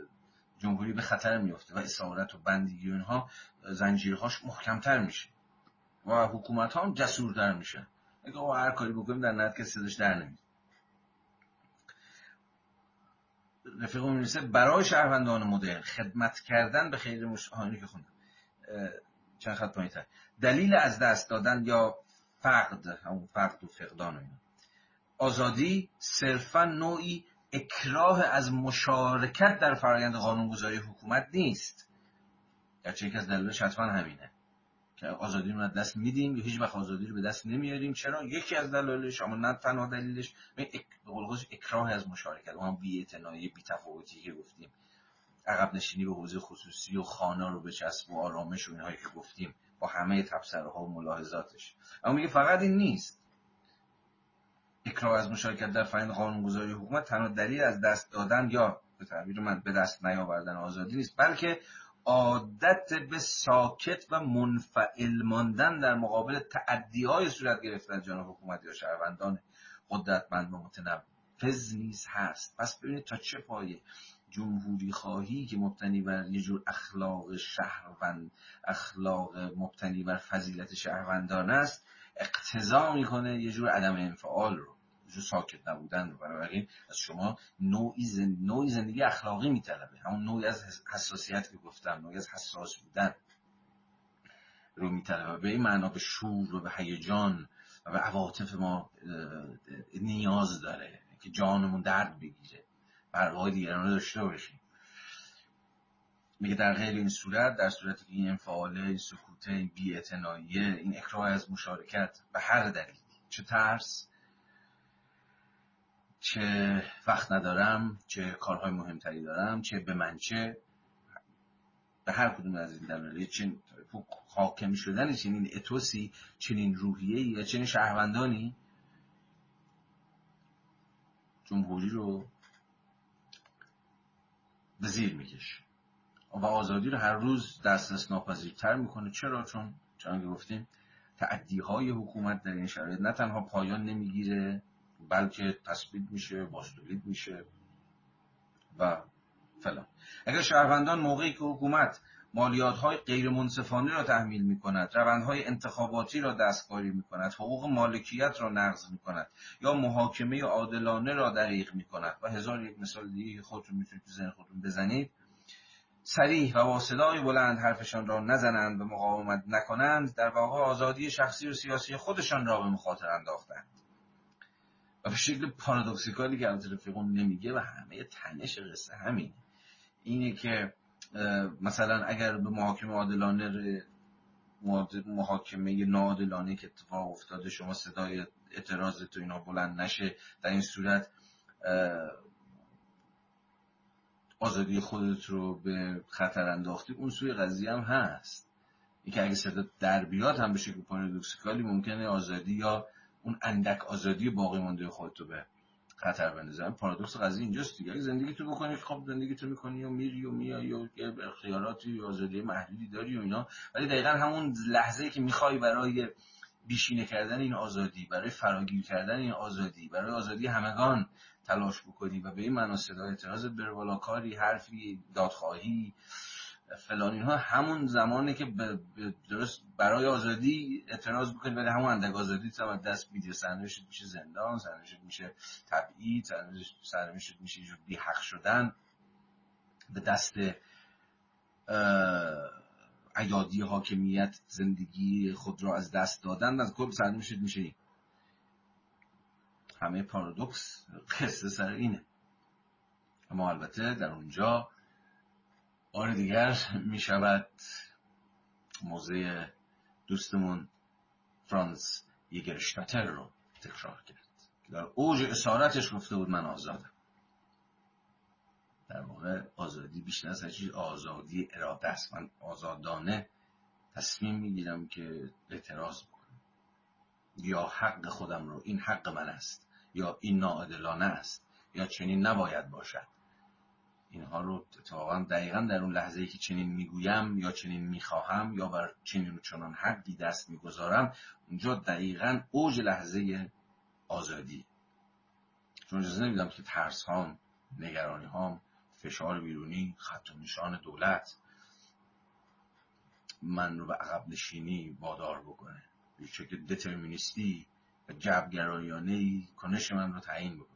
جمهوری به خطر میفته و اسارت و بندگی و اینها زنجیرهاش محکمتر میشه و حکومت ها هم جسورتر میشن. اگه هر کاری بکنیم در نهایت کسی صداش در نمیاد رفیق می‌رسه برای شهروندان مدرن خدمت کردن به خیر مشاهانی که خوندم. چند خط پایین دلیل از دست دادن یا فقد همون فقد و فقدان و اینا. آزادی صرفا نوعی اکراه از مشارکت در فرایند قانونگذاری حکومت نیست. گرچه یکی از دلایلش حتما همینه. که آزادی رو دست میدیم یا هیچ وقت آزادی رو به دست نمیاریم. چرا؟ یکی از دلایلش اما نه تنها دلیلش به قول اکراه از مشارکت اون بی تفاوتی که گفتیم. عقب نشینی به حوزه خصوصی و خانه رو به چسب و آرامش و اینهایی که گفتیم با همه تبصره ها و ملاحظاتش. اما میگه فقط این نیست. اکراه از مشارکت در فرآیند قانونگذاری حکومت تنها دلیل از دست دادن یا به تعبیر من به دست نیاوردن آزادی نیست بلکه عادت به ساکت و منفعل ماندن در مقابل تعدی های صورت گرفته از جانب حکومت یا شهروندان قدرتمند و متنفذ نیز هست. پس ببینید تا چه پایه جمهوری خواهی که مبتنی بر یه جور اخلاق شهروند اخلاق مبتنی بر فضیلت شهروندان است اقتضا می‌کنه یه جور عدم انفعال رو. جو ساکت نبودن رو بنابراین از شما نوعی. نوعی زندگی اخلاقی میطلبه همون نوعی از حساسیت که گفتم نوعی از حساس بودن رو میطلبه به این معنا به شور و به هیجان و به عواطف ما نیاز داره که جانمون درد بگیره برقای دیگران رو داشته باشیم میگه در غیر این صورت در صورتی که این انفعاله این سکوته این بیاعتناییه این اکراه از مشارکت به هر دلیل چه ترس چه وقت ندارم چه کارهای مهمتری دارم چه به من چه. به هر کدوم از این دلایل چنین حاکم شدن چنین اتوسی چنین روحیه یا چنین شهروندانی. جمهوری رو به زیر می‌کشه. و آزادی رو هر روز دسترس ناپذیرتر می‌کنه. چرا؟ چون چون گفتیم تعدی حکومت در این شرایط نه تنها پایان نمی‌گیره بلکه تثبیت میشه باستولید میشه و فلان. اگر شهروندان موقعی که حکومت مالیات های غیر منصفانه را تحمیل می کند روندهای انتخاباتی را دستکاری می کند حقوق مالکیت را نقض می کند یا محاکمه عادلانه را دریغ می کند و هزار یک مثال دیگه خودتون می‌تونید تو ذهن خودتون بزنید سریح و با صدای بلند حرفشان را نزنند و مقاومت نکنند در واقع آزادی شخصی و سیاسی خودشان را به مخاطر انداختند. و به شکل پارادوکسیکالی که البته رفیقون نمیگه و همه تنش قصه همینه. اینه که مثلا اگر به محاکمه عادلانه محاکمه ناعادلانه که اتفاق افتاده شما صدای اعتراض تو اینا بلند نشه در این صورت آزادی خودت رو به خطر انداختی اون سوی قضیه هم هست. این که اگه صدا در بیاد هم به شکل پارادوکسیکالی ممکنه آزادی یا اون اندک آزادی باقی مانده خودتو به خطر بندازن پارادوکس قضیه اینجاست دیگه. زندگی تو بکنی خب زندگی تو می‌کنی و میری و میای و اختیاراتی و آزادی محدودی داری و اینا. ولی دقیقا همون لحظه که می‌خوای برای بیشینه کردن این آزادی برای فراگیر کردن این آزادی برای آزادی همگان تلاش بکنی و به این معنا صدای اعتراض بر کاری حرفی دادخواهی فلان اینها همون زمانه که درست برای آزادی اعتراض بکنید ولی همون اندک آزادی هم دست میده سرنوشت میشه زندان سرنوشت میشه تبعید سرنوشت میشه بی حق شدن. به دست ایادی حاکمیت زندگی خود را از دست دادن از کل سرنوشت میشه همه پارادوکس قصه سر اینه. اما البته در اونجا بار دیگر می شود موزه دوستمون فرانس یگرشتاتر رو تکرار کرد. که در اوج اسارتش گفته بود من آزادم. در واقع آزادی بیشتر از چیز آزادی اراده است. من آزادانه تصمیم می‌گیرم که اعتراض بکنم. یا حق خودم رو این حق من است یا این ناعادلانه است یا چنین نباید باشد. اینها رو اتفاقا دقیقا در اون لحظه ای که چنین می‌گویم یا چنین می‌خواهم یا بر چنین چنان حقی دست می‌گذارم اونجا دقیقا اوج لحظه آزادی. چون اجازه نمیدم که ترس هام نگرانی هام فشار بیرونی خط و نشان دولت من رو به عقب نشینی وادار بکنه. چه که دترمینیستی و جبگرایانه ای کنش من رو تعیین بکنه.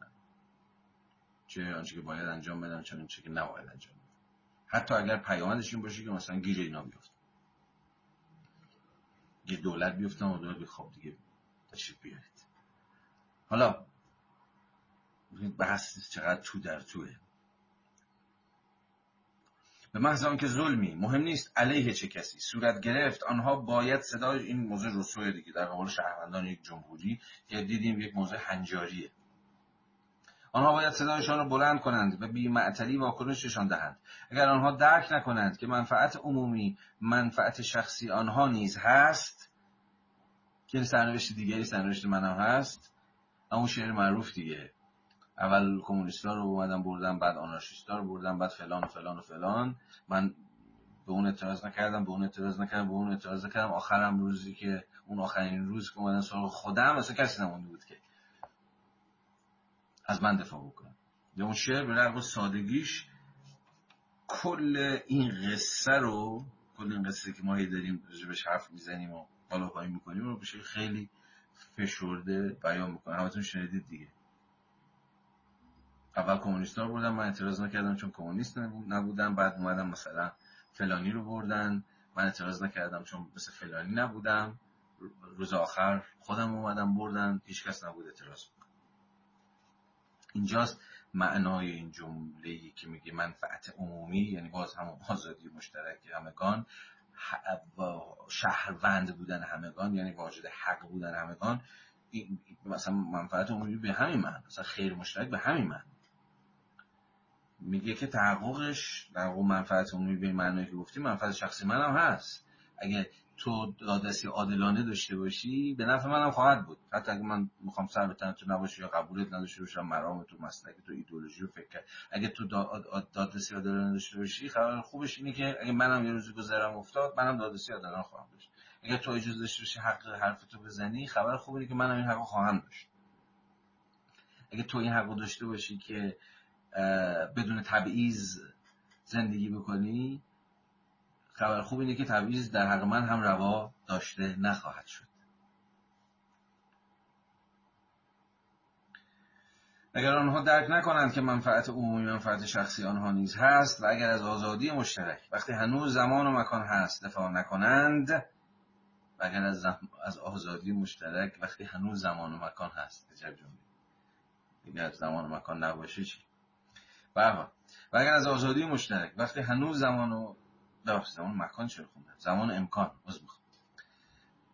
چه آنچه که باید انجام بدم چه آنچه که نباید انجام بدم. حتی اگر پیامدش این باشه که مثلا گیر اینا بیفتم. یه دولت بیفتم و دولت خب دیگه تشریف بیارید. حالا بحث چقدر تو در توه. به محض که ظلمی مهم نیست علیه چه کسی. صورت گرفت آنها باید صدای این موضوع رسوی دیگه. در قبال شهروندان یک جمهوری که دیدیم یک موضوع هنجاریه. آنها باید صدایشان را بلند کنند و بی معطلی واکنششان دهند. اگر آنها درک نکنند که منفعت عمومی منفعت شخصی آنها نیز هست که سرنوشت دیگری سرنوشت منم هست اما شعر معروف دیگه. اول کمونیستا رو اومدن بردن بعد آنارشیستا رو بردن بعد فلان و فلان و فلان. من به اون اعتراض نکردم به اون اعتراض نکردم به اون اعتراض نکردم. آخرم روزی که اون آخرین روز که اومدن سراغ خودم اصلا کسی نمونده بود که از من دفاع بکنم به اون شعر به رغم سادگیش کل این قصه رو کل این قصه که ما هی داریم بهش حرف می‌زنیم و بالا پایین می‌کنیم رو بشه خیلی فشرده بیان می‌کنه. همتون شنیدید دیگه. اول کمونیست ها بردن من اعتراض نکردم چون کمونیست نبودم. بعد اومدم مثلا فلانی رو بردن. من اعتراض نکردم چون مثل فلانی نبودم. روز آخر خودم اومدم بردن. هیچ کس نبود اعتراض. اینجاست. معنای این جمله ای که میگه منفعت عمومی یعنی باز همون آزادی مشترک همگان شهروند بودن همگان یعنی واجد حق بودن همگان مثلا منفعت عمومی به همین من مثلا خیر مشترک به همین من میگه که تحققش در منفعت عمومی به معنی که گفتیم منفعت شخصی منم هست. اگه تو دادرسی عادلانه داشته باشی به نفع منم خواهد بود. حتی اگه من می‌خوام سر به تو نباشی یا قبولت نداشته باشم مرام تو مسلک تو ایدولوژی رو فکر اگه تو دادرسی عادلانه داشته باشی خبر خوبش اینه که اگه منم یه روزی گذرم افتاد منم دادرسی عادلانه خواهم داشت. اگه تو اجازه داشته باشی حق حرف تو بزنی خبر خوب اینه که منم این حقو خواهم داشت. اگه تو این حقو داشته باشی که بدون تبعیض زندگی بکنی خبر خوب اینه که تبعیض در حق من هم روا داشته نخواهد شد. اگر آنها درک نکنند که منفعت عمومی منفعت شخصی آنها نیز هست و اگر از آزادی مشترک وقتی هنوز زمان و مکان هست دفاع نکنند و اگر از, از آزادی مشترک وقتی هنوز زمان و مکان هست. عجب اگر زمان و مکان نباشه چی؟ و اگر از آزادی مشترک وقتی هنوز زمان و زمان مکان چرا خوندن؟ زمان امکان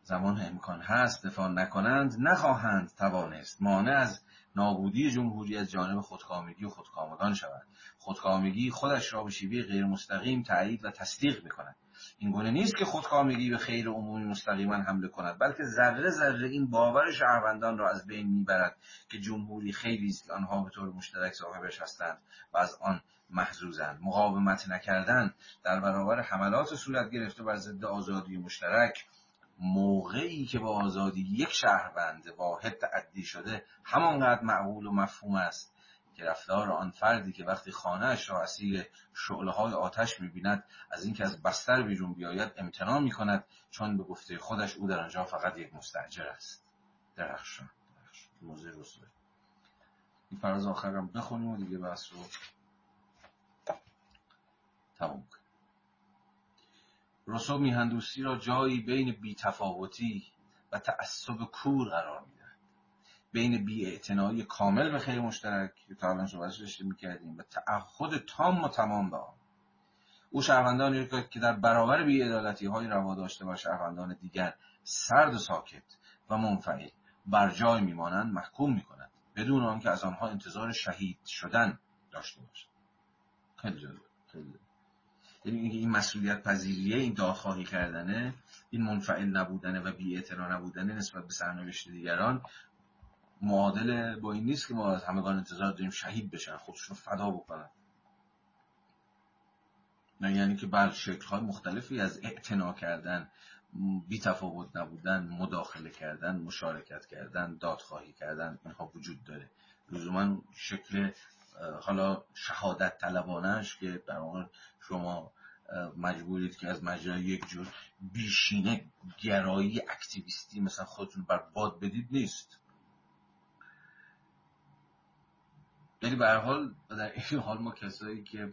زمان امکان هست دفاع نکنند نخواهند توانست. مانع از نابودی جمهوری از جانب خودکامگی و خودکامگان شود. خودکامگی خودش را به شیوه غیر مستقیم تایید و تصدیق می‌کند. این گونه نیست که خودکامگی به خیر عمومی مستقیما حمله کند بلکه ذره ذره این باور شهروندان را از بین می‌برد که جمهوری خیلی است آنها به طور مشترک صاحبش هستند و از آن محزوزند مقاومت نکردن در برابر حملات صورت گرفته بر ضد آزادی مشترک موقعی که با آزادی یک شهروند واحد تعدی شده همانقدر معقول و مفهوم است. که رفتار آن فردی که وقتی خانهاش را اسیر شعله های آتش می‌بیند از اینکه از بستر بیرون بیاید امتناع می‌کند چون به گفته خودش او در آنجا فقط یک مستجر است. درخشان موزه رسوله این فراز آخرم بخونیم و دیگه بحث رو تموم کنیم. رسو میهندوستی را جایی بین بیتفاوتی و تعصب کور قرار میده بین بیاعتنایی کامل به خیر مشترک که تا الان صحبتش داشته می‌کردیم و تعهد تام و تمام به آن او شهروندانی که در برابر بیعدالتی های روا داشته و شهروندان دیگر سرد و ساکت و منفعل بر جای میمانند محکوم می‌کنند بدون آنکه از آنها انتظار شهید شدن داشته باشند خیلی یعنی این مسئولیت پذیریه این دادخواهی کردنه این منفعل نبودنه و بی نبودنه نسبت به سرنوشت دیگران معادل با این نیست که ما از همگان انتظار داریم شهید بشن خودشون فدا بکنن. یعنی که بله شکلهای مختلفی از اعتنا کردن بی تفاوت نبودن مداخله کردن مشارکت کردن دادخواهی کردن اینها وجود داره. لزوما شکل حالا شهادت طلبانش که در واقع شما مجبورید که از مجرای یک جور بیشینه گرایی اکتیویستی مثلا خودتون بر باد بدید نیست. یعنی به حال در این حال ما کسایی که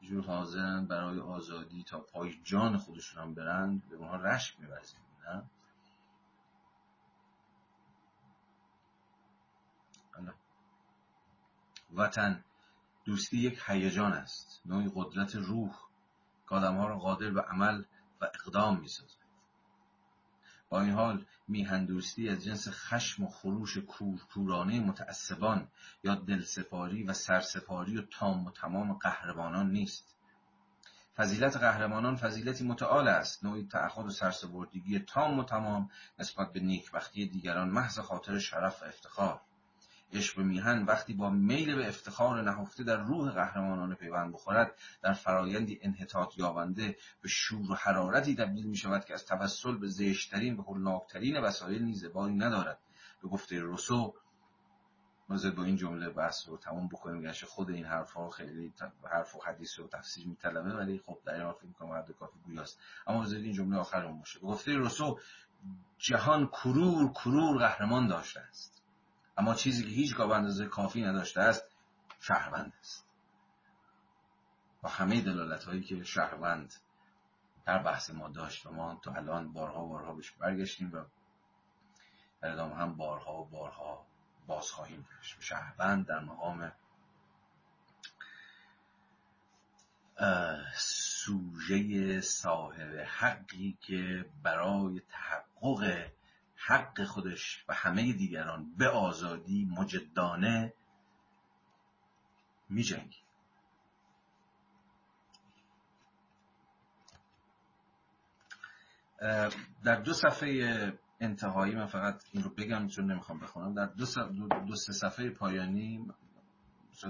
جور حاضرن برای آزادی تا پای جان خودشون هم برند به اونها رشک میورزیم نه؟ وطن دوستی یک هیجان است نوعی قدرت روح. که آدمها را قادر به عمل و اقدام می‌سازد با این حال میهن دوستی از جنس خشم و خروش کورکورانه متعصبان یا دلسپاری و سرسپاری و تام و تمام قهرمانان نیست. فضیلت قهرمانان فضیلتی متعال است. نوعی تعهد و سرسپردگی تام و تمام نسبت به نیکبختی دیگران محض خاطر شرف و افتخار. عشق میهن وقتی با میل به افتخار نهفته در روح قهرمانان پیوند بخورد در فرایندی انحطاط یابنده به شور و حرارتی تبدیل می شود که از توسل به زشترین و هولناکترین وسایل نیز باری ندارد. به گفته روسو ما با این جمله بحث رو تمام بکنیم گرچه خود این حرف ها خیلی حرف و حدیث رو تفسیر میطلبه ولی خب در این فکر می‌کنم حد کافی گویاست اما بذارید این جمله آخرمون باشه. به گفته روسو جهان کرور کرور قهرمان داشته است. اما چیزی که هیچ به اندازه کافی نداشته است شهروند است. با همه دلالت هایی که شهروند در بحث ما داشت و ما تو الان بارها و بارها بهش برگشتیم و در ادامه هم بارها و بارها باز خواهیم گشت. شهروند در مقام سوژه صاحب حقی که برای تحقق حق خودش و همه دیگران به آزادی مجدانه می جنگی. در دو صفحه انتهایی من فقط این رو بگم چون نمی‌خوام بخونم در دو, دو, سه صفحه پایانی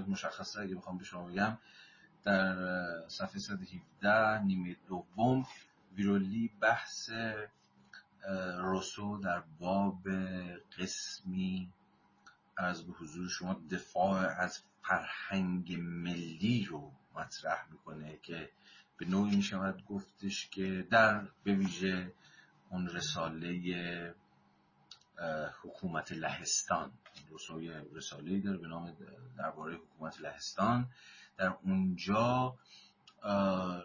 مشخصه اگه بخوام به شما بگم در صفحه 117 نیمه دوم ویرولی بحث روسو در باب قسمی از به حضور شما دفاع از فرهنگ ملی رو مطرح می‌کنه که به نوعی می‌شود گفتش که در به ویژه اون رساله حکومت لهستان روسوی رساله داره به نام درباره حکومت لهستان. در اونجا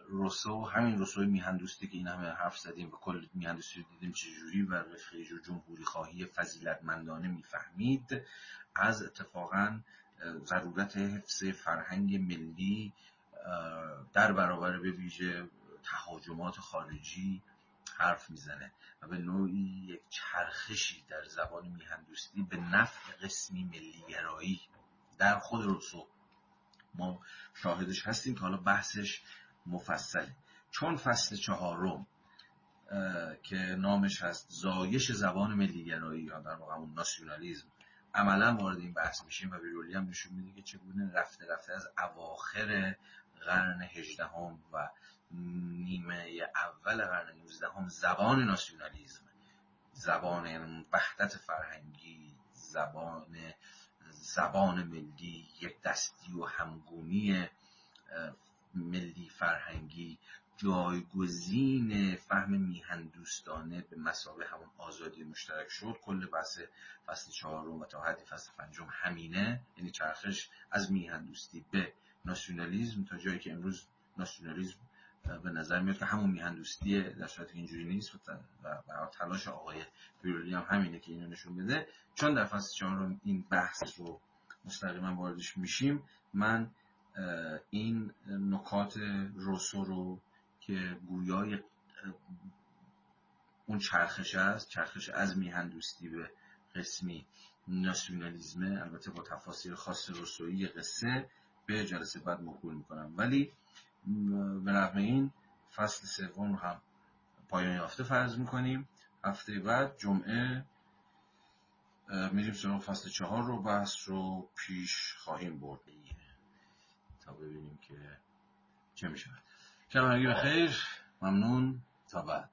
روسو همین روسوی میهندوستی که این همه حرف زدیم و کل میهندوستی رو دیدیم چجوری و رفیق جمهوری خواهی فضیلتمندانه می‌فهمید از اتفاقا ضرورت حفظ فرهنگ ملی در برابر به ویژه تهاجمات خارجی حرف می‌زنه و به نوعی یک چرخشی در زبان میهندوستی به نفع قسمی ملیگرایی در خود روسو ما شاهدش هستیم که حالا بحثش مفصله. چون فصل چهارم که نامش هست زایش زبان ملیگرایی یا در واقع اون ناسیونالیزم عملا وارد این بحث میشیم و ویرولی هم نشون میده که چگونه رفته رفته از اواخر قرن هجدهم و نیمه اول قرن نوزدهم زبان ناسیونالیزم زبان وحدت فرهنگی زبان زبان ملی یک دستی و همگونی ملی فرهنگی جایگزین فهم میهن دوستانه به مسابه همون آزادی مشترک شد. کل بحث فصل چهارم و تا حدی فصل پنجم همینه. یعنی چرخش از میهن دوستی به ناسیونالیزم تا جایی که امروز ناسیونالیزم به نظر میاد که همون میهندوستی در صورت اینجوری نیست. و برای تلاش آقای بیرولی هم همینه که اینو نشون بده. چون در فصل چهارم این بحث رو مستقیما واردش میشیم من این نکات روسو رو که گویای اون چرخش است چرخش از میهندوستی به قسمی ناسیونالیزمه البته با تفاصیل خاص روسویی قصه به جلسه بعد مکول می‌کنم. ولی به رغم این فصل سوم رو هم پایان یافته فرض می‌کنیم. هفته بعد جمعه میریم سراغ فصل چهار رو بحث رو پیش خواهیم برد. تا ببینیم که چه می شود شب بخیر ممنون. تا بعد.